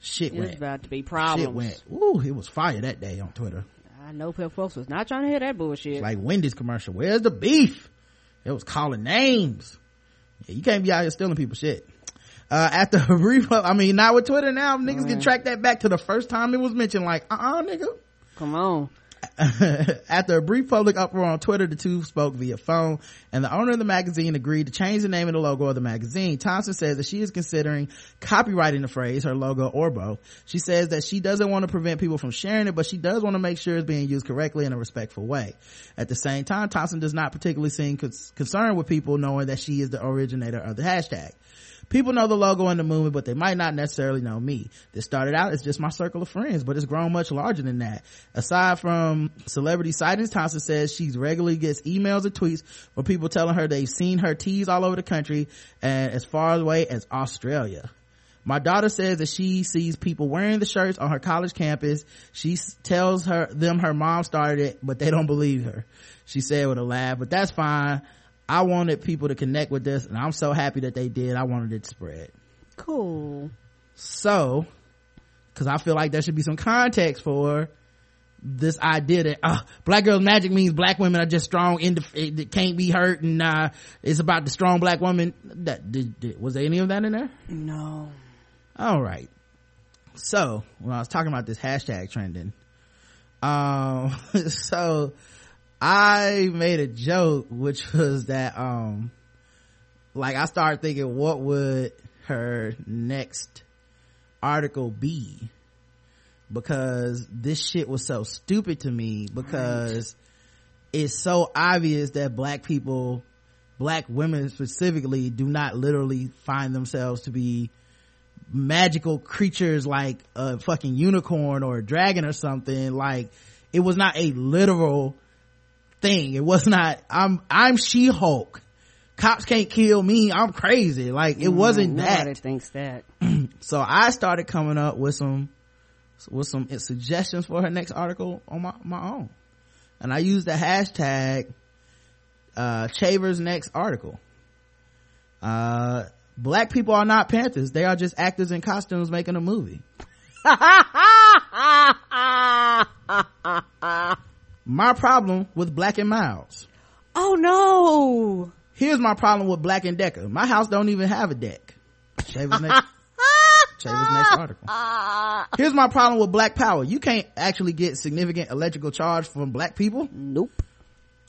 Shit It was went. about to be problems. Shit went. Woo! It was fire that day on Twitter. I know people folks was not trying to hear that bullshit. Like Wendy's commercial. Where's the beef? It was calling names. Yeah, you can't be out here stealing people's shit. Uh, after a brief, I mean, not with Twitter now, niggas can track that back to the first time it was mentioned, like, uh-uh, nigga. Come on. After a brief public uproar on Twitter, the two spoke via phone, and the owner of the magazine agreed to change the name and the logo of the magazine. Thompson says that she is considering copyrighting the phrase, her logo, or both. She says that she doesn't want to prevent people from sharing it, but she does want to make sure it's being used correctly in a respectful way. At the same time, Thompson does not particularly seem concerned with people knowing that she is the originator of the hashtag. People know the logo and the movement, but they might not necessarily know me. This started out as just my circle of friends, but it's grown much larger than that. Aside from celebrity sightings, Thompson says she regularly gets emails and tweets from people telling her they've seen her tees all over the country and as far away as Australia. My daughter says that she sees people wearing the shirts on her college campus. She tells her them her mom started it, but they don't believe her. She said with a laugh, but that's fine. I wanted people to connect with this and I'm so happy that they did. I wanted it to spread. Cool. So, cause I feel like there should be some context for this idea that, uh, black girls magic means black women are just strong, that can't be hurt and, uh, it's about the strong black woman. That, did, did, was there any of that in there? No. All right. So when I was talking about this hashtag trending, um, so I made a joke, which was that, um, like I started thinking, what would her next article be? Because this shit was so stupid to me because it's so obvious that black people, black women specifically do not literally find themselves to be magical creatures like a fucking unicorn or a dragon or something like it was not a literal thing it was not i'm i'm she-hulk cops can't kill me i'm crazy like it wasn't Mm, Nobody that thinks that. so i started coming up with some with some suggestions for her next article on my, my own. And I used the hashtag, uh, Chavers next article. Uh, black people are not Panthers. They are just actors in costumes making a movie. my problem with Black and Milds. Oh no. Here's my problem with Black and Decker. My house don't even have a deck. Chavers next, Chavers next article. Here's my problem with Black Power. You can't actually get significant electrical charge from black people. Nope.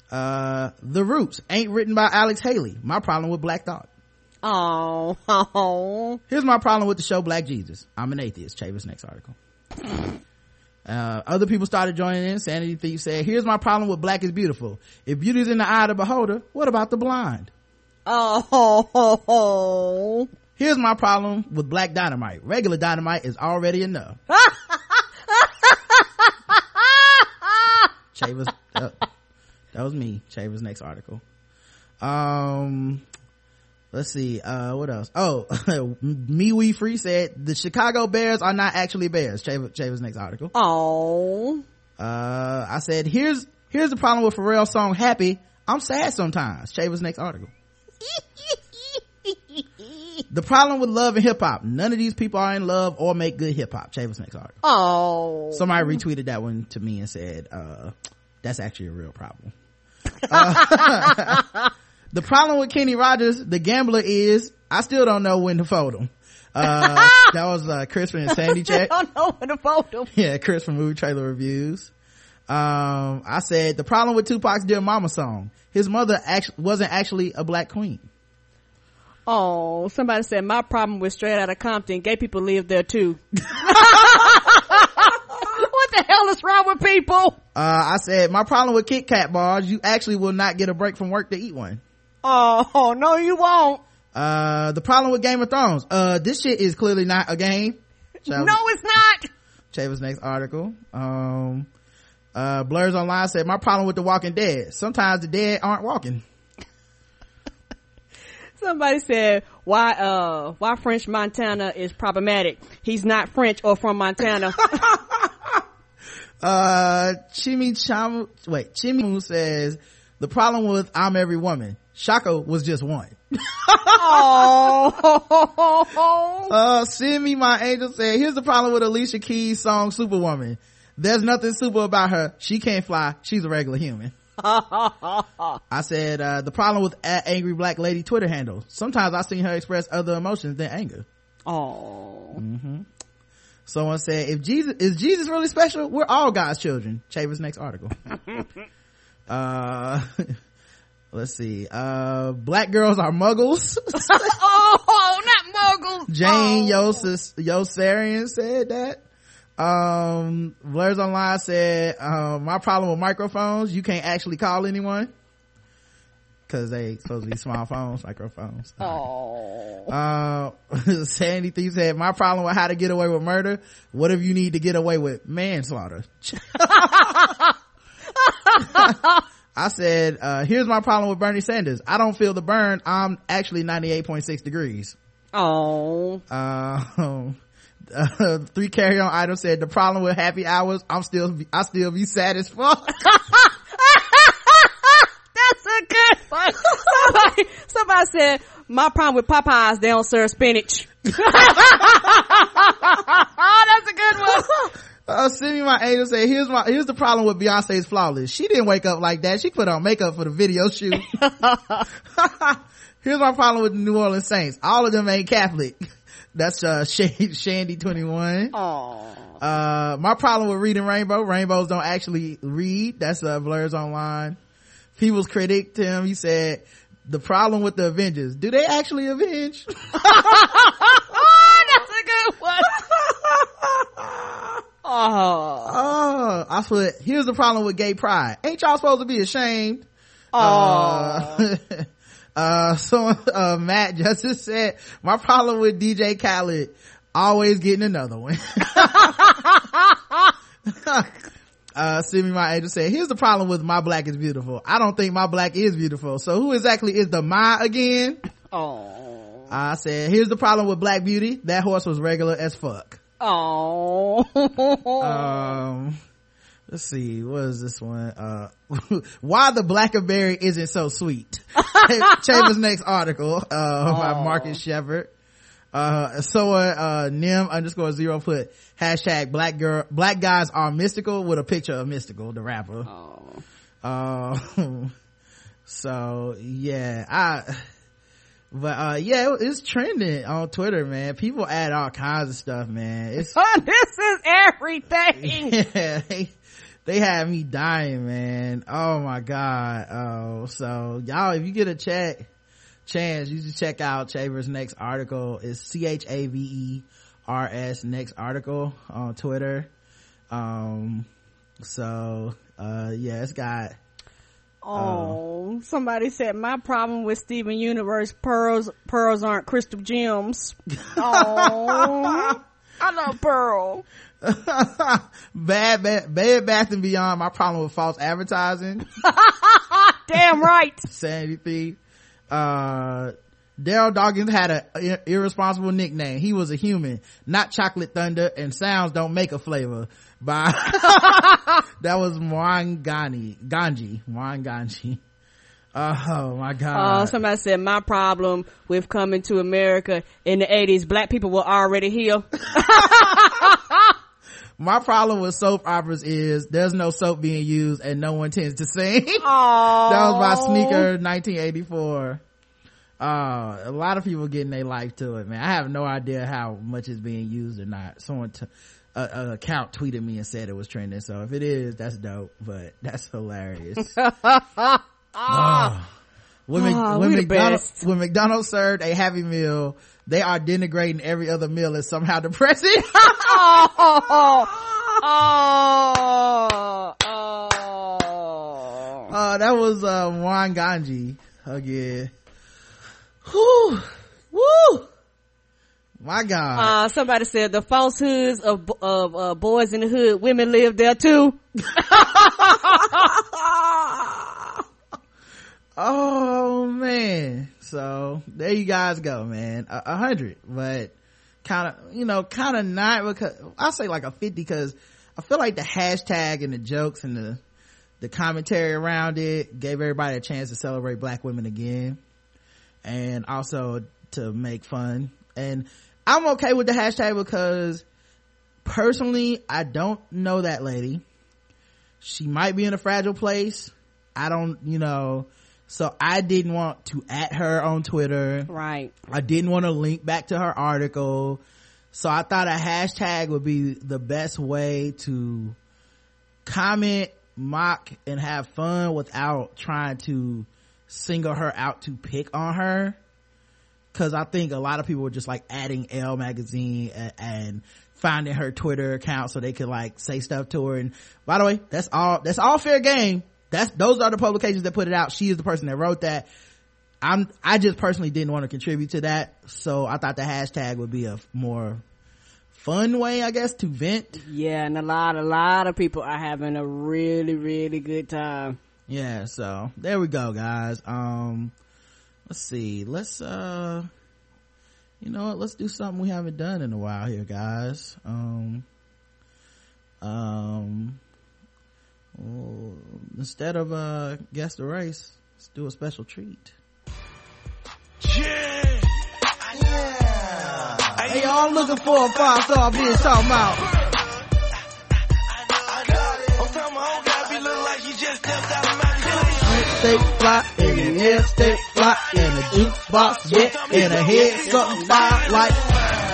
Uh, The Roots ain't written by Alex Haley. My problem with Black Thought. Oh, oh. Here's my problem with the show Black Jesus. I'm an atheist. Chavers next article. Uh, other people started joining in. Sanity Thief said, here's my problem with black is beautiful. If beauty's in the eye of the beholder, what about the blind? Oh. Here's my problem with black dynamite. Regular dynamite is already enough. Chavers, uh, that was me. Chavers next article. Um, let's see uh what else? Oh me we free said the chicago bears are not actually bears. Chav- Chavers next article. Oh uh i said here's here's the problem with pharrell's song happy. I'm sad sometimes. Chavers next article. The problem with love and hip-hop none of these people are in love or make good hip-hop Chavers next article. Oh somebody retweeted that one to me and said uh that's actually a real problem. Uh, the problem with Kenny Rogers, the gambler, is I still don't know when to fold him. Uh, that was uh, Chris from Sandy Check. don't know when to fold him. Yeah, Chris from Movie Trailer Reviews. Um, I said the problem with Tupac's Dear Mama song, his mother actually wasn't actually a black queen. Oh, somebody said my problem with Straight Outta Compton, gay people live there too. what the hell is wrong with people? Uh, I said my problem with Kit Kat bars, you actually will not get a break from work to eat one. Oh, no, you won't. Uh, the problem with Game of Thrones, uh, this shit is clearly not a game. Chavers, no, it's not. Chavers next article. Um, uh, Blurs Online said, my problem with The Walking Dead, sometimes the dead aren't walking. Somebody said, why, uh, why French Montana is problematic. He's not French or from Montana. uh, Chimichamu, wait, Chimimu says, the problem with I'm Every Woman, Chaka was just one. oh. uh, send me my angel said, here's the problem with Alicia Keys song Superwoman. There's nothing super about her. She can't fly. She's a regular human. I said, uh, the problem with angry black lady Twitter handle. Sometimes I've seen her express other emotions than anger. Oh. Mm-hmm. Someone said, if Jesus, is Jesus really special? We're all God's children. Chavers next article. uh, let's see. Uh black girls are muggles. Oh not muggles. Jane oh. Yos- yosarian said that. Um blurs online said um my problem with microphones you can't actually call anyone. Because they supposed to be small phones microphones. Oh. Uh sandy thief said my problem with how to get away with murder what if you need to get away with manslaughter I said, uh, here's my problem with Bernie Sanders. I don't feel the burn. I'm actually 98.6 degrees. Oh. Uh, uh, three carry on items said the problem with happy hours. I'm still, I still be sad as fuck. That's a good one. Somebody, somebody said, my problem with Popeyes, they don't serve spinach. oh, that's a good one. Uh, send me my angel say, here's my, here's the problem with Beyonce's flawless. She didn't wake up like that. She put on makeup for the video shoot. here's my problem with the New Orleans Saints. All of them ain't Catholic. That's, uh, Shandy 21. Aww. Uh, my problem with reading Rainbow, rainbows don't actually read. That's, uh, Blurs Online. People's critic, Tim, he said, the problem with the Avengers, do they actually avenge? oh, that's a good one. Oh. Oh, I swear. Here's the problem with gay pride. Ain't y'all supposed to be ashamed? Oh. Uh, uh, so, uh, Matt Justice said, my problem with DJ Khaled, always getting another one. uh, Simi my angel said, here's the problem with my black is beautiful. I don't think my black is beautiful. So who exactly is the my again? Oh. I said, here's the problem with black beauty. That horse was regular as fuck. Oh. um, let's see. What is this one? Uh, why the blackberry isn't so sweet. Chavers' next article, uh, by Marcus Shepard. Uh, so, uh, Nim underscore zero put hashtag black girl, black guys are mystical with a picture of mystical, the rapper. Uh, so yeah, I, but uh yeah it, it's trending on twitter man. People add all kinds of stuff man. It's this is everything. Yeah they, they had me dying man. Oh my god. Oh so y'all if you get a check chance you should check out chavers next article. Is c-h-a-v-e-r-s next article on twitter. Um so uh yeah it's got Oh, somebody said my problem with Steven Universe pearls pearls aren't crystal gems. Oh, I love Pearl. bad, bad, bad Bath and Beyond. My problem with false advertising. Damn right. Sandy Thief. Uh, Darryl Dawkins had an irresponsible nickname. He was a human, not Chocolate Thunder, and sounds don't make a flavor. By that was Mwangani Ganji Mwanganji. Oh, oh my god! Oh, somebody said my problem with coming to America in the eighties, black people were already here. my problem with soap operas is there's no soap being used and no one tends to sing. Aww. that was by Sneaker 1984. Uh, a lot of people getting their life to it, man. I have no idea how much is being used or not. Someone, t- a, a account tweeted me and said it was trending. So if it is, that's dope, but that's hilarious. Ah. When, Ah, when, we McDonald's, when McDonald's served a happy meal, they are denigrating every other meal as somehow depressing. oh, oh, oh. Uh, that was, uh, Juan Ganji again. Whew. Woo! My God. Uh, somebody said the falsehoods of, of, uh, boys in the hood, women live there too. oh man. So there you guys go, man. A, a hundred, but kind of, you know, kind of not because I'll say like a 50 because I feel like the hashtag and the jokes and the, the commentary around it gave everybody a chance to celebrate black women again and also to make fun. And I'm okay with the hashtag because personally, I don't know that lady. She might be in a fragile place. I don't, you know, so I didn't want to at her on Twitter. Right. I didn't want to link back to her article. So I thought a hashtag would be the best way to comment, mock, and have fun without trying to single her out to pick on her. Cause I think a lot of people were just like adding L magazine and, and finding her Twitter account so they could like say stuff to her. And by the way, that's all, that's all fair game. That's, those are the publications that put it out. She is the person that wrote that. I'm, I just personally didn't want to contribute to that. So I thought the hashtag would be a more fun way, I guess, to vent. Yeah, and a lot, a lot of people are having a really, really good time. Yeah, so there we go, guys. Um, let's see. Let's, uh, you know what? Let's do something we haven't done in a while here, guys. Um, um, well, instead of, uh, guess the race, let's do a special treat. Yeah. yeah Hey, y'all looking for a five star bitch talking about. I'm telling my whole guy be looking like he just stepped out Stay fly in the air, stay fly in a jukebox, yeah, in a head, something fly like.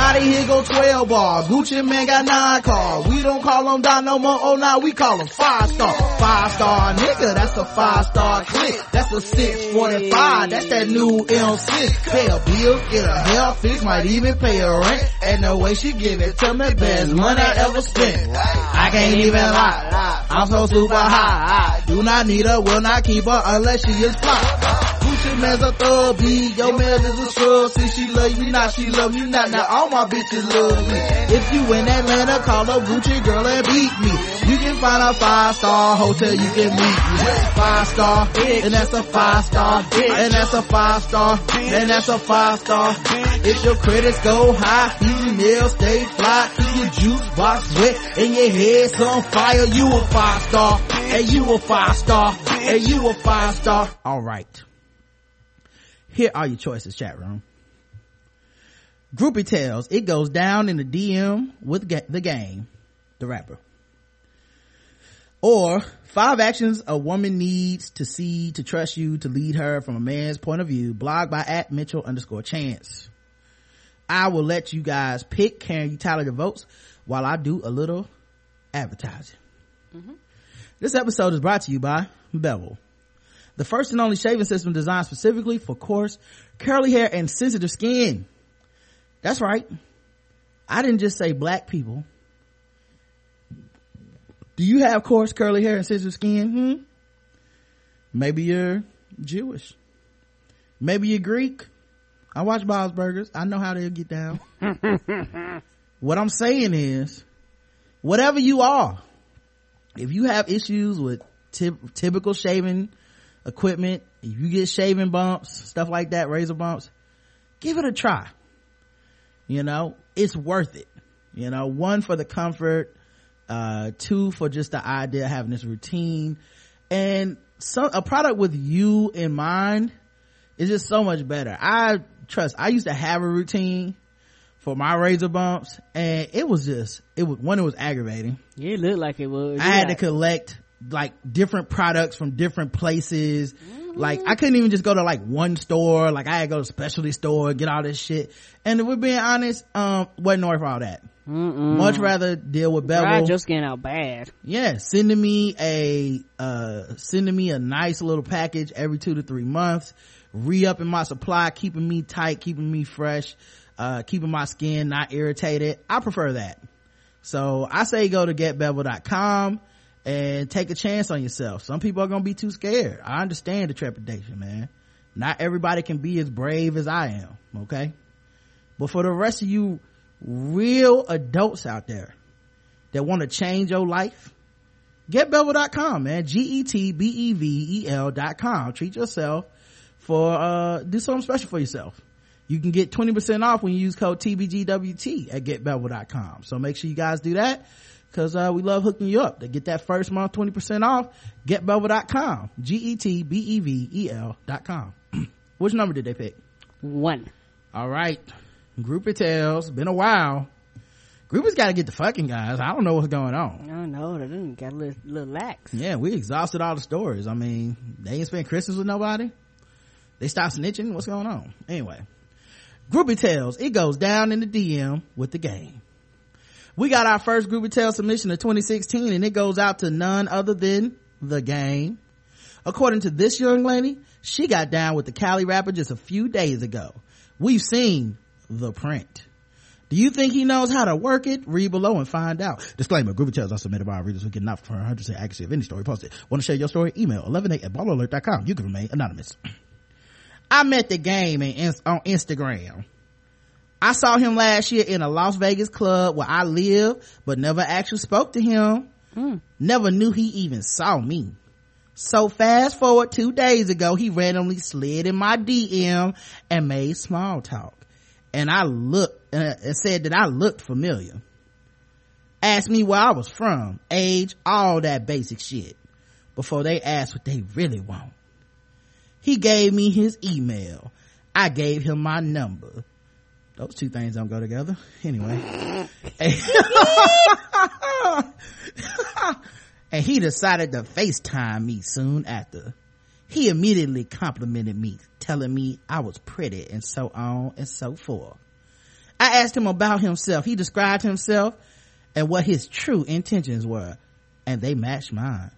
It, here go 12 bars. Gucci Mane got nine cars. We don't call them down no more, oh now we call them five star. Five star nigga, that's a five star click. That's a 645, that's that new M6. Pay a bill, get a hair fix, might even pay a rent. And the way she give it to me, best money I ever spent. I can't even lie, I'm so super high. Do not need her, will not keep her unless she is fly. Bitch your man's a thug B. Your man is a scrub. See, she love you not, she love you not. Now all my bitches love me. If you in Atlanta, call up Gucci girl and beat me. You can find a five star hotel, you can meet me. Five star, and that's a five star, and that's a five star, and that's a five star. If your credits go high, your nails stay fly, your juice box wet, and your head's on fire, you a five star, and you a five star, and you a five star. Alright. Here are your choices, chat room. Groupie tells it goes down in the DM with ga- the game, the rapper. Or five actions a woman needs to see to trust you to lead her from a man's point of view. Blog by at Mitchell underscore chance. I will let you guys pick. Can you tally the votes while I do a little advertising? Mm-hmm. This episode is brought to you by Bevel. The first and only shaving system designed specifically for coarse, curly hair and sensitive skin. That's right. I didn't just say black people. Do you have coarse, curly hair and sensitive skin? Hmm? Maybe you're Jewish. Maybe you're Greek. I watch Bob's Burgers. I know how they'll get down. what I'm saying is, whatever you are, if you have issues with typ- typical shaving equipment, if you get shaving bumps, stuff like that, razor bumps, give it a try. You know, it's worth it. You know, one for the comfort, uh, two for just the idea of having this routine and so a product with you in mind is just so much better. I trust, I used to have a routine for my razor bumps and it was just, it was, one, it was aggravating. Yeah, it looked like it was. I had to collect like different products from different places. Like I couldn't even just go to like one store. Like I had to go to a specialty store, get all this shit. And if we're being honest, um, wasn't worth all that. Mm-mm. Much rather deal with Bevel. Dried your skin out bad. Yeah, sending me a, uh, sending me a nice little package every two to three months, re-upping my supply, keeping me tight, keeping me fresh, uh, keeping my skin not irritated. I prefer that. So I say go to getbevel.com and take a chance on yourself. Some people are gonna be too scared. I understand the trepidation, man. Not everybody can be as brave as I am, okay? But for the rest of you real adults out there that want to change your life, getbevel.com, man. G-E-T-B-E-V-E-L dot com. Treat yourself for, uh, do something special for yourself. You can get 20% off when you use code TBGWT at getbevel.com. So make sure you guys do that because uh, we love hooking you up. To get that first month 20% off getbevel.com g-e-t-b-e-v-e-l dot com. Which number did they pick? One. All right. Groupie tales been a while. Groupies got to get the fucking guys. I don't know what's going on. I don't know. They didn't got a little, little lax. yeah we exhausted all the stories. I mean they ain't spend christmas with nobody. They stopped snitching. What's going on? Anyway. Groupie tales it goes down in the dm with the game we got our first groupie tale submission of 2016 and it goes out to none other than the game according to this young lady she got down with the cali rapper just a few days ago we've seen the print do you think he knows how to work it? Read below and find out. Disclaimer, groupie tales are submitted by our readers who get not for 100% accuracy of any story posted. Want to share your story? Email 118 at balleralert.com. You can remain anonymous. I met the game on Instagram. I saw him last year in a Las Vegas club where I live, but never actually spoke to him. Never knew he even saw me. So fast forward two days ago, he randomly slid in my DM and made small talk. And I looked, uh, and said that I looked familiar. Asked me where I was from, age, all that basic shit. Before they asked what they really want. He gave me his email. I gave him my number. Those two things don't go together. Anyway. and he decided to FaceTime me soon after. He immediately complimented me, telling me I was pretty and so on and so forth. I asked him about himself. He described himself and what his true intentions were, and they matched mine.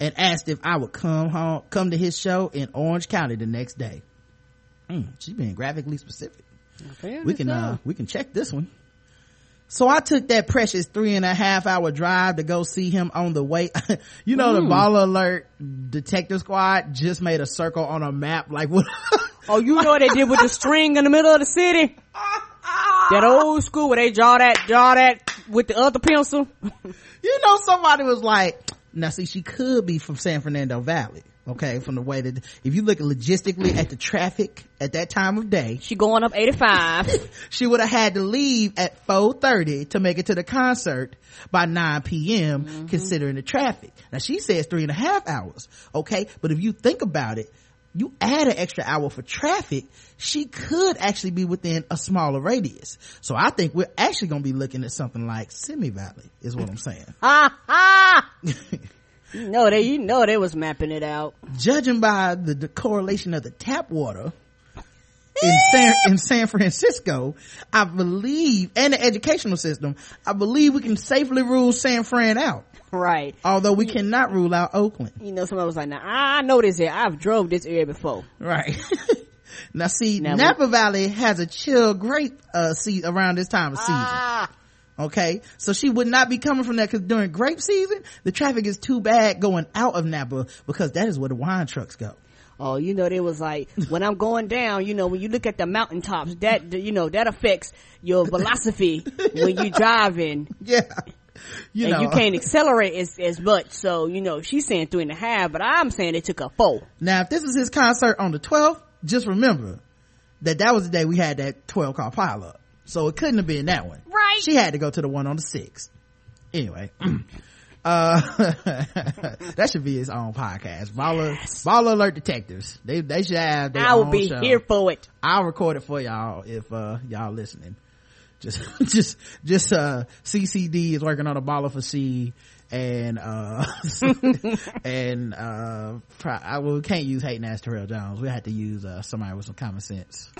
And asked if I would come home, come to his show in Orange County the next day. Mm, she's being graphically specific. We can uh we can check this one So I took that precious three and a half hour drive to go see him on the way. you know, the Mm. baller alert detective squad just made a circle on a map. Like what? Oh, you know what they did with the string in the middle of the city? That old school where they draw that, draw that with the other pencil. you know, somebody was like, now see, she could be from San Fernando Valley. Okay. From the way that, if you look logistically at the traffic at that time of day, she going up 85. she would have had to leave at 4.30 to make it to the concert by 9 p.m. Mm-hmm. considering the traffic. Now she says three and a half hours. Okay. But if you think about it, you add an extra hour for traffic, she could actually be within a smaller radius. So I think we're actually going to be looking at something like Simi Valley is what I'm saying. You know they, you know they was mapping it out. Judging by the, the correlation of the tap water in San, in San Francisco, I believe, and the educational system, I believe we can safely rule San Fran out. Right. Although we cannot rule out Oakland. You know, somebody was like, now I know this here. I've drove this area before. Right. now see, Now, Napa Valley has a chill grape, uh, season around this time of season. Ah. Okay. So she would not be coming from that because during grape season, the traffic is too bad going out of Napa because that is where the wine trucks go. Oh, you know, they was like, when I'm going down, you know, when you look at the mountaintops, that, you know, that affects your velocity when you're driving. Yeah. You and know. you can't accelerate as, as much. So, you know, she's saying three and a half, but I'm saying it took a four. Now, if this is his concert on the 12th, just remember that that was the day we had that 12 car pile up. So it couldn't have been that one. Right. She had to go to the one on the 6th. Anyway. uh that should be his own podcast baller baller alert detectives they they should have their I will be show. here for it. i'll record it for y'all if uh y'all listening just just just uh ccd is working on a baller for c and uh and uh pro- I, well, we can't use hating ass Terrell Jones we had to use uh somebody with some common sense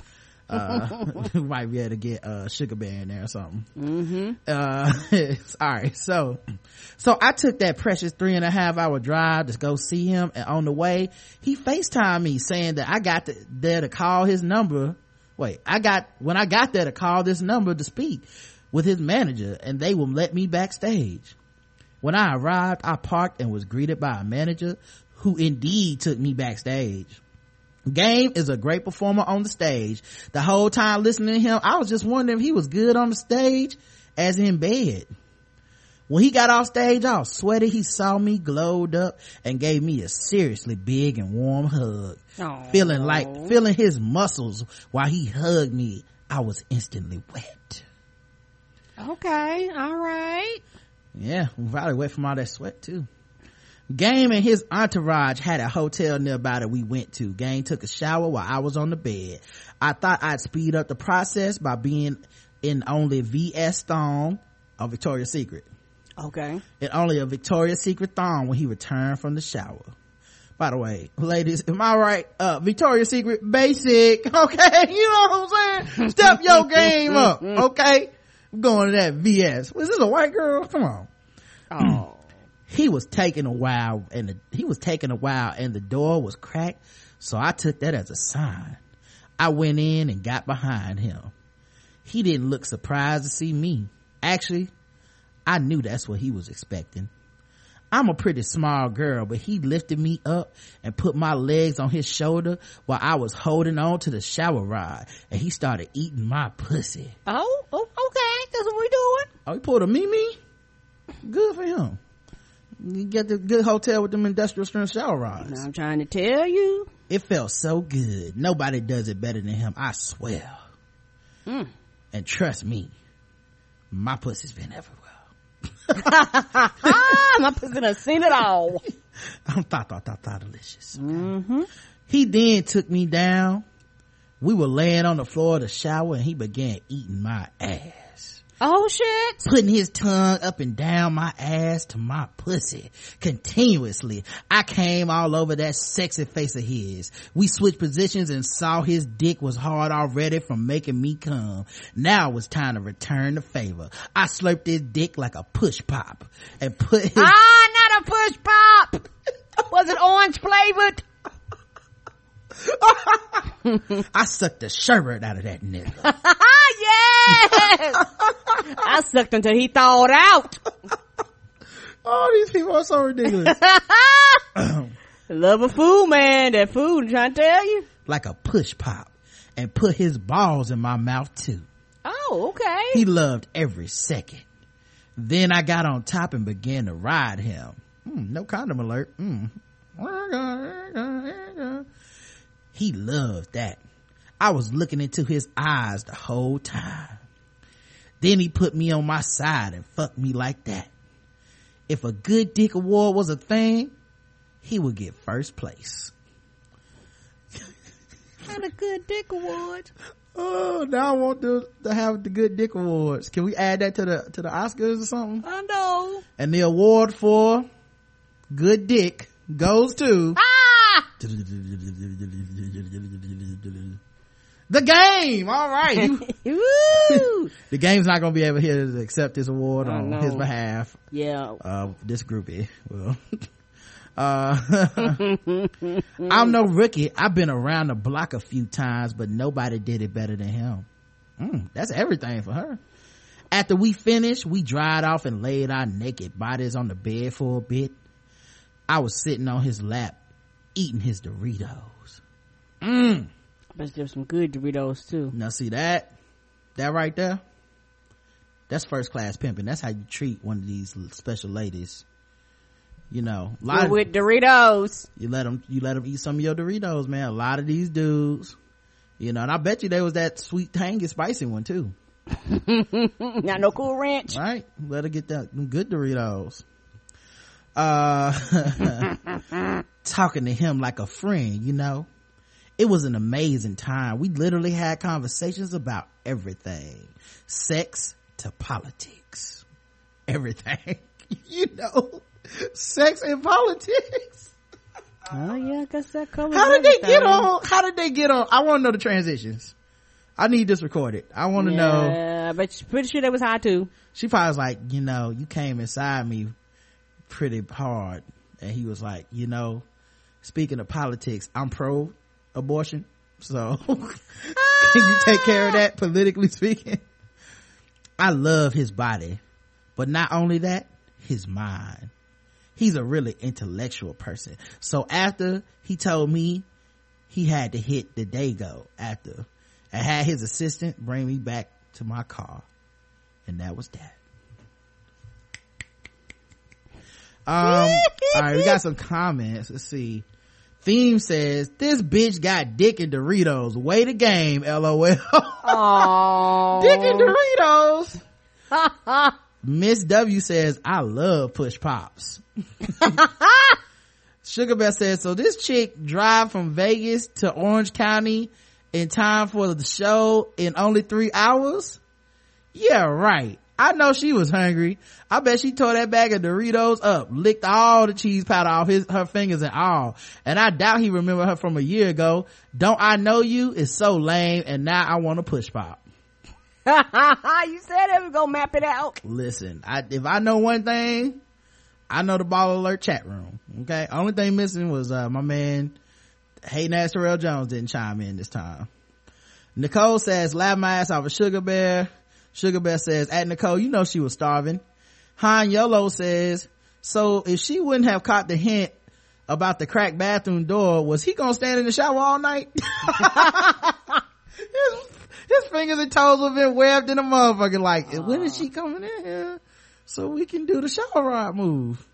uh who might be able to get uh sugar bear in there or something. Mm-hmm. uh all right so so i took that precious three and a half hour drive to go see him and on the way he facetimed me saying that i got to, there to call his number. Wait i got when i got there to call this number to speak with his manager and they will let me backstage. When i arrived i parked and was greeted by a manager who indeed took me backstage Game is a great performer on the stage. The whole time listening to him, I was just wondering if he was good on the stage as in bed. When he got off stage all sweaty, he saw me, glowed up, and gave me a seriously big and warm hug. Feeling like, feeling his muscles while he hugged me, I was instantly wet. Okay, all right. Yeah, probably wet from all that sweat too. Game and his entourage had a hotel nearby that we went to. Game took a shower while I was on the bed. I thought I'd speed up the process by being in only VS thong or Victoria's Secret. Okay. And only a Victoria's Secret thong when he returned from the shower. By the way, ladies, am I right? Uh, Victoria's Secret basic, okay? You know what I'm saying? Step your game up, okay? I'm going to that VS. Was this a white girl? Come on. Oh. He was taking a while and the, he was taking a while and the door was cracked. So i took that as a sign. I went in and got behind him. He didn't look surprised to see me. Actually i knew that's what he was expecting. I'm a pretty small girl but he lifted me up and put my legs on his shoulder while i was holding on to the shower rod and he started eating my pussy. Oh, oh, okay. That's what we're doing. oh he pulled a mimi good for him you get the good hotel with them industrial strength shower rods. I'm trying to tell you. It felt so good. Nobody does it better than him. I swear. Mm. And trust me, my pussy's been everywhere. My pussy done seen it all. I'm thought, thought, thought, thought delicious. Mm-hmm. He then took me down. We were laying on the floor of the shower and he began eating my ass. Oh shit. Putting his tongue up and down my ass to my pussy continuously. I came all over that sexy face of his. We switched positions and saw his dick was hard already from making me come. Now it was time to return the favor. I slurped his dick like a push pop and put his Ah, not a push pop. Was it orange flavored? I sucked the sherbet out of that nigga. yes. I sucked until he thawed out. oh, these people are so ridiculous. Love a food, man. That food, I'm trying to tell you. like a push pop and put his balls in my mouth too. Oh, okay. He loved every second. Then I got on top and began to ride him. Mm, no condom alert. Mm. He loved that. I was looking into his eyes the whole time. Then he put me on my side and fucked me like that. If a good dick award was a thing, he would get first place. Not a good dick award. Oh, now I want to, to have the good dick awards. Can we add that to the to the Oscars or something? I know. And the award for good dick goes to Ah! The game. All right, the game's not going to be able here to accept this award on know. his behalf. Yeah. Uh, this groupie will. Uh, I'm no rookie. I've been around the block a few times, but nobody did it better than him. Mm, that's everything for her. After we finished, we dried off and laid our naked bodies on the bed for a bit. I was sitting on his lap, eating his Doritos. Mm. But there's some good Doritos too. Now see that? That right there? That's first class pimping. That's how you treat one of these special ladies. You know, a lot Good of- with Doritos. you let them you let them eat some of your doritos man a lot of these dudes you know and i bet you there was that sweet tangy spicy one too Not no cool ranch. right let her get that good doritos uh talking to him like a friend you know? It was an amazing time. We literally had conversations about everything. Sex to politics. Everything you know? Sex and politics. Oh yeah, I guess that covers. how did they get on? How did they get on? I want to know the transitions. I need this recorded. I want to know. Yeah, but pretty sure that was high too. she probably was like you know you came inside me pretty hard. And he was like you know speaking of politics i'm pro abortion so can you take care of that politically speaking? I love his body but not only that his mind. He's a really intellectual person. So after he told me he had to hit the dago after i had his assistant bring me back to my car and that was that um all right we got some comments. Let's see. Theme says this bitch got dick and doritos. Way to game lol. Oh, dick and doritos. Miss w says i love push pops. Sugar bear says so this chick drive from vegas to orange county in time for the show in only three hours? Yeah, right. I know she was hungry. I bet she tore that bag of Doritos up, licked all the cheese powder off his, her fingers and all. And I doubt he remember her from a year ago. Don't I know you? It's so lame and now I want to push pop. you said it was gonna map it out. Listen, I, if I know one thing, I know the ball alert chat room. Okay. Only thing missing was, uh, my man, Hayden ass Terrell Jones didn't chime in this time. Nicole says, laugh my ass off a sugar bear. Sugar bear says, at Nicole, you know she was starving. Han Yolo says, so if she wouldn't have caught the hint about the cracked bathroom door, was he gonna stand in the shower all night? his, his fingers and toes have been webbed in a motherfucker like, when is she coming in here? So we can do the shower rod move.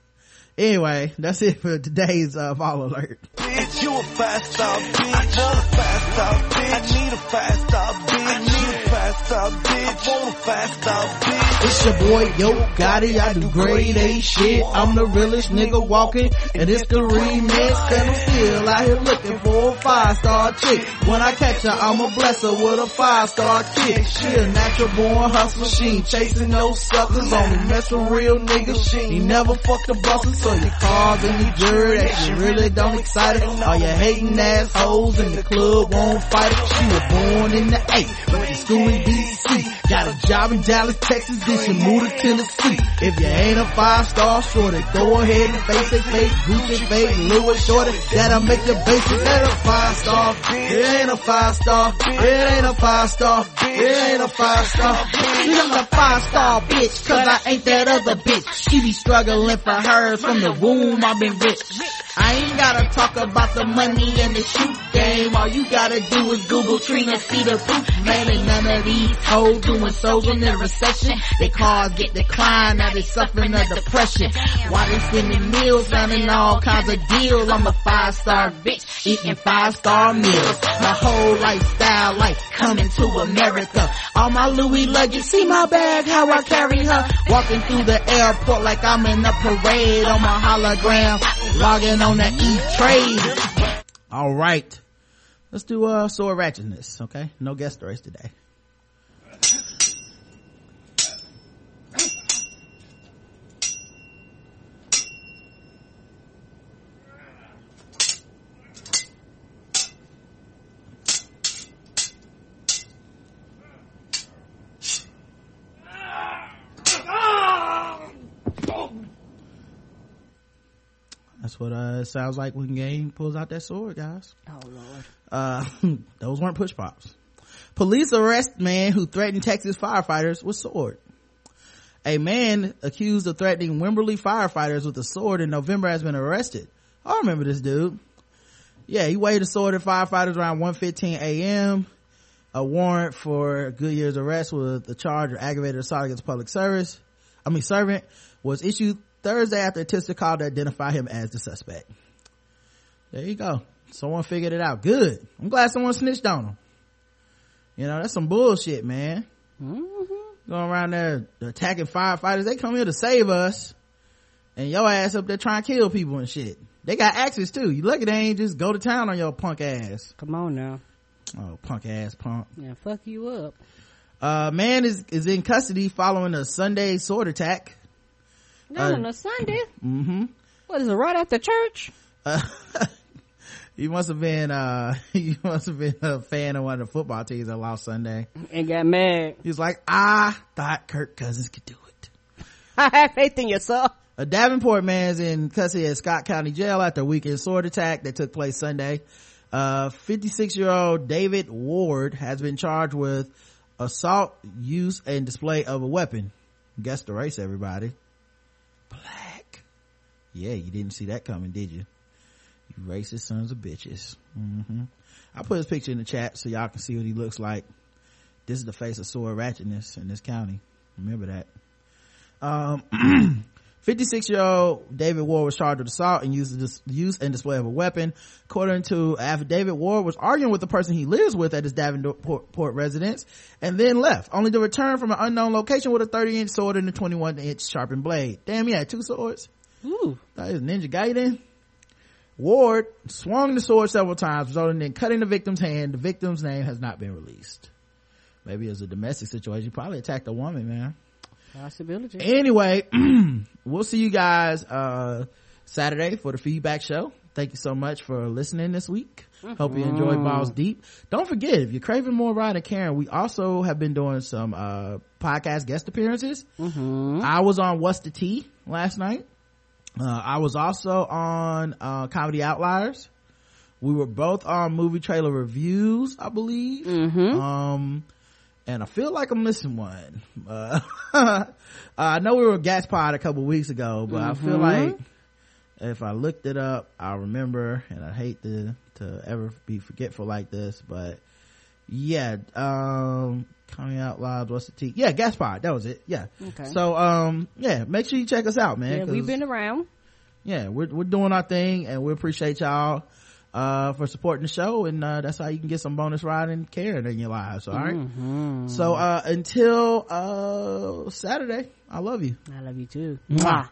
Anyway, that's it for today's, uh, ball alert. bitch. You a five star bitch. I want a five star bitch. I need a five star bitch. A. It's your boy Yo Gotti, I do grade A shit. I'm the realest nigga walking, and it's the remix. And I'm still out here looking for a five star chick. When I catch her, I'ma bless her with a five star kick. She a natural born hustler, she ain't chasing no suckers. Only mess with real niggas. She ain't never fucked a bustle, so your cars in the jury that you really don't excite her. All your hating assholes in the club won't fight her. She was born in the eight, went to school in DC. Got a job in Dallas, Texas, then she moved to Tennessee. If you ain't a five star shorty, go ahead and face it, fake, Gucci, fake, Louis shorty. That'll make your basic. That a five star. It ain't a five star. It ain't a five star. It ain't a five star. I'm a five star bitch, cause I ain't that other bitch. She be struggling for hers from the womb, I've been rich. I ain't gotta talk about the money and the shoot game. All you gotta do is Google Trina, see the proof. Man, ain't none these hoes doing so in the recession. Their cars get declined, now they suffering a depression. Why they sending meals, running all kinds of deals. I'm a five star bitch, eating five star meals. My whole lifestyle like coming to America. All my Louis luggage, see my bag, how I carry her. Walking through the airport like I'm in a parade on my hologram. Logging on the E-Trade. All right. Let's do uh sword ratchetness, okay? No guest stories today. That's what uh, it sounds like when Game pulls out that sword, guys. Oh lord. Uh, those weren't push pops. Police arrest man who threatened Texas firefighters with sword. A man accused of threatening Wimberley firefighters with a sword in November has been arrested. I remember this dude. Yeah, he waved a sword at firefighters around 1.15 a.m. A warrant for Goodyear's arrest with the charge of aggravated assault against public service, I mean servant, was issued Thursday after a tester called to identify him as the suspect. There you go. Someone figured it out. Good. I'm glad someone snitched on him. You know, that's some bullshit, man. Mm-hmm. Going around there attacking firefighters. They come here to save us. And your ass up there trying to kill people and shit. They got axes too. You lucky they ain't just go to town on your punk ass. Come on now. Oh, punk ass punk. Yeah, fuck you up. Uh, man is, is in custody following a Sunday sword attack. Not Uh, on a Sunday. Mm-hmm. What is it, right after church? Uh, he must have been, uh, he must have been a fan of one of the football teams that lost Sunday. And got mad. He's like, I thought Kirk Cousins could do it. I have faith in yourself. A Davenport man's in custody at Scott County Jail after a weekend sword attack that took place Sunday. Uh, 56 year old David Ward has been charged with assault, use, and display of a weapon. Guess the race, everybody. Black. Yeah, you didn't see that coming, did you? You racist sons of bitches. hmm I put his picture in the chat so y'all can see what he looks like. This is the face of sword ratchetness in this county. Remember that. Um, 56 year old David Ward was charged with assault and use, dis- use and display of a weapon. According to affidavit, Ward was arguing with the person he lives with at his Davenport Port residence and then left, only to return from an unknown location with a 30 inch sword and a 21 inch sharpened blade. Damn, he had two swords. Ooh. That is Ninja Gaiden. Ward swung the sword several times, resulting in cutting the victim's hand. The victim's name has not been released. Maybe it was a domestic situation. He probably attacked a woman, man. Possibility. Anyway, we'll see you guys, uh, Saturday for the feedback show. Thank you so much for listening this week. Hope you enjoyed Balls Deep. Don't forget, if you're craving more Rod and Karen, we also have been doing some, uh, podcast guest appearances. Mm-hmm. I was on What's the Tea last night. Uh, I was also on, uh, Comedy Outliers. We were both on movie trailer reviews, I believe. Mm-hmm. Um, and I feel like I'm missing one. Uh, I know we were Gas Pod a couple weeks ago, but I feel Mhm. like if I looked it up, I'll remember, and I hate to, to ever be forgetful like this, but yeah, um, coming out loud, what's the T? Yeah, Gas Pod, that was it. Yeah. Okay. So, um, yeah, make sure you check us out, man. yeah, we've been around. yeah, we're, we're doing our thing and we appreciate y'all, uh, for supporting the show. And, uh, that's how you can get some bonus Rod and Karen in your lives. All right? Mhm. So, uh, until, uh, Saturday, I love you. I love you too. Mwah.